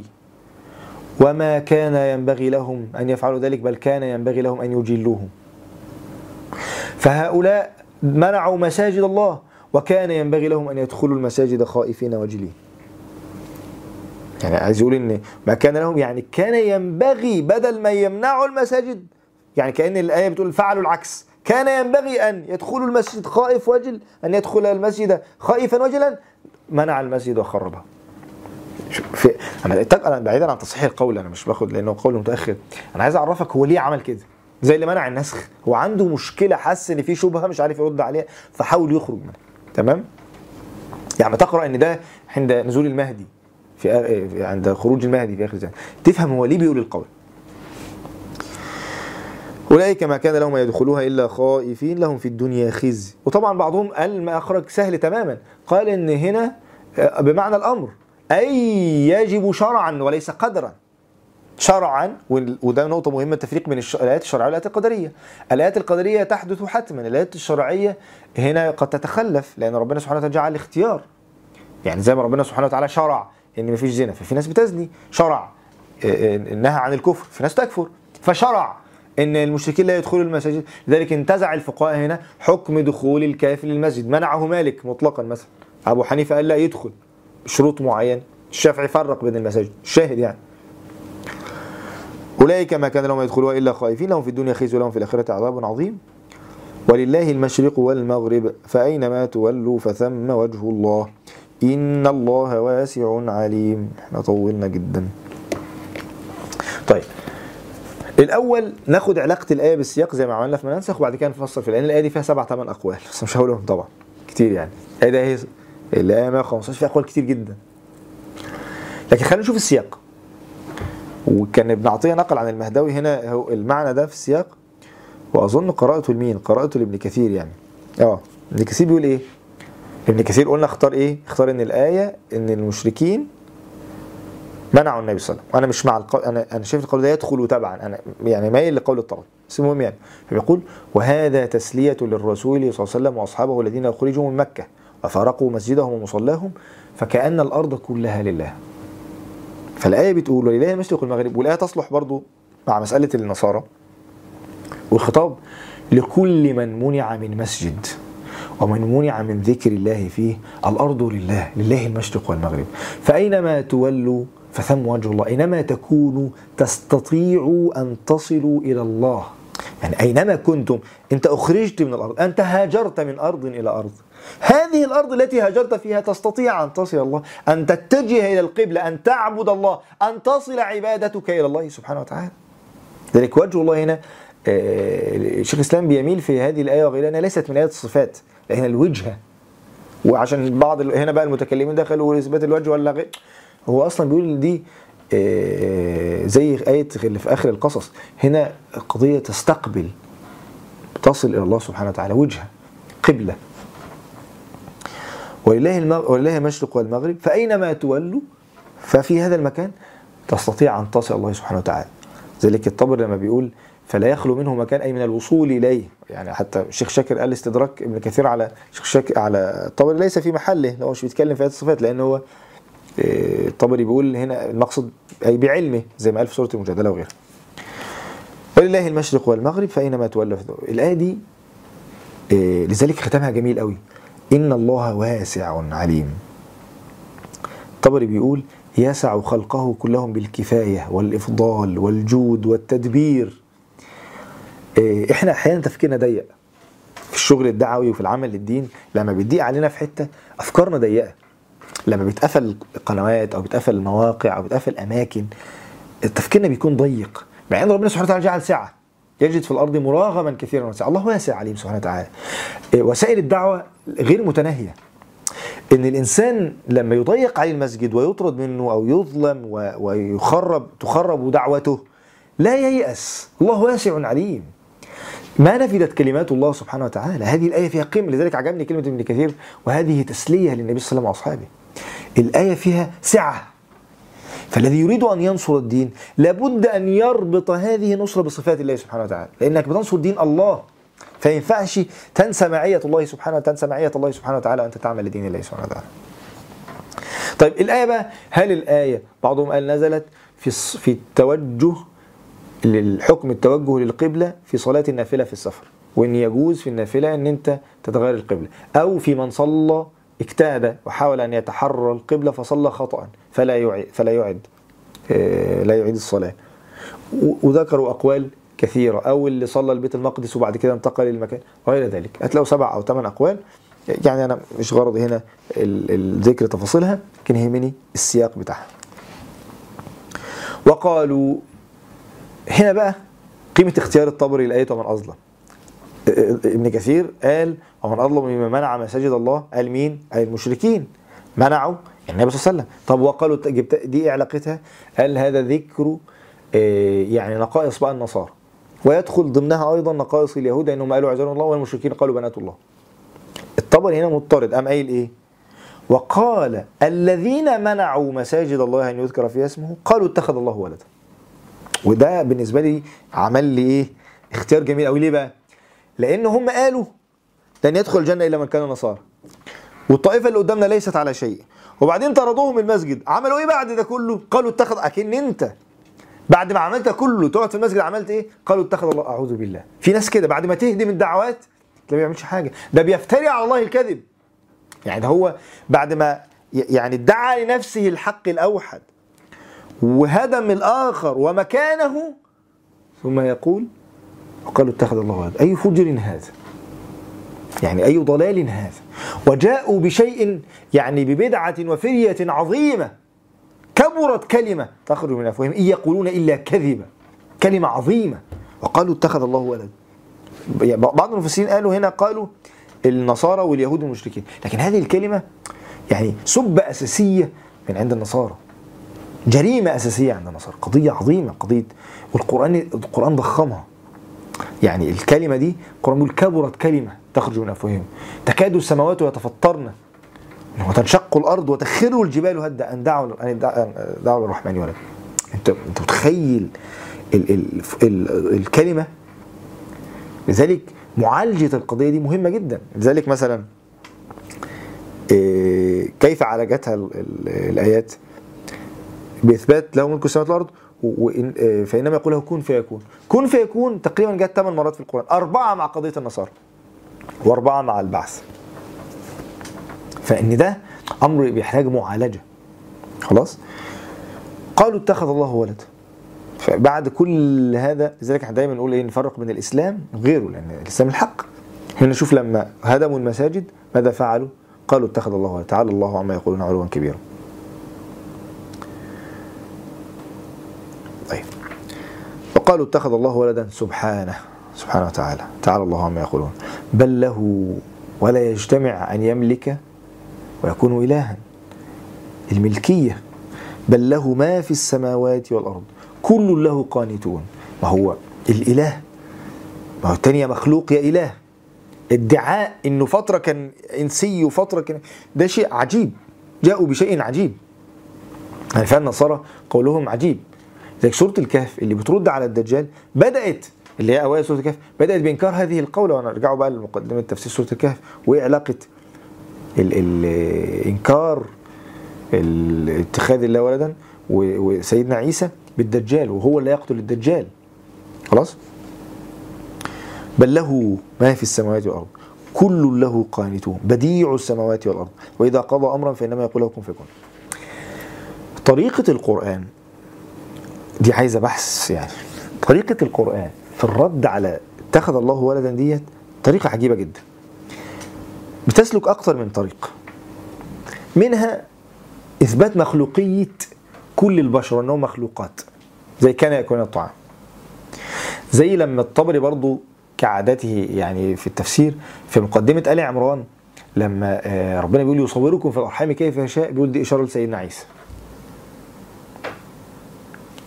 وما كان ينبغي لهم ان يفعلوا ذلك بل كان ينبغي لهم ان يجلوهم. فهؤلاء منعوا مساجد الله وكان ينبغي لهم ان يدخلوا المساجد خائفين وجلين يعني عايز يقول إن ما كان لهم يعني كان ينبغي بدل ما يمنعوا المساجد يعني كأن الآية بتقول فعلوا العكس كان ينبغي أن يدخلوا المسجد خائف وجل أن يدخل المسجد خائفا وجلا منع المسجد وخربه في أنا أنا بعيدا عن تصحيح القول أنا مش باخد لأنه قول متأخر. أنا عايز أعرفك هو ليه عمل كده؟ زي اللي منع النسخ. هو عنده مشكلة حس إن في شبهة مش عارف يرد عليها فحاول يخرج منها. تمام؟ يعني تقرأ إن ده عند نزول المهدي في عند خروج المهدي في آخر الزمان. تفهم هو ليه بيقول القول. أولئك ما كان لهم يدخلوها إلا خائفين لهم في الدنيا خزي. وطبعا بعضهم قال ما أخرج سهل تماما. قال إن هنا بمعنى الأمر. أي يجب شرعا وليس قدرا. شرعا وده نقطة مهمة التفريق بين الآيات الشرعية والآيات القدرية. الآيات القدرية تحدث حتما، الآيات الشرعية هنا قد تتخلف لأن ربنا سبحانه وتعالى جعل الاختيار. يعني زي ما ربنا سبحانه وتعالى شرع إن مفيش زنا، ففي ناس بتزني، شرع نهى عن الكفر، في ناس تكفر، فشرع إن المشركين لا يدخلوا المساجد. لذلك انتزع الفقهاء هنا حكم دخول الكافر للمسجد. منعه مالك مطلقا مثلا. أبو حنيفة قال لا يدخل. بشروط معينه الشافعي فرق بين المساجد الشاهد يعني. أولئك ما كان لهم يدخلوها إلا خائفين لهم في الدنيا خزي ولهم في الآخرة عذاب عظيم. ولله المشرق والمغرب فأينما تولوا فثم وجه الله. إن الله واسع عليم. إحنا طولنا جدا. طيب. الأول ناخد علاقة الآية بالسياق زي ما عملنا في منسخ وبعد كده نفسر في لأن الآية دي فيها سبع ثمان أقوال بس مش هقولهم طبعا. كتير يعني. الآية ده هي الايه 115 فيها أقوال كتير جدا. لكن خلينا نشوف السياق. وكان ابن عطية نقل عن المهدوي هنا المعنى ده في السياق. وأظن قراءته لمين؟ قراءته لابن كثير يعني. آه ابن كثير بيقول إيه؟ ابن كثير قلنا اختار إيه؟ اختار إن الآية إن المشركين منعوا النبي صلى الله عليه وسلم. وأنا مش مع القول أنا أنا شايف القول ده يدخل تبعا. أنا يعني مايل لقول الطرف. بس المهم يعني فبيقول وهذا تسلية للرسول صلى الله عليه وسلم وأصحابه الذين اخرجوا من مكة. وفارقوا مسجدهم ومصلاهم فكأن الأرض كلها لله. فالآية بتقول ولله المشرق والمغرب والآية تصلح برضو مع مسألة النصارى والخطاب لكل من منع من مسجد ومن منع من ذكر الله فيه الأرض لله لله المشرق والمغرب. فأينما تولوا فثم وجه الله أينما تكونوا تستطيعوا أن تصلوا إلى الله. يعني أينما كنتم أنت أخرجت من الأرض أنت هاجرت من أرض إلى أرض. هذه الأرض التي هاجرت فيها تستطيع أن تصل الله أن تتجه إلى القبلة أن تعبد الله أن تصل عبادتك إلى الله سبحانه وتعالى. ذلك وجه الله هنا آه، شيخ الإسلام بيميل في هذه الآية وغيرها أنها ليست من آيات الصفات لأن الوجهة وعشان بعض هنا بقى المتكلمين دخلوا إثبات الوجه ولا غير هو أصلا بيقول دي آه، زي آية اللي في آخر القصص هنا قضية تستقبل تصل إلى الله سبحانه وتعالى وجهة قبلة. ولله المغ... ولله المشرق والمغرب فأينما تولوا ففي هذا المكان تستطيع أن تصل الله سبحانه وتعالى. ذلك الطبر لما بيقول فلا يخلو منه مكان أي من الوصول إليه. يعني حتى الشيخ شاكر قال استدراك ابن كثير على الشيخ شاكر على الطبري ليس في محله لو مش بيتكلم في آيات الصفات لأن هو آه، الطبري بيقول هنا المقصد أي بعلمه زي ما قال في سورة المجادلة وغيرها. ولله المشرق والمغرب فأينما تولوا الآية دي آه، لذلك ختمها جميل قوي إن الله واسع عليم. الطبري بيقول يسع خلقه كلهم بالكفاية والإفضال والجود والتدبير. إيه، إحنا أحيانا تفكيرنا ضيق. في الشغل الدعوي وفي العمل للدين لما بيضيق علينا في حتة أفكارنا ضيقة. لما بيتقفل قنوات أو بيتقفل مواقع أو بيتقفل أماكن تفكيرنا بيكون ضيق. مع إن ربنا سبحانه وتعالى جعل سعة. يجد في الأرض مراغما كثيرا. وسعه الله واسع عليم سبحانه وتعالى. إيه، وسائل الدعوة غير متناهية. إن الإنسان لما يضيق عليه المسجد ويطرد منه أو يظلم ويخرب تخرب دعوته لا ييأس. الله واسع عليم. ما نفدت كلمات الله سبحانه وتعالى. هذه الآية فيها قيمة. لذلك عجبني كلمة ابن كثير. وهذه تسلية للنبي صلى الله عليه وسلم وأصحابه. الآية فيها سعة. فالذي يريد أن ينصر الدين لابد أن يربط هذه النصرة بصفات الله سبحانه وتعالى. لأنك بتنصر دين الله فما ينفعش تنسى معية الله سبحانه تنسى معية الله سبحانه وتعالى وأنت تعمل لدين الله سبحانه وتعالى. طيب الآية بقى هل الآية بعضهم قال نزلت في في التوجه للحكم التوجه للقبلة في صلاة النافلة في السفر وإن يجوز في النافلة أن أنت تتغير القبلة أو في من صلى اجتهد وحاول أن يتحرر القبلة فصلى خطأ فلا يعيد فلا يعد آه، لا يعيد الصلاة. وذكروا أقوال كثيرة. أو اللي صلى البيت المقدس وبعد كده انتقل للمكان وغير ذلك. هتلاقوا سبع أو ثمان أقوال. يعني أنا مش غرضي هنا ال- الذكر تفاصيلها لكن يهمني السياق بتاعها. وقالوا هنا بقى قيمة اختيار الطبري لآية ومن أظلم. ابن كثير قال ومن أظلم ممن منع مساجد الله قال مين؟ قال المشركين. منعوا النبي صلى الله عليه وسلم. طب وقالوا جبت دي إيه علاقتها؟ قال هذا ذكر آه، يعني نقائص بقى النصارى. ويدخل ضمنها أيضا نقائص اليهود انهم قالوا عزيز الله والمشركين قالوا بنات الله. الطبري هنا مضطرد. قام قايل إيه؟ وقال الذين منعوا مساجد الله أن يذكر فيها اسمه قالوا اتخذ الله ولدا. وده بالنسبة لي عمل لي إيه؟ اختيار جميل قوي ليه بقى؟ لأن هم قالوا لن يدخل الجنة إلا من كان نصارى. والطائفة اللي قدامنا ليست على شيء. وبعدين طردوهم المسجد. عملوا إيه بعد ده كله؟ قالوا اتخذ أكن أنت. بعد ما عملت كله تقعد في المسجد عملت إيه؟ قالوا اتخذ الله أعوذ بالله. في ناس كده. بعد ما تهدم الدعوات ده ما بيعملش حاجة. ده بيفتري على الله الكذب. يعني ده هو بعد ما يعني ادعى لنفسه الحق الأوحد وهدم الآخر ومكانه ثم يقول وقالوا اتخذ الله ولد أي فجر هذا؟ يعني أي ضلال هذا؟ وجاءوا بشيء يعني ببدعة وفرية عظيمة. كبرت كلمة. تخرج من أفواههم. إن يقولون إلا كذبا كلمة عظيمة. وقالوا اتخذ الله ولد بعض المفسرين قالوا هنا قالوا النصارى واليهود والمشركين لكن هذه الكلمة يعني سبة أساسية من عند النصارى. جريمة أساسية عند النصارى. قضية عظيمة. قضية والقرآن القرآن ضخمها. يعني الكلمة دي القرآن بيقول كبرت كلمة تخرج من أفواههم. تكاد السماوات يتفطرن. وتنشق الأرض وتخر الجبال هدا أن دعوا أن دعوا للرحمن ولد. أنت أنت متخيل ال ال ال الكلمة؟ لذلك معالجة القضية دي مهمة جدا. لذلك مثلا إيه، كيف عالجتها ال- ال- الآيات؟ بإثبات له ملك السماوات والأرض و- وإن آه، فإنما يقول له كن فيكون. كن فيكون تقريبا جت ثمان مرات في القرآن. أربعة مع قضية النصارى. وأربعة مع البعث. فإن ده أمر بيحتاج معالجة. خلاص؟ قالوا اتخذ الله ولدا فبعد كل هذا لذلك إحنا دايما نقول إيه نفرق بين الإسلام وغيره لأن الإسلام الحق. هنا نشوف لما هدموا المساجد ماذا فعلوا؟ قالوا اتخذ الله ولدا تعالى الله عما يقولون علوا كبيرا. وقالوا اتخذ الله ولدا سبحانه. سبحانه وتعالى. تعالى الله عما يقولون. بل له ولا يجتمع أن يملك ويكون إلها. الملكية. بل له ما في السماوات والأرض. كل له قانتون. ما هو الإله. ما هو التانية مخلوق يا إله. ادعاء انه فتره كان إنسي وفتره كان ده شيء عجيب. جاءوا بشيء عجيب. يعني فعلا النصارى قولهم عجيب. زي سوره الكهف اللي بترد على الدجال بدأت اللي هي أوائل سوره الكهف بدأت بإنكار هذه القولة. وأنا ارجعوا بقى لمقدمة تفسير سوره الكهف وايه علاقة ال ال إنكار ال- اتخاذ الله ولدا وسيدنا عيسى بالدجال وهو اللي يقتل الدجال. خلاص؟ بل له ما في السماوات والأرض كل له قانتون بديع السماوات والأرض. وإذا قضى امرا فإنما يقول له كن فيكون طريقة القرآن دي عايزة بحث يعني. طريقة القرآن في الرد على اتخذ الله ولدا ديت طريقة عجيبة جدا. بتسلك أكتر من طريق منها إثبات مخلوقية كل البشر انهم مخلوقات زي كان يكون الطعام. زي لما الطبري برضو كعادته يعني في التفسير في مقدمة آل عمران لما آه، ربنا بيقول يصوركم في الأرحام كيف يشاء بيقول دي إشارة لسيدنا عيسى.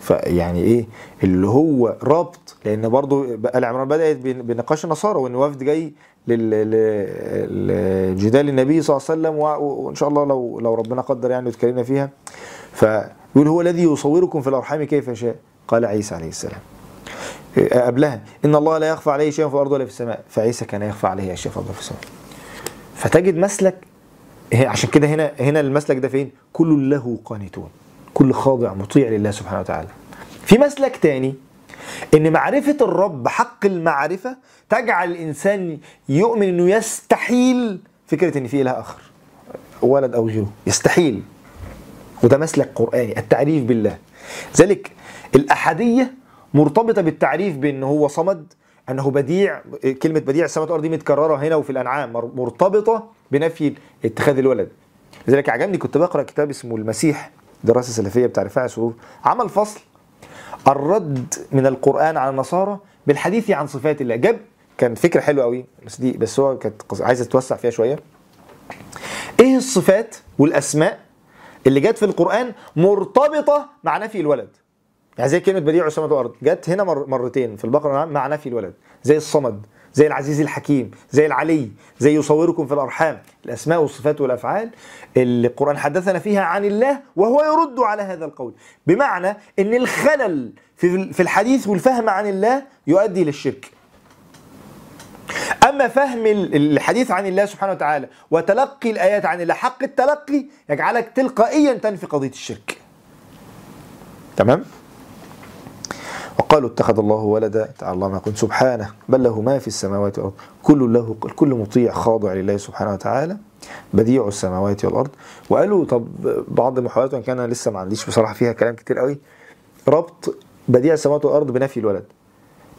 فيعني إيه اللي هو ربط لأن برضو ال عمران بدأت بن- بنقاش النصارى وإن وفد جاي لجدال النبي صلى الله عليه وسلم وإن شاء الله لو لو ربنا قدر يعني واتكلمنا فيها. فيقول هو الذي يصوركم في الأرحام كيف يشاء. قال عيسى عليه السلام. قبلها إن الله لا يخفى عليه شيء في الأرض ولا في السماء. فعيسى كان يخفى عليه أشياء في الأرض وفي السماء. فتجد مسلك عشان كده هنا هنا المسلك ده فين؟ كل له قانتون. كل خاضع مطيع لله سبحانه وتعالى. في مسلك تاني إن معرفة الرب حق المعرفة تجعل الإنسان يؤمن إنه يستحيل فكرة إن في إله آخر. ولد أو غيره يستحيل. وده مسلك قرآني التعريف بالله. ذلك الأحدية مرتبطة بالتعريف بأن هو صمد أنه بديع كلمة بديع السماوات والأرض دي متكررة هنا وفي الأنعام مر- مرتبطة بنفي اتخاذ الولد. لذلك عجبني كنت بقرأ كتاب اسمه المسيح. دراسة سلفية بتاع رفاعي سرور. عمل فصل الرد من القرآن على النصارى بالحديث عن صفات الله. جاب كان فكرة حلوة قوي بس دي بس هو كانت عايز اتوسع فيها شوية. إيه الصفات والأسماء اللي جت في القرآن مرتبطة مع نفي الولد؟ يعني زي كلمة بديع السماوات والارض جت هنا مر مرتين في البقرة مع نفي الولد. زي الصمد. زي العزيز الحكيم زي العلي زي يصوركم في الأرحام. الأسماء والصفات والأفعال اللي القرآن حدثنا فيها عن الله وهو يرد على هذا القول. بمعنى إن الخلل في الحديث والفهم عن الله يؤدي للشرك أما فهم ال- الحديث عن الله سبحانه وتعالى وتلقي الآيات عن الله حق التلقي يجعلك تلقائيا تنفي قضية الشرك. تمام؟ وقالوا اتخذ الله ولدا. تعالى الله ما يقول سبحانه. بل له ما في السماوات والأرض. كل له الكل مطيع خاضع لله سبحانه وتعالى. بديع السماوات والأرض. وقالوا طب بعض المحاولات وإن كان لسه ما عنديش بصراحة فيها كلام كتير قوي. ربط بديع السماوات والأرض بنفي الولد.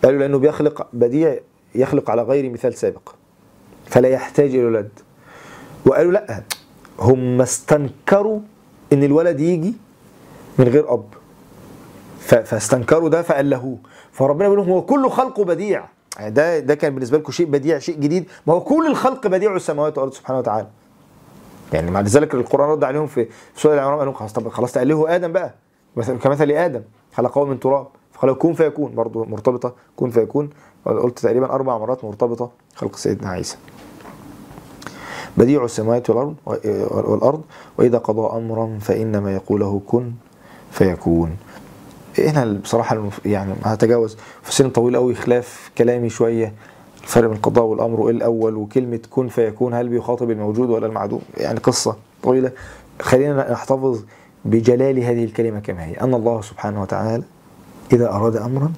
قالوا لأنه بيخلق بديع يخلق على غير مثال سابق. فلا يحتاج إلى ولد. وقالوا لأ. هم استنكروا إن الولد يجي من غير أب. فاستنكروا ده فألهوه فربنا بيقول لهم هو كل خلقه بديع. يعني ده ده كان بالنسبة لكم شيء بديع شيء جديد. ما هو كل الخلق بديع السماوات والأرض سبحانه وتعالى. يعني مع ذلك القرآن رد عليهم في سورة العمران قال لهم خلاص طب خلاص تألهوا آدم بقى. مثل كمثل آدم خلقه من تراب. فقال كن فيكون. برضه مرتبطة. كن فيكون. قلت تقريبا أربع مرات مرتبطة خلق سيدنا عيسى. بديع السماوات والأرض والأرض. وإذا قضى امرا فإنما يقول له كن فيكون. هنا بصراحة يعني هتجاوز في سن طويل قوي خلاف كلامي شوية. الفرق بين القضاء والأمر وايه الأول؟ وكلمة كن فيكون هل بيخاطب الموجود ولا المعدوم؟ يعني قصة طويلة. خلينا نحتفظ بجلال هذه الكلمة كما هي. أن الله سبحانه وتعالى إذا أراد أمرا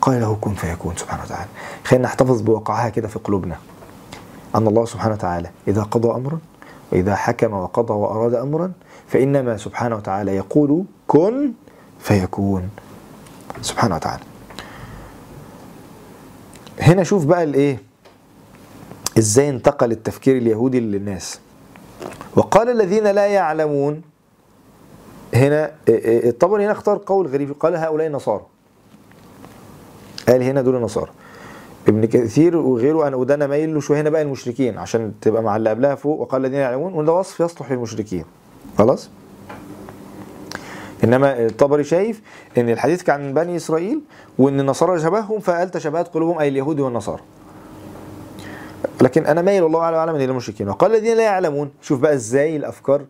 قال له كن فيكون سبحانه وتعالى. خلينا نحتفظ بوقعها كده في قلوبنا. أن الله سبحانه وتعالى إذا قضى أمرا وإذا حكم وقضى وأراد أمرا فإنما سبحانه وتعالى يقول كن فيكون. سبحانه وتعالى. هنا شوف بقى الايه؟ إزاي انتقل التفكير اليهودي للناس. وقال الذين لا يعلمون. هنا الطبري هنا اختار قول غريب. قال هؤلاء النصارى. قال هنا دول النصارى. ابن كثير وغيره أنا وده أنا مايل له شوية هنا بقى المشركين عشان تبقى مع اللي قبلها فوق. وقال الذين يعلمون وده وصف يصلح للمشركين. خلاص؟ إنما الطبري شايف إن الحديث كان عن بني إسرائيل وإن النصارى شبههم فقال تشابهت قلوبهم أي اليهود والنصارى. لكن أنا مايل والله اعلم إن المشركين. وقال الذين لا يعلمون. شوف بقى إزاي الأفكار.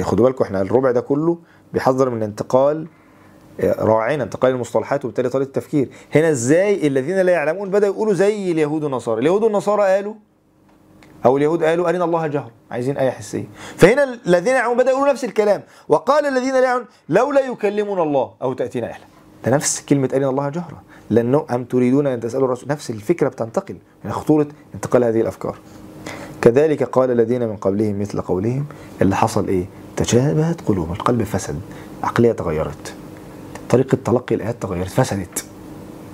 خدوا بالكم إحنا الربع ده كله بيحذر من انتقال راعينا انتقال المصطلحات وبالتالي طريقة التفكير. هنا إزاي الذين لا يعلمون بدأوا يقولوا زي اليهود والنصارى. اليهود والنصارى قالوا أو اليهود قالوا أرنا الله جهر. عايزين آية حسية. فهنا الذين يعلمون بدأوا يقولوا نفس الكلام. وقال الذين لا يعلمون لولا يكلمنا الله أو تأتينا أهلا ده نفس كلمة أرنا الله جهرا. لأنه أم تريدون أن تسألوا الرسول. نفس الفكرة بتنتقل. يعني خطورة انتقال هذه الأفكار. كذلك قال الذين من قبلهم مثل قولهم اللي حصل إيه؟ تشابهت قلوب القلب فسد. عقلية تغيرت. طريقة تلقي الآيات تغيرت فسدت.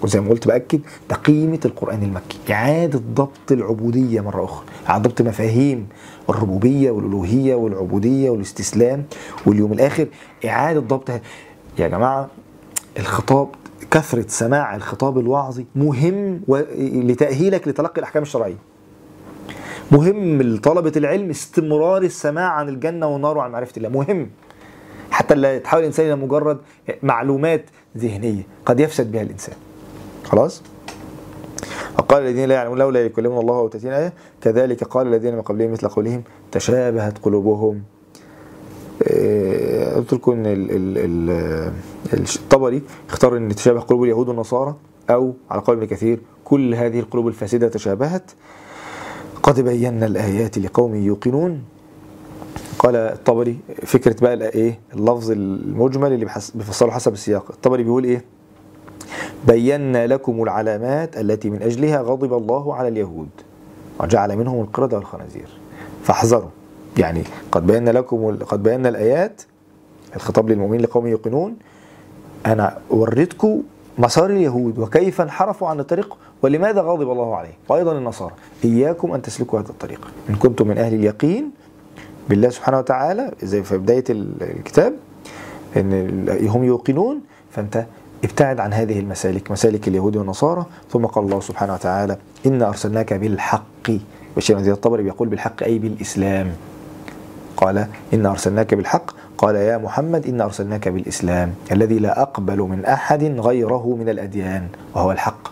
وزي ما قلت بأكد ده قيمة القرآن المكي. إعادة ضبط العبودية مرة أخرى. إعادة ضبط مفاهيم الربوبية والألوهية والعبودية والاستسلام. واليوم الآخر إعادة ضبط يا جماعة الخطاب كثرة سماع الخطاب الوعظي مهم لتأهيلك لتلقي الأحكام الشرعية. مهم لطلبة العلم استمرار السماع عن الجنة والنار وعن معرفة الله. مهم. حتى لا يتحول الإنسان إلى مجرد معلومات ذهنية. قد يفسد بها الإنسان. خلاص؟ وقال الذين لا يعلمون لولا يكلمون الله أو تأتينا آية كذلك قال الذين من قبلهم مثل قولهم تشابهت قلوبهم. قلت لكم ان الطبري اختار إن تشابه قلوب اليهود والنصارى أو على قول ابن كثير كل هذه القلوب الفاسدة تشابهت. قد بينا الآيات لقوم يوقنون. قال الطبري فكرة بقى إيه اللفظ المجمل اللي بيفسره حسب السياق. الطبري بيقول إيه؟ بينا لكم العلامات التي من أجلها غضب الله على اليهود. وجعل منهم القردة والخنازير. فاحذروا. يعني قد بينا لكم قد بينا الآيات الخطاب للمؤمنين لقوم يوقنون. أنا وريتكم مسار اليهود وكيف انحرفوا عن الطريق ولماذا غضب الله عليهم وأيضا النصارى. إياكم أن تسلكوا هذا الطريق. إن كنتم من أهل اليقين بالله سبحانه وتعالى زي في بداية الكتاب إن هم يوقنون فأنت ابتعد عن هذه المسالك مسالك اليهود والنصارى ثم قال الله سبحانه وتعالى إنا أرسلناك بالحق بشير نذير الطبري بيقول بالحق أي بالإسلام. قال إنا أرسلناك بالحق. قال يا محمد إنا أرسلناك بالإسلام الذي لا أقبل من أحد غيره من الأديان وهو الحق.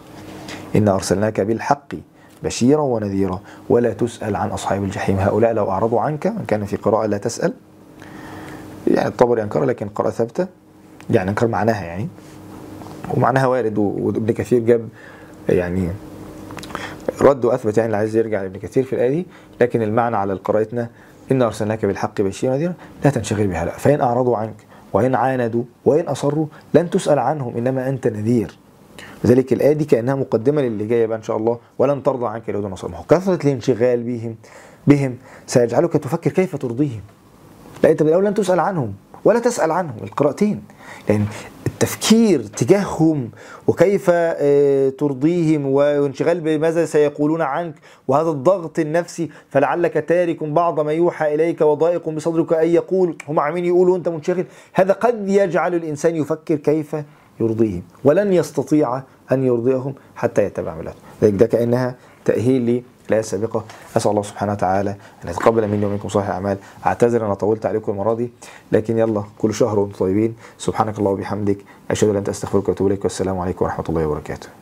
إنا أرسلناك بالحق بشيرا ونذيرا ولا تسأل عن أصحاب الجحيم هؤلاء لو أعرضوا عنك كان في قراءة لا تسأل. يعني الطبري أنكر لكن قراءة ثابتة يعني أنكر معناها يعني. ومعناها وارد وابن كثير جاب يعني رد وأثبت يعني اللي عايز يرجع لابن كثير في الآية دي لكن المعنى على قراءتنا إن أرسلناك بالحق بشيرا ونذيرا لا تنشغل بها لا فإن أعرضوا عنك وإن عاندوا وإن أصروا لن تسأل عنهم إنما أنت نذير. لذلك الآية دي كأنها مقدمة للي جاية بقى إن شاء الله ولن ترضى عنك اليهود والنصارى. كثرة الانشغال بهم بهم سيجعلك تفكر كيف ترضيهم. لا أنت بالاول لن تسأل عنهم. ولا تسأل عنهم القراءتين. لأن التفكير تجاههم وكيف ترضيهم وانشغال بماذا سيقولون عنك وهذا الضغط النفسي فلعلك تارك بعض ما يوحى إليك وضائق بصدرك أن يقول هم عمين يقولوا وانت منشغل. هذا قد يجعل الإنسان يفكر كيف يرضيهم ولن يستطيع أن يرضيهم حتى يتبع ملته ده كأنها تأهيل لي الآية السابقة أسأل الله سبحانه وتعالى أن يتقبل مني ومنكم صالح الأعمال. أعتذر أنا طولت عليكم المرة دي. لكن يلا كل شهر وأنتم طيبين. سبحانك الله وبحمدك. أشهد أن لا إله إلا أنت أستغفرك وأتوب إليك. والسلام عليكم ورحمة الله وبركاته.